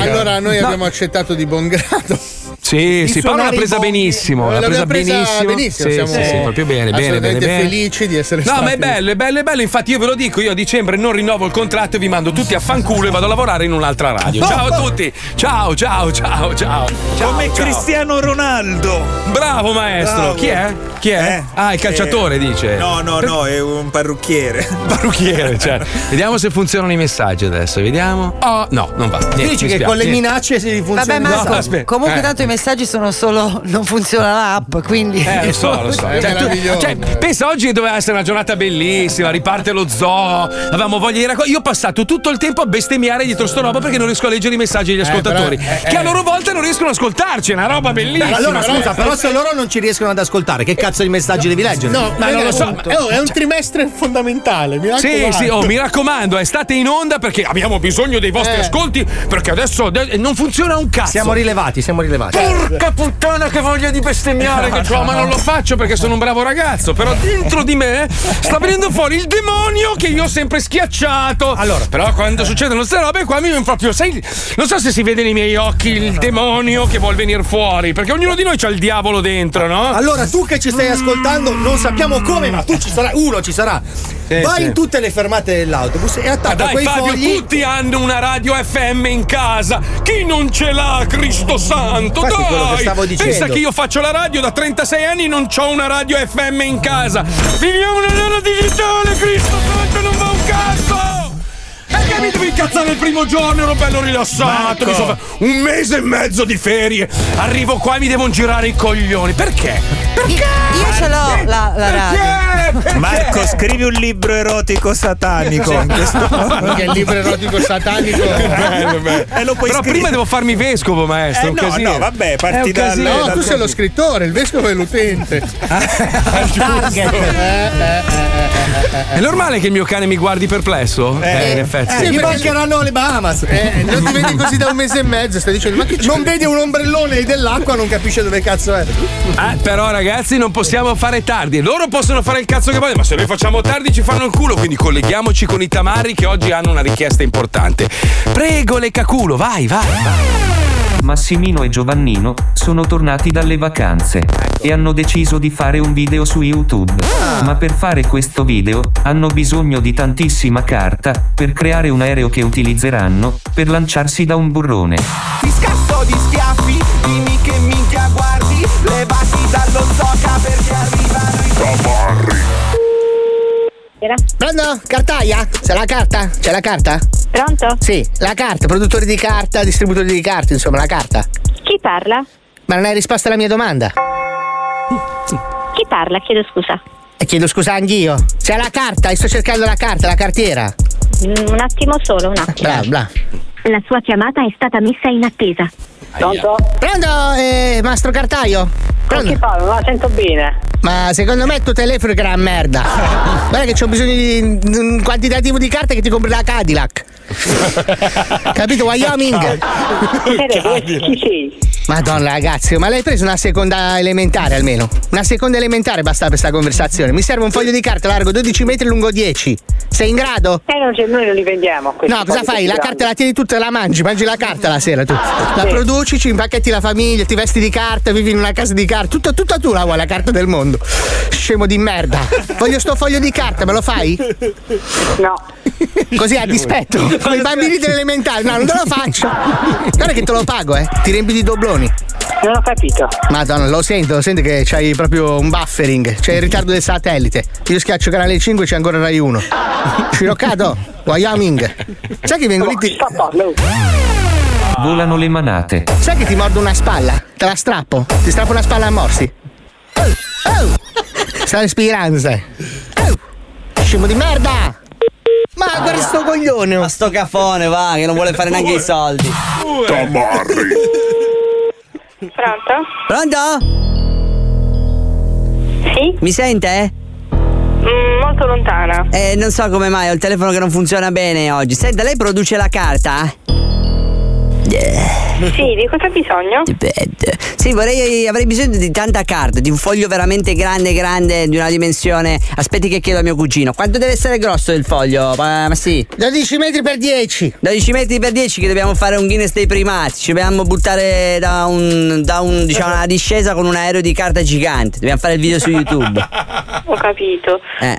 Allora noi
No.
abbiamo accettato di buon grado.
Sì, sì, Paolo l'ha presa benissimo. L'ha presa
L'abbiamo presa
benissimo.
benissimo,
Sì,
siamo
sì, sì, proprio bene, bene, bene, bene.
felici di essere
No,
stati.
ma è bello, è bello, è bello. Infatti, io ve lo dico: io a dicembre non rinnovo il contratto e vi mando tutti a fanculo e vado a lavorare in un'altra radio. Ciao a tutti! Ciao, ciao, ciao, ciao. ciao
Come
ciao.
Cristiano Ronaldo.
Bravo maestro.
Bravo.
Chi è? Chi è?
Eh?
Ah, il calciatore,
Eh,
dice.
No, no, no, è un parrucchiere.
Parrucchiere, cioè. Vediamo se funzionano i messaggi adesso. Vediamo. Oh, no, non va. Niente,
Dici che con le minacce si funziona.
Vabbè, ma
No, aspetta.
comunque
Eh.
tanto i messaggi sono solo non funziona l'app, quindi
Eh, lo so, lo so.
È
Cioè, tu- cioè, pensa oggi doveva essere una giornata bellissima, riparte lo zoo, avevamo voglia di raccogliere. Io ho passato tutto il tempo a bestemmiare dietro sto roba perché non riesco a leggere i messaggi degli ascoltatori.
però, eh,
che a
eh.
loro volta non riescono ad ascoltarci, è una roba bellissima.
Allora scusa, però se loro non ci riescono ad ascoltare, che cazzo di messaggi devi leggere?
No, ma non lo so. eh, oh, è un trimestre fondamentale. Mi
Sì,
raccomando.
sì, oh, mi raccomando, eh, state in onda perché abbiamo bisogno dei vostri
Eh.
ascolti perché adesso de- non funziona un cazzo.
Siamo rilevati, siamo rilevati.
Porca puttana che voglia di bestemmiare che ho, ma non lo faccio perché sono un bravo ragazzo. Però dentro di me sta venendo fuori il demonio che io ho sempre schiacciato. Allora, però quando succedono queste robe qua mi viene proprio. Sai, non so se si vede nei miei occhi il demonio che vuol venire fuori. Perché ognuno di noi ha il diavolo dentro, no?
Allora, tu che ci stai ascoltando, non sappiamo come, ma tu ci sarai, uno ci sarà.
Sì,
Vai
sì.
in tutte le fermate dell'autobus e
Ma
attacca
dai
quei
Fabio,
fogli.
tutti hanno una radio FM in casa. Chi non ce l'ha, Cristo Santo?
Infatti,
dai!
quello che stavo dicendo.
Pensa che io faccio la radio da 36 anni e non ho una radio FM in casa. Viviamo nell'era digitale, Cristo Santo, non va un cazzo! E che mi devi incazzare il primo giorno, ero bello rilassato. fa- un mese e mezzo di ferie. Arrivo qua e mi devono girare i coglioni. Perché?
io, io ce l'ho la, la radio.
Perché?
Marco, scrivi un libro erotico satanico. in questo
Perché il libro erotico satanico.
Bello, bello.
E lo puoi
Però
scrivere.
prima devo farmi vescovo, maestro.
Eh,
è un
no,
casino.
no, vabbè,
È
parti
casino.
No,
dal-
tu sei lo scrittore, il vescovo è l'utente.
Target.
È normale che il mio cane mi guardi perplesso? Eh, in effetti.
Eh,
Sì,
gli
perché-
mancheranno le Bahamas.
Eh, non ti vedi così da un mese e mezzo, stai dicendo, ma che c'è?
Non vede un ombrellone dell'acqua, non capisce dove cazzo è.
Ah, però ragazzi non possiamo fare tardi. Loro possono fare il cazzo che vogliono, ma se noi facciamo tardi ci fanno il culo. Quindi colleghiamoci con i tamari che oggi hanno una richiesta importante. Prego, le caculo, vai, vai, vai.
Massimino e Giovannino sono tornati dalle vacanze e hanno deciso di fare un video su YouTube. Ma per fare questo video hanno bisogno di tantissima carta per creare un aereo che utilizzeranno per lanciarsi da un burrone.
Ti scazzo di schiaffi, dimmi che minchia guardi Levati dallo zoca perché arrivano i tamarri
chiacchiera. Pronto? Cartaia? C'è la carta? C'è la carta?
Pronto?
Sì, la carta, produttori di carta, distributori di carta, insomma, la carta.
Chi parla?
Ma non hai risposto alla mia domanda?
Chi parla? Chiedo scusa.
E chiedo scusa anch'io. C'è la carta, sto cercando la carta, la cartiera.
Mm, Un attimo solo, un attimo.
Brava, brava.
La sua chiamata è stata messa in attesa.
Pronto? Pronto, eh, mastro cartaio? Pronto?
Chi parla? La sento bene.
Ma secondo me il tuo telefono è una merda. Guarda che c'ho bisogno di un quantitativo di carte che ti compri la Cadillac. Capito? Wyoming?
Chi sei?
Madonna ragazzi, ma l'hai preso una seconda elementare almeno? Una seconda elementare basta per questa conversazione. Mi serve un foglio di carta largo 12 metri, lungo 10. Sei in grado?
Eh, non noi non li vendiamo. questi
No, cosa fai? La carta la tieni tutta e la mangi, mangi la carta la sera tu. La
Sì.
produci, ci impacchetti la famiglia, ti vesti di carta, vivi in una casa di carta, tutta, tutta tu la vuoi la carta del mondo. Scemo di merda. Voglio sto foglio di carta, me lo fai?
No.
Così a dispetto. Come i bambini dell'elementare. No, non te lo faccio. Guarda che te lo pago, eh. Ti riempi di dobloni.
Non ho capito.
Madonna, lo sento, lo sento che c'hai proprio un buffering, c'è il ritardo del satellite. Io schiaccio canale 5 c'è ancora Rai 1. Sciroccato, Wyoming. Sai che vengo lì ti...
Volano le manate.
Sai che ti mordo una spalla? Te la strappo. Ti strappo una spalla a morsi. Oh, oh. Sta respirando, sai. Oh. Scemo di merda! Ma guarda sto coglione! Ma
sto cafone, va, che non vuole fare neanche i soldi.
Pronto?
Pronto?
Sì?
Mi sente?
Mm, molto lontana.
Eh, non so come mai, ho il telefono che non funziona bene oggi. Senta, lei produce la carta?
Sì, di cosa ha bisogno?
Sì, vorrei, avrei bisogno di tanta carta, di un foglio veramente grande, grande, di una dimensione. Aspetti che chiedo a mio cugino. Quanto deve essere grosso il foglio? Ma, ma sì.
12 metri per 10.
12 metri per 10 che dobbiamo fare un Guinness dei primati. Ci dobbiamo buttare da un, da un diciamo, una discesa con un aereo di carta gigante. Dobbiamo fare il video su YouTube.
Ho capito.
Eh.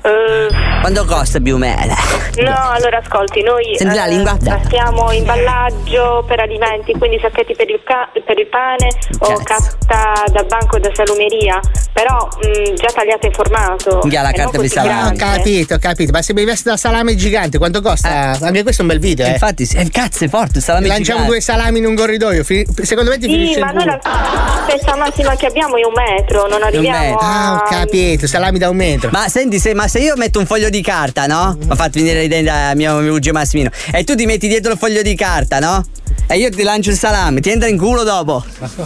Quanto costa più o meno?
No, allora ascolti, noi
Senti la lingua?
trattiamo imballaggio per alimenti, quindi sacchetti per il, ca- per il pane o carta da banco da salumeria, però mm, già tagliata in formato.
Minchia, la carta
così
salame.
Ho capito, ho capito. Ma se mi vesti da salame gigante, quanto costa? Anche questo è un bel video, eh.
Infatti, sì, eh, cazzo, è forte il salame
Lanciamo
gigante.
due salami in un corridoio. fi- secondo me ti
Sì,
finisce
ma noi la spesa massima che abbiamo è un metro, non arriviamo
Ah, ho
a...
capito, salami da un metro.
Ma senti, se, ma se io metto un foglio di carta, no? Mi ha fatto venire l'idea da mio, mio cugino Massimino. E tu ti metti dietro il foglio di carta, no? E io ti lancio il salame, ti entra in culo dopo.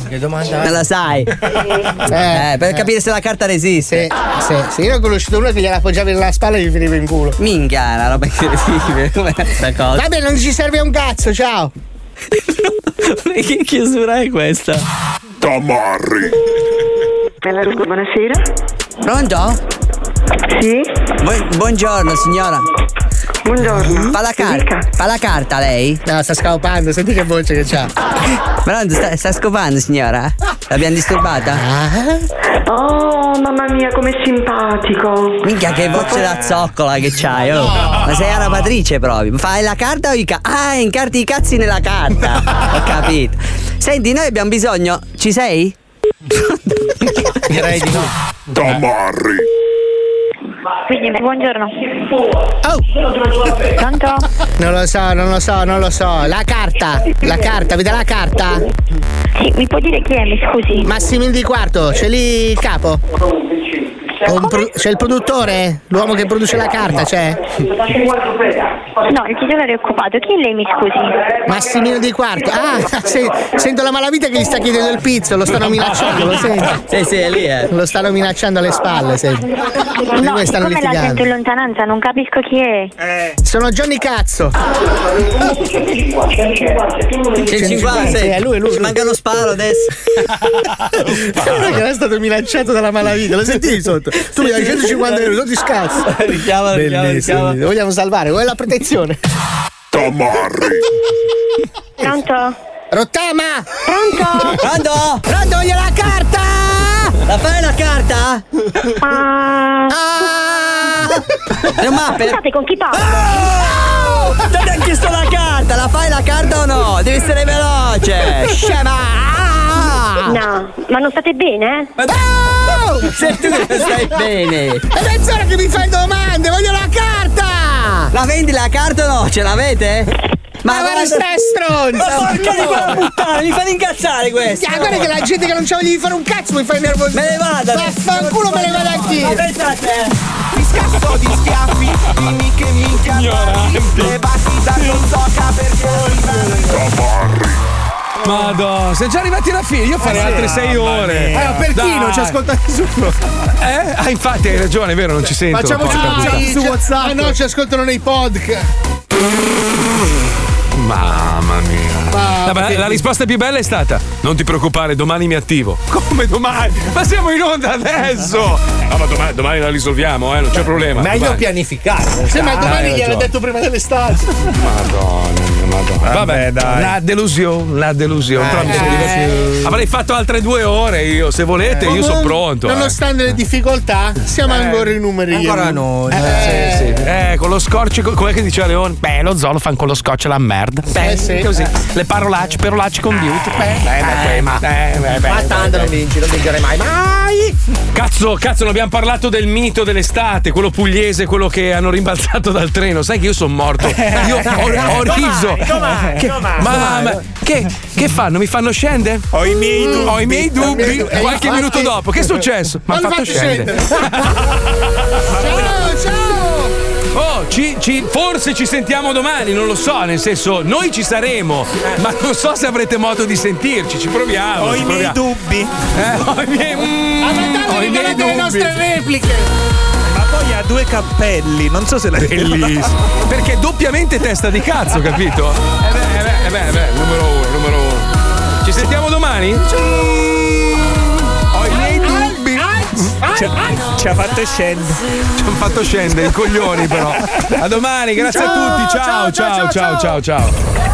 Che domanda?
Non la sai. Eh, per capire se la carta resiste.
Sì, sì, io ho conosciuto uno che gliela appoggiava nella spalla e gli finiva in culo.
Minchia, una roba incredibile. Com'è questa cosa?
Vabbè, non ci serve un cazzo, ciao.
che chiusura è questa?
Tamarri.
Buonasera.
Pronto?
Sì.
buongiorno signora.
Buongiorno.
Fa la carta. Fa la carta lei?
No, sta scopando, senti che voce che c'ha.
Pronto, sta, sta scopando signora? L'abbiamo disturbata?
Oh, mamma mia, com'è simpatico.
Minchia che voce da zoccola che c'hai, oh. Ma sei una patrice proprio. Fai la carta o i cazzi? Ah, incarti i cazzi nella carta. Ho capito. Senti, noi abbiamo bisogno. Ci sei?
Direi di no.
Tamarri.
Quindi, buongiorno.
Oh!
Pronto?
Non lo so, non lo so, non lo so. La carta, la carta, vede la carta?
Sì, mi può dire chi è, mi scusi?
Massimino di quarto, c'è lì il capo? Pro- c'è il produttore? L'uomo che produce la carta, c'è?
No, il titolare è occupato. Chi è lei, mi scusi?
Massimino di quarto. Ah, se- sento la malavita che gli sta chiedendo il pizzo, lo stanno minacciando, lo sento.
Sì, sì, è lì, eh.
Lo stanno minacciando alle spalle, senti. Di
No,
voi stanno
siccome la sento in lontananza, non capisco chi è.
Sono Johnny Cazzo.
C'è il 50,
Sì, è lui, è lui.
Ci manca uno sparo adesso.
Guarda che era stato minacciato dalla malavita, lo sentivi sotto? Tu mi dai 150 euro, non ti scazzo.
Richiama, richiama, richiama.
Lo vogliamo salvare, vuoi la protezione?
Tamarri.
Pronto?
Rottama!
Pronto?
Pronto?
Pronto, voglio la carta!
La fai la carta?
Ah,
Non mappe?
Scusate, con chi parlo?
Oh! Ti ho chiesto la carta, la fai la carta o no? Devi essere veloce! Scema!
No, ma non state bene?
Sei tu che stai bene!
È mezz'ora che mi fai domande, voglio la carta!
La vendi la carta o no? Ce l'avete?
Ma guarda sta stronza!
Ma porca di quella puttana, mi fate incazzare questo!
Ya, guarda che la gente che non c'ha voglia di fare un cazzo mi fai nervoso!
Me ne vado!
Vaffanculo me ne vado anch'io!
Ma pensate!
Ti scazzo di schiaffi, dimmi che minchia fai. Levati da Sonzoca perché
Madonna, siamo già arrivati alla fine. Io farei
Eh sì.
altre sei ore.
mia. Eh, per chi non ci ascolta nessuno?
Eh? Ah, infatti hai ragione, è vero, non ci sento.
Facciamoci
Porca
un chat su WhatsApp. Ah no, ci ascoltano nei podcast.
Mamma mia.
Ma-
Vabbè, la risposta più bella è stata: Non ti preoccupare, domani mi attivo. Come domani? Ma siamo in onda adesso! No, ma domani, domani la risolviamo, eh, non c'è problema.
Meglio
domani.
pianificare.
Sì, ma
Ah,
domani
ragione.
detto prima dell'estate.
Madonna, madonna. Vabbè,
dai.
la delusione, la delusione.
Eh,
Però mi sono
eh.
divertito. Avrei fatto altre due ore io, se volete, io sono pronto. eh.
Nonostante le difficoltà, siamo
Eh.
ancora in numeri.
Ancora noi.
Eh,
Sì, sì. Eh, con lo scotch, co- com'è che diceva Leone? Beh, lo zoo lo fanno con lo scotch la merda. Beh,
Eh, sì.
così.
Eh.
Le parolacce, parolacce con beauty. Beh, beh, beh, ma. Eh, beh, beh,
Ma tanto
beh,
non
beh.
vinci, non vincere mai, mai!
Cazzo, cazzo, non abbiamo parlato del mito dell'estate, quello pugliese, quello che hanno rimbalzato dal treno. Sai che io sono morto. Io ho, ho riso.
Domani,
Che-
domani,
ma,
domani.
ma che, che fanno? Mi fanno scendere?
Ho i miei dubbi.
Ho i miei dubbi.
Eh,
Qualche
infatti-
minuto dopo, che è successo? Mi hanno
Non
fatto
fate
scendere.
Ciao, ciao!
Oh, ci, ci- forse ci sentiamo domani, non lo so, nel senso, noi ci saremo, ma non so se avrete modo di sentirci, ci proviamo.
Ho
ci
i miei
proviamo.
dubbi.
Eh, ho i miei, mm,
A
ho
Natale
i miei
regalate le
dubbi.
nostre repliche!
Poi ha due cappelli, non so se l'avete
Bellissimo. Perché è doppiamente testa di cazzo, capito? Eh beh, eh beh, eh beh, eh beh, numero uno, numero uno. Ci sentiamo domani? Ho i miei dubbi.
Ci ha, ci ha fatto scendere.
Ci hanno fatto scendere i coglioni, però. A domani, grazie a
Ciao,
tutti. ciao,
ciao,
ciao,
ciao,
ciao, ciao. ciao.